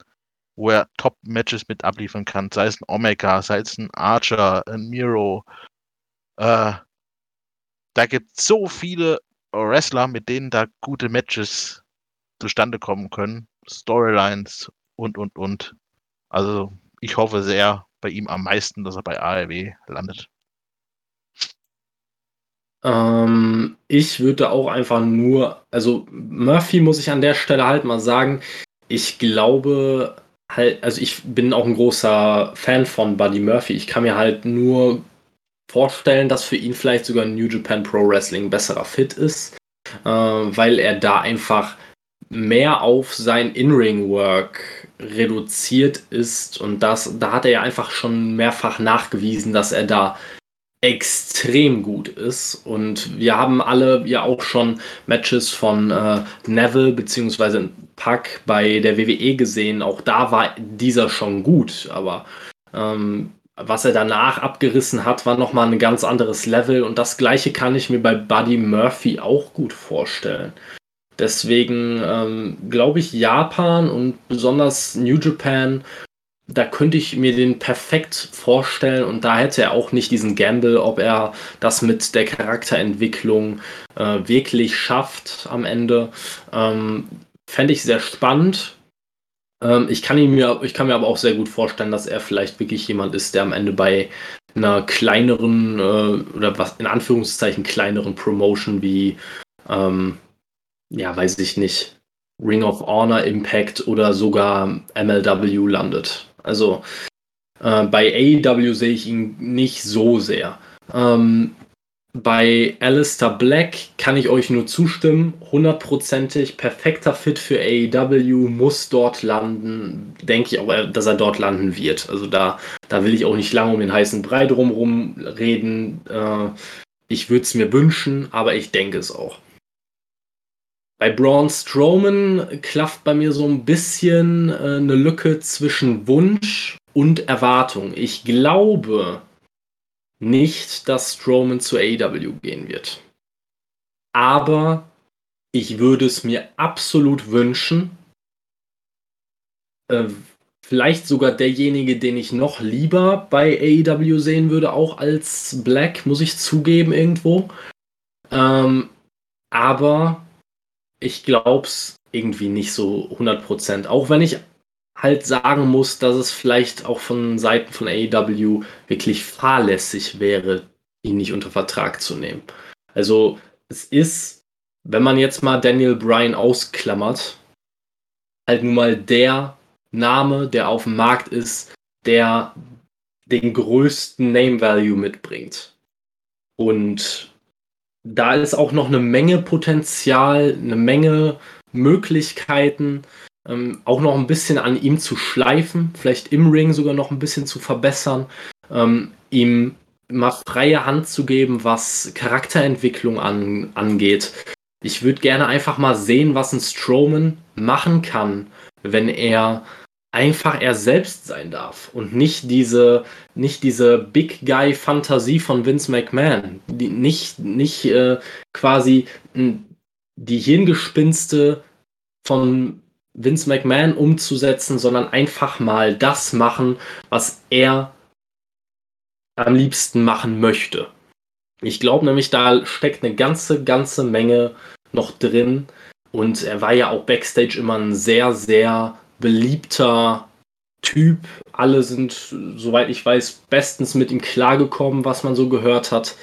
wo er Top-Matches mit abliefern kann, sei es ein Omega, sei es ein Archer, ein Miro. Äh, da gibt es so viele Wrestler, mit denen da gute Matches zustande kommen können, Storylines und, und, und. Also ich hoffe sehr bei ihm am meisten, dass er bei ARW landet. Ähm, ich würde auch einfach nur, also Murphy muss ich an der Stelle halt mal sagen, ich glaube, halt, also ich bin auch ein großer Fan von Buddy Murphy. Ich kann mir halt nur vorstellen, dass für ihn vielleicht sogar New Japan Pro Wrestling besserer Fit ist, äh, weil er da einfach mehr auf sein In-Ring-Work reduziert ist und das, da hat er ja einfach schon mehrfach nachgewiesen, dass er da extrem gut ist. Und wir haben alle ja auch schon Matches von äh, Neville bzw. Pack bei der WWE gesehen. Auch da war dieser schon gut, aber ähm, was er danach abgerissen hat, war nochmal ein ganz anderes Level. Und das gleiche kann ich mir bei Buddy Murphy auch gut vorstellen. Deswegen ähm, glaube ich, Japan und besonders New Japan da könnte ich mir den perfekt vorstellen und da hätte er auch nicht diesen Gamble, ob er das mit der Charakterentwicklung äh, wirklich schafft am Ende. Ähm, Fände ich sehr spannend. Ähm, ich, kann ihn mir, ich kann mir aber auch sehr gut vorstellen, dass er vielleicht wirklich jemand ist, der am Ende bei einer kleineren äh, oder was in Anführungszeichen kleineren Promotion wie, ähm, ja, weiß ich nicht, Ring of Honor, Impact oder sogar MLW landet. Also äh, bei AEW sehe ich ihn nicht so sehr. Ähm, bei Alistair Black kann ich euch nur zustimmen. Hundertprozentig perfekter Fit für AEW, muss dort landen. Denke ich auch, dass er dort landen wird. Also da, da will ich auch nicht lange um den heißen Brei drumherum reden. Äh, ich würde es mir wünschen, aber ich denke es auch. Bei Braun Strowman klafft bei mir so ein bisschen äh, eine Lücke zwischen Wunsch und Erwartung. Ich glaube nicht, dass Strowman zu AEW gehen wird. Aber ich würde es mir absolut wünschen. Äh, vielleicht sogar derjenige, den ich noch lieber bei AEW sehen würde, auch als Black, muss ich zugeben, irgendwo. Ähm, aber ich glaube es irgendwie nicht so 100%. Auch wenn ich halt sagen muss, dass es vielleicht auch von Seiten von AEW wirklich fahrlässig wäre, ihn nicht unter Vertrag zu nehmen. Also es ist, wenn man jetzt mal Daniel Bryan ausklammert, halt nun mal der Name, der auf dem Markt ist, der den größten Name Value mitbringt. Und da ist auch noch eine Menge Potenzial, eine Menge Möglichkeiten, ähm, auch noch ein bisschen an ihm zu schleifen, vielleicht im Ring sogar noch ein bisschen zu verbessern, ähm, ihm mal freie Hand zu geben, was Charakterentwicklung an, angeht. Ich würde gerne einfach mal sehen, was ein Strowman machen kann, wenn er einfach er selbst sein darf und nicht diese, nicht diese Big Guy Fantasie von Vince McMahon, die, nicht, nicht äh, quasi die Hirngespinste von Vince McMahon umzusetzen, sondern einfach mal das machen, was er am liebsten machen möchte. Ich glaube nämlich, da steckt eine ganze, ganze Menge noch drin. Und er war ja auch backstage immer ein sehr, sehr beliebter Typ. Alle sind, soweit ich weiß, bestens mit ihm klargekommen, was man so gehört hat.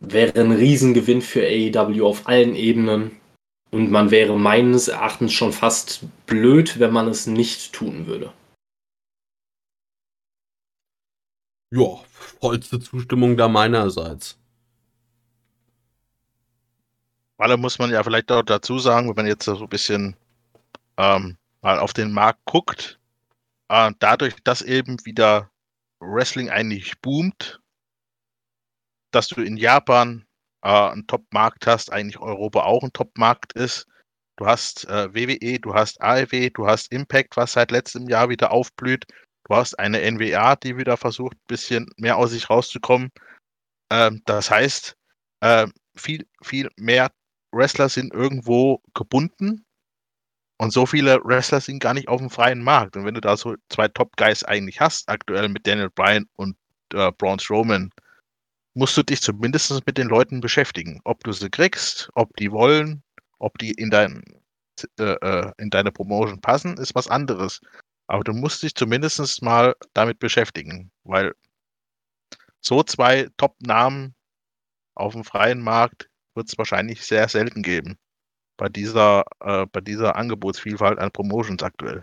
Wäre ein Riesengewinn für AEW auf allen Ebenen. Und man wäre meines Erachtens schon fast blöd, wenn man es nicht tun würde. Ja, vollste Zustimmung da meinerseits. Weil muss man ja vielleicht auch dazu sagen, wenn man jetzt so ein bisschen ähm, mal auf den Markt guckt, äh, dadurch, dass eben wieder Wrestling eigentlich boomt, dass du in Japan äh, einen Top-Markt hast, eigentlich Europa auch ein Top-Markt ist. Du hast äh, WWE, du hast AEW, du hast Impact, was seit letztem Jahr wieder aufblüht. Du hast eine NWA, die wieder versucht, ein bisschen mehr aus sich rauszukommen. Ähm, das heißt, äh, viel, viel mehr Wrestler sind irgendwo gebunden und so viele Wrestler sind gar nicht auf dem freien Markt. Und wenn du da so zwei Top-Guys eigentlich hast, aktuell mit Daniel Bryan und äh, Braun Strowman, musst du dich zumindest mit den Leuten beschäftigen. Ob du sie kriegst, ob die wollen, ob die in, dein, äh, äh, in deine Promotion passen, ist was anderes. Aber du musst dich zumindest mal damit beschäftigen, weil so zwei Top-Namen auf dem freien Markt wird es wahrscheinlich sehr selten geben. Bei dieser, äh, bei dieser Angebotsvielfalt an Promotions aktuell.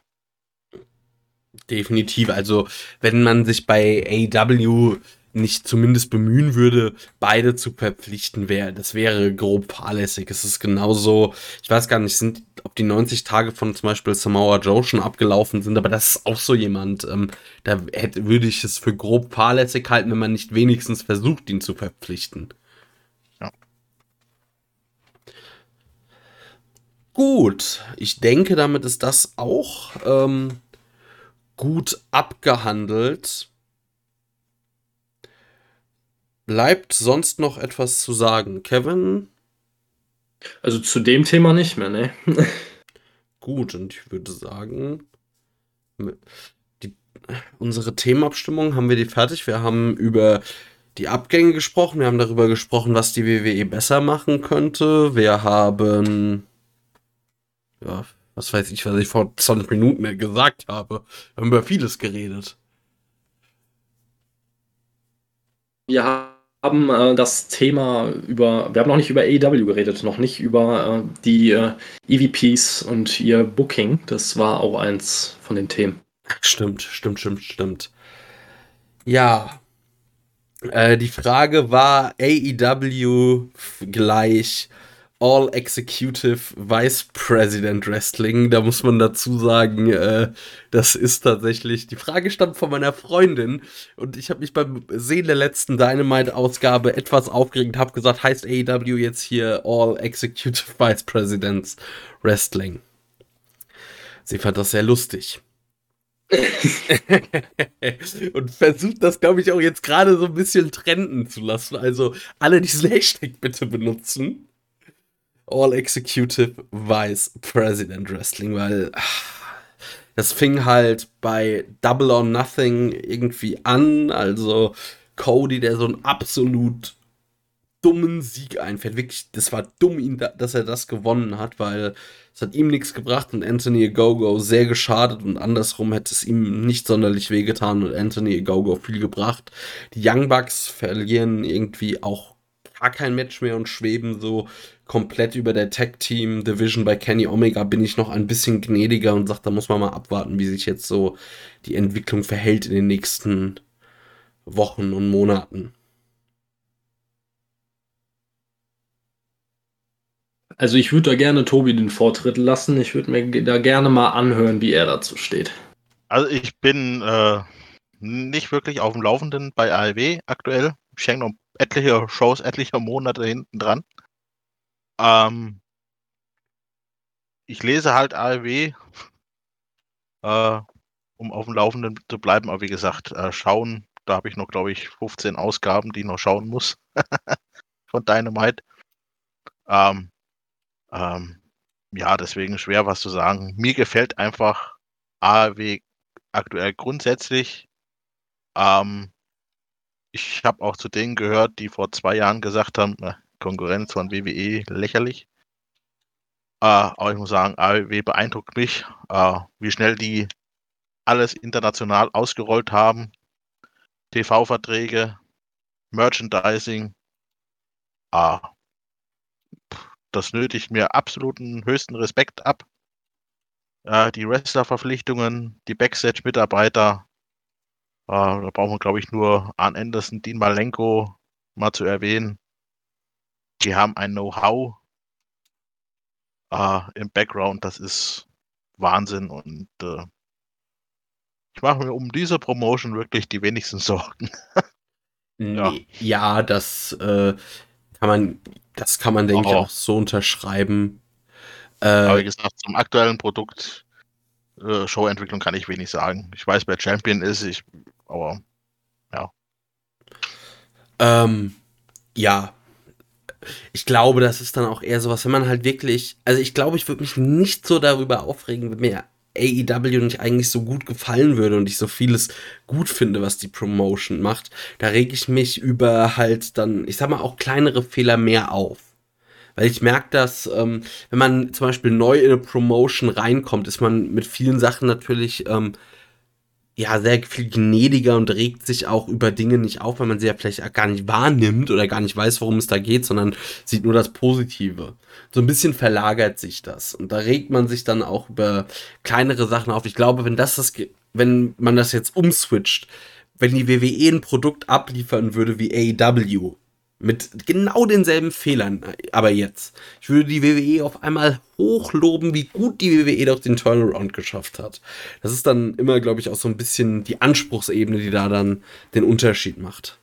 Definitiv. Also, wenn man sich bei AW nicht zumindest bemühen würde, beide zu verpflichten, wäre, das wäre grob fahrlässig. Es ist genauso, ich weiß gar nicht, sind, ob die 90 Tage von zum Beispiel Samoa Joe schon abgelaufen sind, aber das ist auch so jemand, ähm, da hätte, würde ich es für grob fahrlässig halten, wenn man nicht wenigstens versucht, ihn zu verpflichten. Gut, ich denke, damit ist das auch ähm, gut abgehandelt. Bleibt sonst noch etwas zu sagen, Kevin? Also zu dem Thema nicht mehr, ne? *laughs* Gut, und ich würde sagen, die, unsere Themenabstimmung haben wir die fertig. Wir haben über die Abgänge gesprochen, wir haben darüber gesprochen, was die WWE besser machen könnte. Wir haben, ja, was weiß ich, was ich vor 20 Minuten gesagt habe. Wir haben über vieles geredet. Wir haben äh, das Thema über, wir haben noch nicht über AEW geredet, noch nicht über äh, die äh, EVPs und ihr Booking. Das war auch eins von den Themen. Stimmt, stimmt, stimmt, stimmt. Ja. Äh, die Frage war AEW gleich All Executive Vice President Wrestling. Da muss man dazu sagen, äh, das ist tatsächlich, die Frage stammt von meiner Freundin und ich habe mich beim Sehen der letzten Dynamite-Ausgabe etwas aufgeregt, habe gesagt, heißt AEW jetzt hier All Executive *laughs* Vice Presidents Wrestling. Sie fand das sehr lustig. *laughs* und versucht das, glaube ich, auch jetzt gerade so ein bisschen trenden zu lassen. Also alle diesen Hashtag bitte benutzen. All Executive Vice President Wrestling, weil ach, das fing halt bei Double or Nothing irgendwie an. Also Cody, der so einen absolut dummen Sieg einfährt. Wirklich, das war dumm, da, dass er das gewonnen hat, weil es hat ihm nichts gebracht und Anthony Gogo sehr geschadet und andersrum hätte es ihm nicht sonderlich wehgetan und Anthony Gogo viel gebracht. Die Young Bucks verlieren irgendwie auch gar kein Match mehr und schweben so komplett über der Tag Team Division bei Kenny Omega bin ich noch ein bisschen gnädiger und sage, da muss man mal abwarten, wie sich jetzt so die Entwicklung verhält in den nächsten Wochen und Monaten. Also ich würde da gerne Tobi den Vortritt lassen. Ich würde mir da gerne mal anhören, wie er dazu steht. Also ich bin äh, nicht wirklich auf dem Laufenden bei ALW aktuell. Ich hänge noch etliche Shows, etliche Monate hinten dran. Ähm, ich lese halt ARW, äh, um auf dem Laufenden zu bleiben. Aber wie gesagt, äh, schauen, da habe ich noch, glaube ich, 15 Ausgaben, die ich noch schauen muss *laughs* von Dynamite. Ähm, ähm, ja, deswegen schwer was zu sagen. Mir gefällt einfach ARW aktuell grundsätzlich. Ähm, ich habe auch zu denen gehört, die vor zwei Jahren gesagt haben, na, Konkurrenz von WWE lächerlich. Äh, aber ich muss sagen, AEW beeindruckt mich, äh, wie schnell die alles international ausgerollt haben. TV-Verträge, Merchandising. Äh, das nötigt mir absoluten höchsten Respekt ab. Die Wrestler-Verpflichtungen, die Backstage-Mitarbeiter, da brauchen wir, glaube ich, nur Arn Anderson, Dean Malenko mal zu erwähnen. Die haben ein Know-how äh, im Background, das ist Wahnsinn und äh, ich mache mir um diese Promotion wirklich die wenigsten *laughs* Sorgen. ja. ja, das äh, kann man, das kann man, denke oh. ich, auch so unterschreiben. Äh, Aber wie gesagt, zum aktuellen Produkt äh, Showentwicklung kann ich wenig sagen. Ich weiß, wer Champion ist, ich, aber ja. Ähm, ja. Ich glaube, das ist dann auch eher sowas, wenn man halt wirklich, also ich glaube, ich würde mich nicht so darüber aufregen, wenn mir AEW nicht eigentlich so gut gefallen würde und ich so vieles gut finde, was die Promotion macht, da reg ich mich über halt dann, ich sag mal, auch kleinere Fehler mehr auf. Weil ich merke, dass, ähm, wenn man zum Beispiel neu in eine Promotion reinkommt, ist man mit vielen Sachen natürlich ähm, ja sehr viel gnädiger und regt sich auch über Dinge nicht auf, weil man sie ja vielleicht gar nicht wahrnimmt oder gar nicht weiß, worum es da geht, sondern sieht nur das Positive. So ein bisschen verlagert sich das und da regt man sich dann auch über kleinere Sachen auf. Ich glaube, wenn das das, wenn man das jetzt umswitcht, wenn die WWE ein Produkt abliefern würde wie AEW, mit genau denselben Fehlern, aber jetzt. Ich würde die WWE auf einmal hochloben, wie gut die WWE doch den Turnaround geschafft hat. Das ist dann immer, glaube ich, auch so ein bisschen die Anspruchsebene, die da dann den Unterschied macht.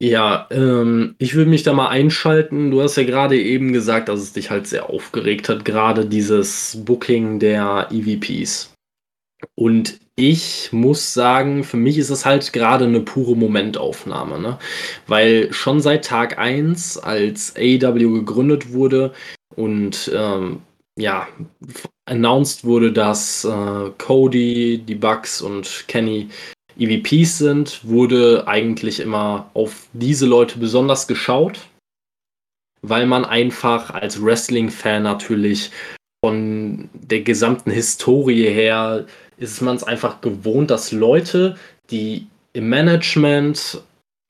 Ja, ähm, ich will mich da mal einschalten. Du hast ja gerade eben gesagt, dass es dich halt sehr aufgeregt hat, gerade dieses Booking der EVPs. Und ich muss sagen, für mich ist es halt gerade eine pure Momentaufnahme, ne? Weil schon seit Tag 1, als AEW gegründet wurde und ähm, ja, announced wurde, dass äh, Cody, die Bucks und Kenny EVPs sind, wurde eigentlich immer auf diese Leute besonders geschaut, weil man einfach als Wrestling-Fan natürlich von der gesamten Historie her ist man es einfach gewohnt, dass Leute, die im Management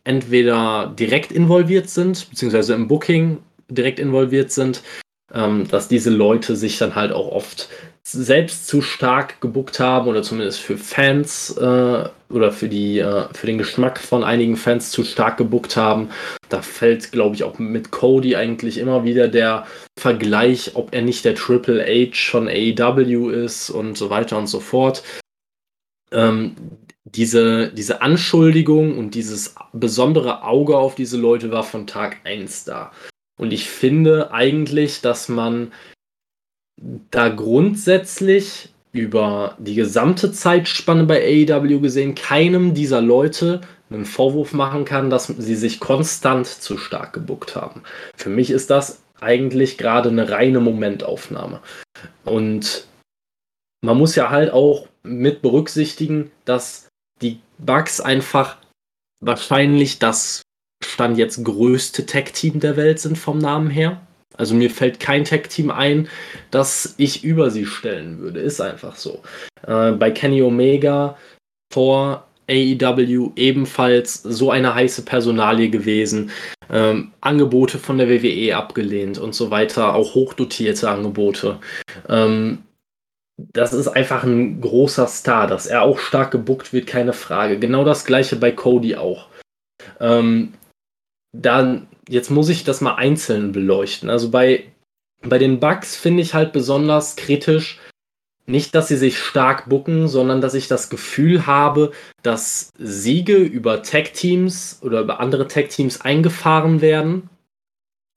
entweder direkt involviert sind, beziehungsweise im Booking direkt involviert sind, ähm, dass diese Leute sich dann halt auch oft selbst zu stark gebuckt haben oder zumindest für Fans äh, oder für, die, äh, für den Geschmack von einigen Fans zu stark gebuckt haben. Da fällt, glaube ich, auch mit Cody eigentlich immer wieder der Vergleich, ob er nicht der Triple H von AEW ist und so weiter und so fort. Ähm, diese, diese Anschuldigung und dieses besondere Auge auf diese Leute war von Tag 1 da. Und ich finde eigentlich, dass man da grundsätzlich über die gesamte Zeitspanne bei AEW gesehen keinem dieser Leute einen Vorwurf machen kann, dass sie sich konstant zu stark gebuckt haben. Für mich ist das eigentlich gerade eine reine Momentaufnahme. Und man muss ja halt auch mit berücksichtigen, dass die Bugs einfach wahrscheinlich das Stand jetzt größte Tech-Team der Welt sind vom Namen her. Also mir fällt kein Tech-Team ein, das ich über sie stellen würde. Ist einfach so. Äh, bei Kenny Omega vor AEW ebenfalls so eine heiße Personalie gewesen. Ähm, Angebote von der WWE abgelehnt und so weiter, auch hochdotierte Angebote. Ähm, das ist einfach ein großer Star, dass er auch stark gebuckt wird, keine Frage. Genau das gleiche bei Cody auch. Ähm, dann jetzt muss ich das mal einzeln beleuchten. Also bei, bei den Bugs finde ich halt besonders kritisch, nicht, dass sie sich stark bucken, sondern dass ich das Gefühl habe, dass Siege über Tech-Teams oder über andere Tech-Teams eingefahren werden,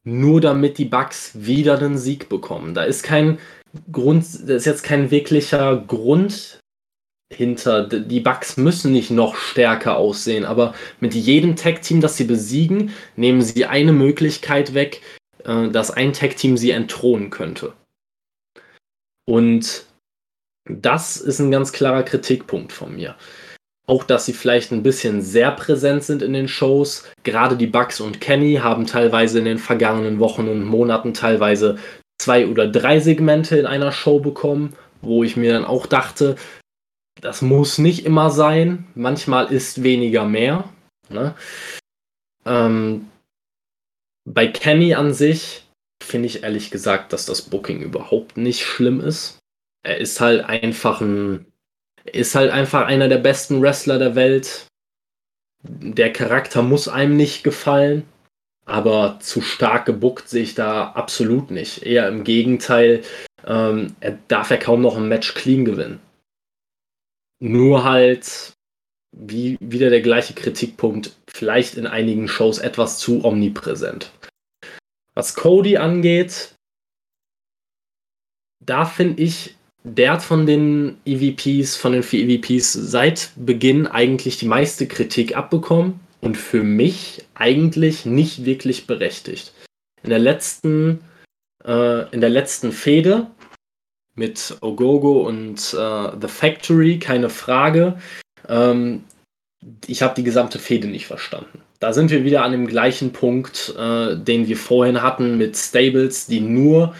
nur damit die Bugs wieder einen Sieg bekommen. Da ist kein Grund, da ist jetzt kein wirklicher Grund hinter. Die Bugs müssen nicht noch stärker aussehen, aber mit jedem Tag-Team, das sie besiegen, nehmen sie eine Möglichkeit weg, äh, dass ein Tag-Team sie entthronen könnte. Und das ist ein ganz klarer Kritikpunkt von mir. Auch, dass sie vielleicht ein bisschen sehr präsent sind in den Shows. Gerade die Bugs und Kenny haben teilweise in den vergangenen Wochen und Monaten teilweise zwei oder drei Segmente in einer Show bekommen, wo ich mir dann auch dachte, das muss nicht immer sein. Manchmal ist weniger mehr. Ne? Ähm, Bei Kenny an sich finde ich ehrlich gesagt, dass das Booking überhaupt nicht schlimm ist. Er ist halt einfach ein, ist halt einfach einer der besten Wrestler der Welt. Der Charakter muss einem nicht gefallen, aber zu stark gebuckt sehe ich da absolut nicht. Eher im Gegenteil, ähm, er darf ja kaum noch ein Match clean gewinnen. Nur halt wie wieder der gleiche Kritikpunkt, vielleicht in einigen Shows etwas zu omnipräsent. Was Cody angeht, da finde ich, der hat von den EVPs, von den vier EVPs seit Beginn eigentlich die meiste Kritik abbekommen und für mich eigentlich nicht wirklich berechtigt. In der letzten, äh, in der letzten Fehde mit Ogogo und äh, The Factory, keine Frage. Ähm, ich habe die gesamte Fehde nicht verstanden. Da sind wir wieder an dem gleichen Punkt, äh, den wir vorhin hatten mit Stables, die nur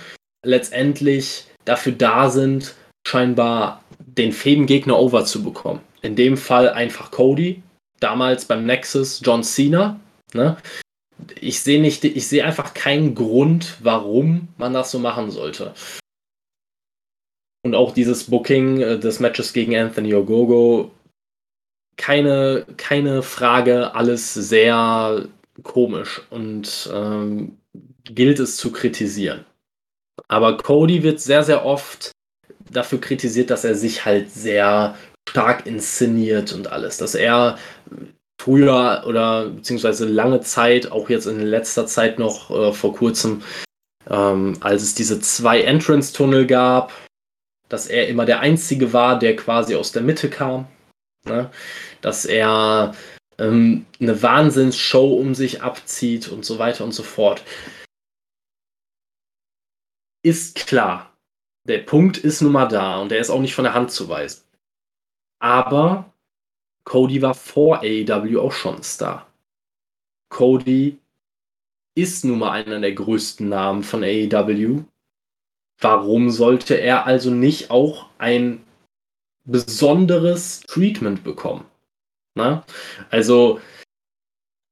letztendlich dafür da sind, scheinbar den Fädengegner over zu bekommen. In dem Fall einfach Cody, damals beim Nexus John Cena. Ne? Ich sehe nicht, ich sehe einfach keinen Grund, warum man das so machen sollte. Und auch dieses Booking äh, des Matches gegen Anthony Ogogo keine, keine Frage, alles sehr komisch und ähm, gilt es zu kritisieren. Aber Cody wird sehr, sehr oft dafür kritisiert, dass er sich halt sehr stark inszeniert und alles. Dass er früher oder beziehungsweise lange Zeit, auch jetzt in letzter Zeit noch äh, vor kurzem, ähm, als es diese zwei Entrance-Tunnel gab, dass er immer der Einzige war, der quasi aus der Mitte kam. Ne? dass er ähm, eine Wahnsinnsshow um sich abzieht und so weiter und so fort. Ist klar. Der Punkt ist nun mal da und der ist auch nicht von der Hand zu weisen. Aber Cody war vor AEW auch schon Star. Cody ist nun mal einer der größten Namen von AEW. Warum sollte er also nicht auch ein besonderes Treatment bekommen? Ne? Also,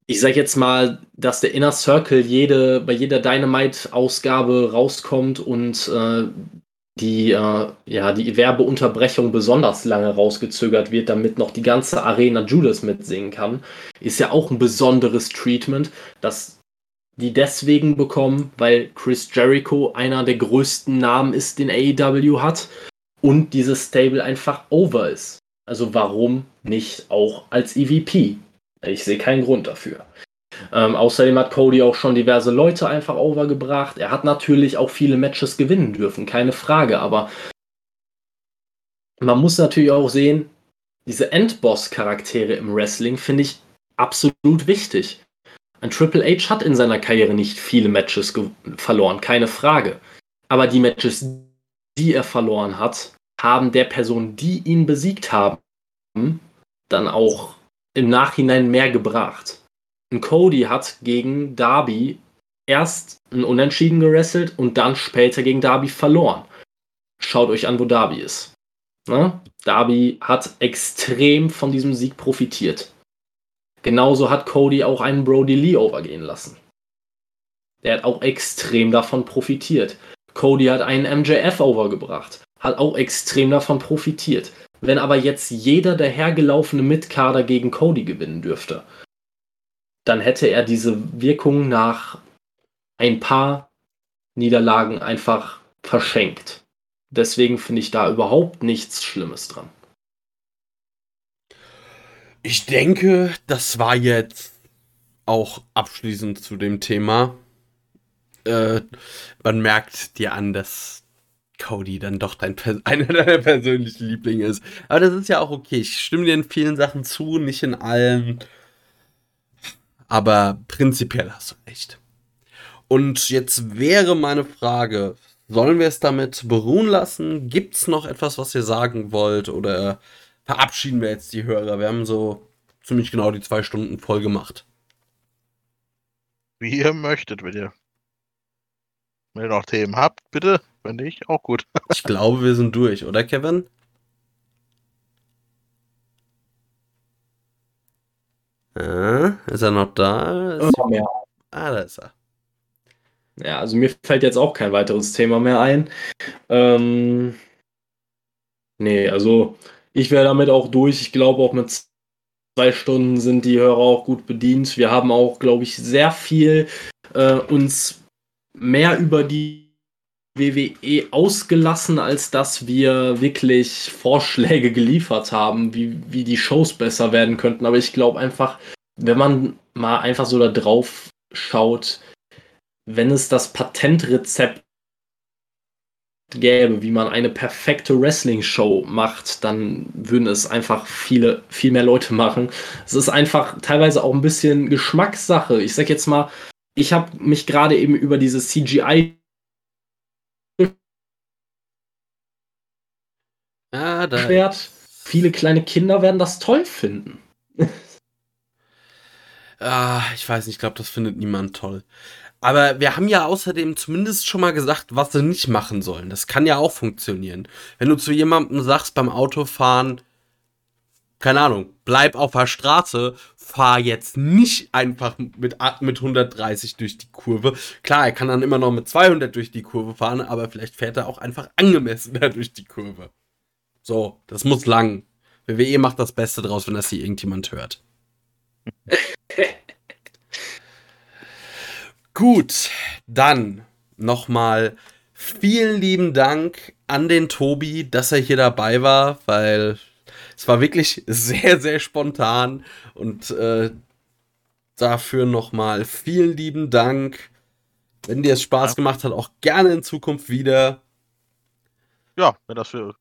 ich sag jetzt mal, dass der Inner Circle jede, bei jeder Dynamite-Ausgabe rauskommt und äh, die, äh, ja, die Werbeunterbrechung besonders lange rausgezögert wird, damit noch die ganze Arena Judas mitsingen kann, ist ja auch ein besonderes Treatment, das die deswegen bekommen, weil Chris Jericho einer der größten Namen ist, den AEW hat und dieses Stable einfach over ist. Also warum nicht auch als EVP? Ich sehe keinen Grund dafür. Ähm, außerdem hat Cody auch schon diverse Leute einfach overgebracht. Er hat natürlich auch viele Matches gewinnen dürfen, keine Frage, aber man muss natürlich auch sehen, diese Endboss-Charaktere im Wrestling finde ich absolut wichtig. Ein Triple H hat in seiner Karriere nicht viele Matches verloren, keine Frage. Aber die Matches, die er verloren hat, haben der Person, die ihn besiegt haben, dann auch im Nachhinein mehr gebracht. Und Cody hat gegen Darby erst ein Unentschieden gerasselt und dann später gegen Darby verloren. Schaut euch an, wo Darby ist. Ne? Darby hat extrem von diesem Sieg profitiert. Genauso hat Cody auch einen Brody Lee overgehen lassen. Der hat auch extrem davon profitiert. Cody hat einen MJF overgebracht hat auch extrem davon profitiert. Wenn aber jetzt jeder der hergelaufene Mitkader gegen Cody gewinnen dürfte, dann hätte er diese Wirkung nach ein paar Niederlagen einfach verschenkt. Deswegen finde ich da überhaupt nichts Schlimmes dran. Ich denke, das war jetzt auch abschließend zu dem Thema. Äh, man merkt dir an, dass Cody dann doch dein *laughs* einer deiner persönlichen Lieblinge ist. Aber das ist ja auch okay. Ich stimme dir in vielen Sachen zu, nicht in allen. Aber prinzipiell hast du recht. Und jetzt wäre meine Frage, sollen wir es damit beruhen lassen? Gibt es noch etwas, was ihr sagen wollt? Oder verabschieden wir jetzt die Hörer? Wir haben so ziemlich genau die zwei Stunden voll gemacht. Wie ihr möchtet, wenn ihr, wenn ihr noch Themen habt, bitte. Wenn nicht, auch gut. *laughs* ich glaube, wir sind durch, oder Kevin? Ah, ist er noch da? Ist ja. Ah, da ist er. Ja, also mir fällt jetzt auch kein weiteres Thema mehr ein. Ähm, nee, also ich wäre damit auch durch. Ich glaube auch mit zwei Stunden sind die Hörer auch gut bedient. Wir haben auch, glaube ich, sehr viel äh, uns mehr über die WWE ausgelassen, als dass wir wirklich Vorschläge geliefert haben, wie, wie die Shows besser werden könnten. Aber ich glaube einfach, wenn man mal einfach so da drauf schaut, wenn es das Patentrezept gäbe, wie man eine perfekte Wrestling-Show macht, dann würden es einfach viele, viel mehr Leute machen. Es ist einfach teilweise auch ein bisschen Geschmackssache. Ich sag jetzt mal, ich habe mich gerade eben über diese CGI Ah, da. beschwert. Viele kleine Kinder werden das toll finden. Ah, ich weiß nicht, ich glaube, das findet niemand toll. Aber wir haben ja außerdem zumindest schon mal gesagt, was sie nicht machen sollen. Das kann ja auch funktionieren. Wenn du zu jemandem sagst beim Autofahren, keine Ahnung, bleib auf der Straße, fahr jetzt nicht einfach mit, mit 130 durch die Kurve. Klar, er kann dann immer noch mit 200 durch die Kurve fahren, aber vielleicht fährt er auch einfach angemessener *laughs* durch die Kurve. So, das muss lang. WWE macht das Beste draus, wenn das hier irgendjemand hört. *laughs* Gut, dann nochmal vielen lieben Dank an den Tobi, dass er hier dabei war, weil es war wirklich sehr, sehr spontan und äh, dafür nochmal vielen lieben Dank. Wenn dir es Spaß gemacht hat, auch gerne in Zukunft wieder. Ja, wenn das für.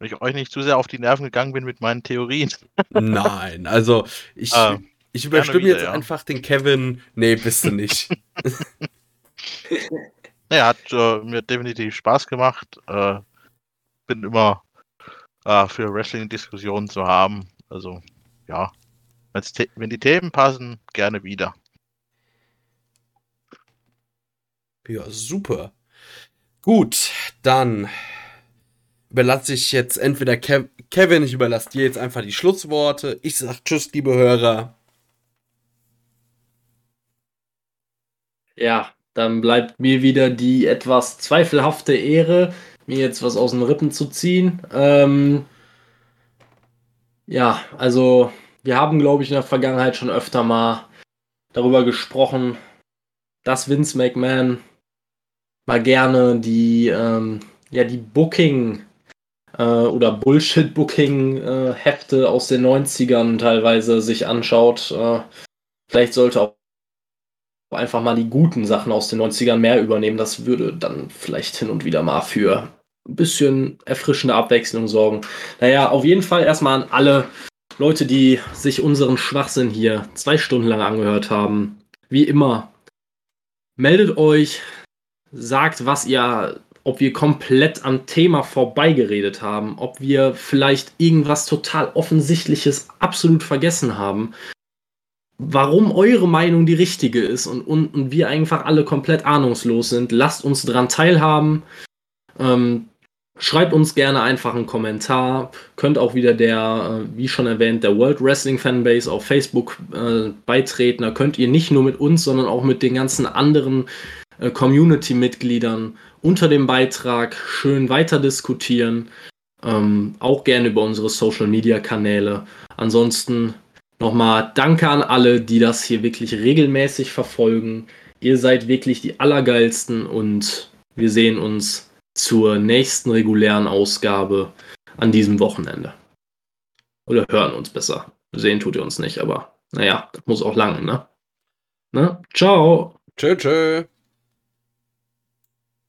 Wenn ich euch nicht zu sehr auf die Nerven gegangen bin mit meinen Theorien. Nein, also ich, Ah, ich überstimme wieder, jetzt ja. einfach den Kevin. Nee, bist du nicht. *laughs* *laughs* Naja, hat äh, mir definitiv Spaß gemacht. Äh, bin immer äh, für Wrestling-Diskussionen zu haben. Also, ja. Wenn die Themen passen, gerne wieder. Ja, super. Gut, dann überlasse ich jetzt entweder Kev Kevin, ich überlasse dir jetzt einfach die Schlussworte. Ich sag Tschüss, liebe Hörer. Ja, dann bleibt mir wieder die etwas zweifelhafte Ehre, mir jetzt was aus den Rippen zu ziehen. Ähm, ja, also wir haben, glaube ich, in der Vergangenheit schon öfter mal darüber gesprochen, dass Vince McMahon mal gerne die, ähm, ja, die Booking äh, oder Bullshit-Booking-Hefte aus den 90ern teilweise sich anschaut. Äh, vielleicht sollte auch einfach mal die guten Sachen aus den 90ern mehr übernehmen. Das würde dann vielleicht hin und wieder mal für ein bisschen erfrischende Abwechslung sorgen. Naja, auf jeden Fall erstmal an alle Leute, die sich unseren Schwachsinn hier zwei Stunden lang angehört haben. Wie immer, meldet euch, sagt, was ihr, ob wir komplett am Thema vorbeigeredet haben, ob wir vielleicht irgendwas total Offensichtliches absolut vergessen haben warum eure Meinung die richtige ist und, und, und wir einfach alle komplett ahnungslos sind. Lasst uns daran teilhaben. Ähm, schreibt uns gerne einfach einen Kommentar. Könnt auch wieder der, äh, wie schon erwähnt, der World Wrestling Fanbase auf Facebook äh, beitreten. Da könnt ihr nicht nur mit uns, sondern auch mit den ganzen anderen äh, Community-Mitgliedern unter dem Beitrag schön weiter diskutieren. Ähm, auch gerne über unsere Social-Media-Kanäle. Ansonsten Nochmal danke an alle, die das hier wirklich regelmäßig verfolgen. Ihr seid wirklich die Allergeilsten und wir sehen uns zur nächsten regulären Ausgabe an diesem Wochenende. Oder hören uns besser. Sehen tut ihr uns nicht, aber naja, das muss auch lange, ne? ne? Ciao! Tschö, tschö.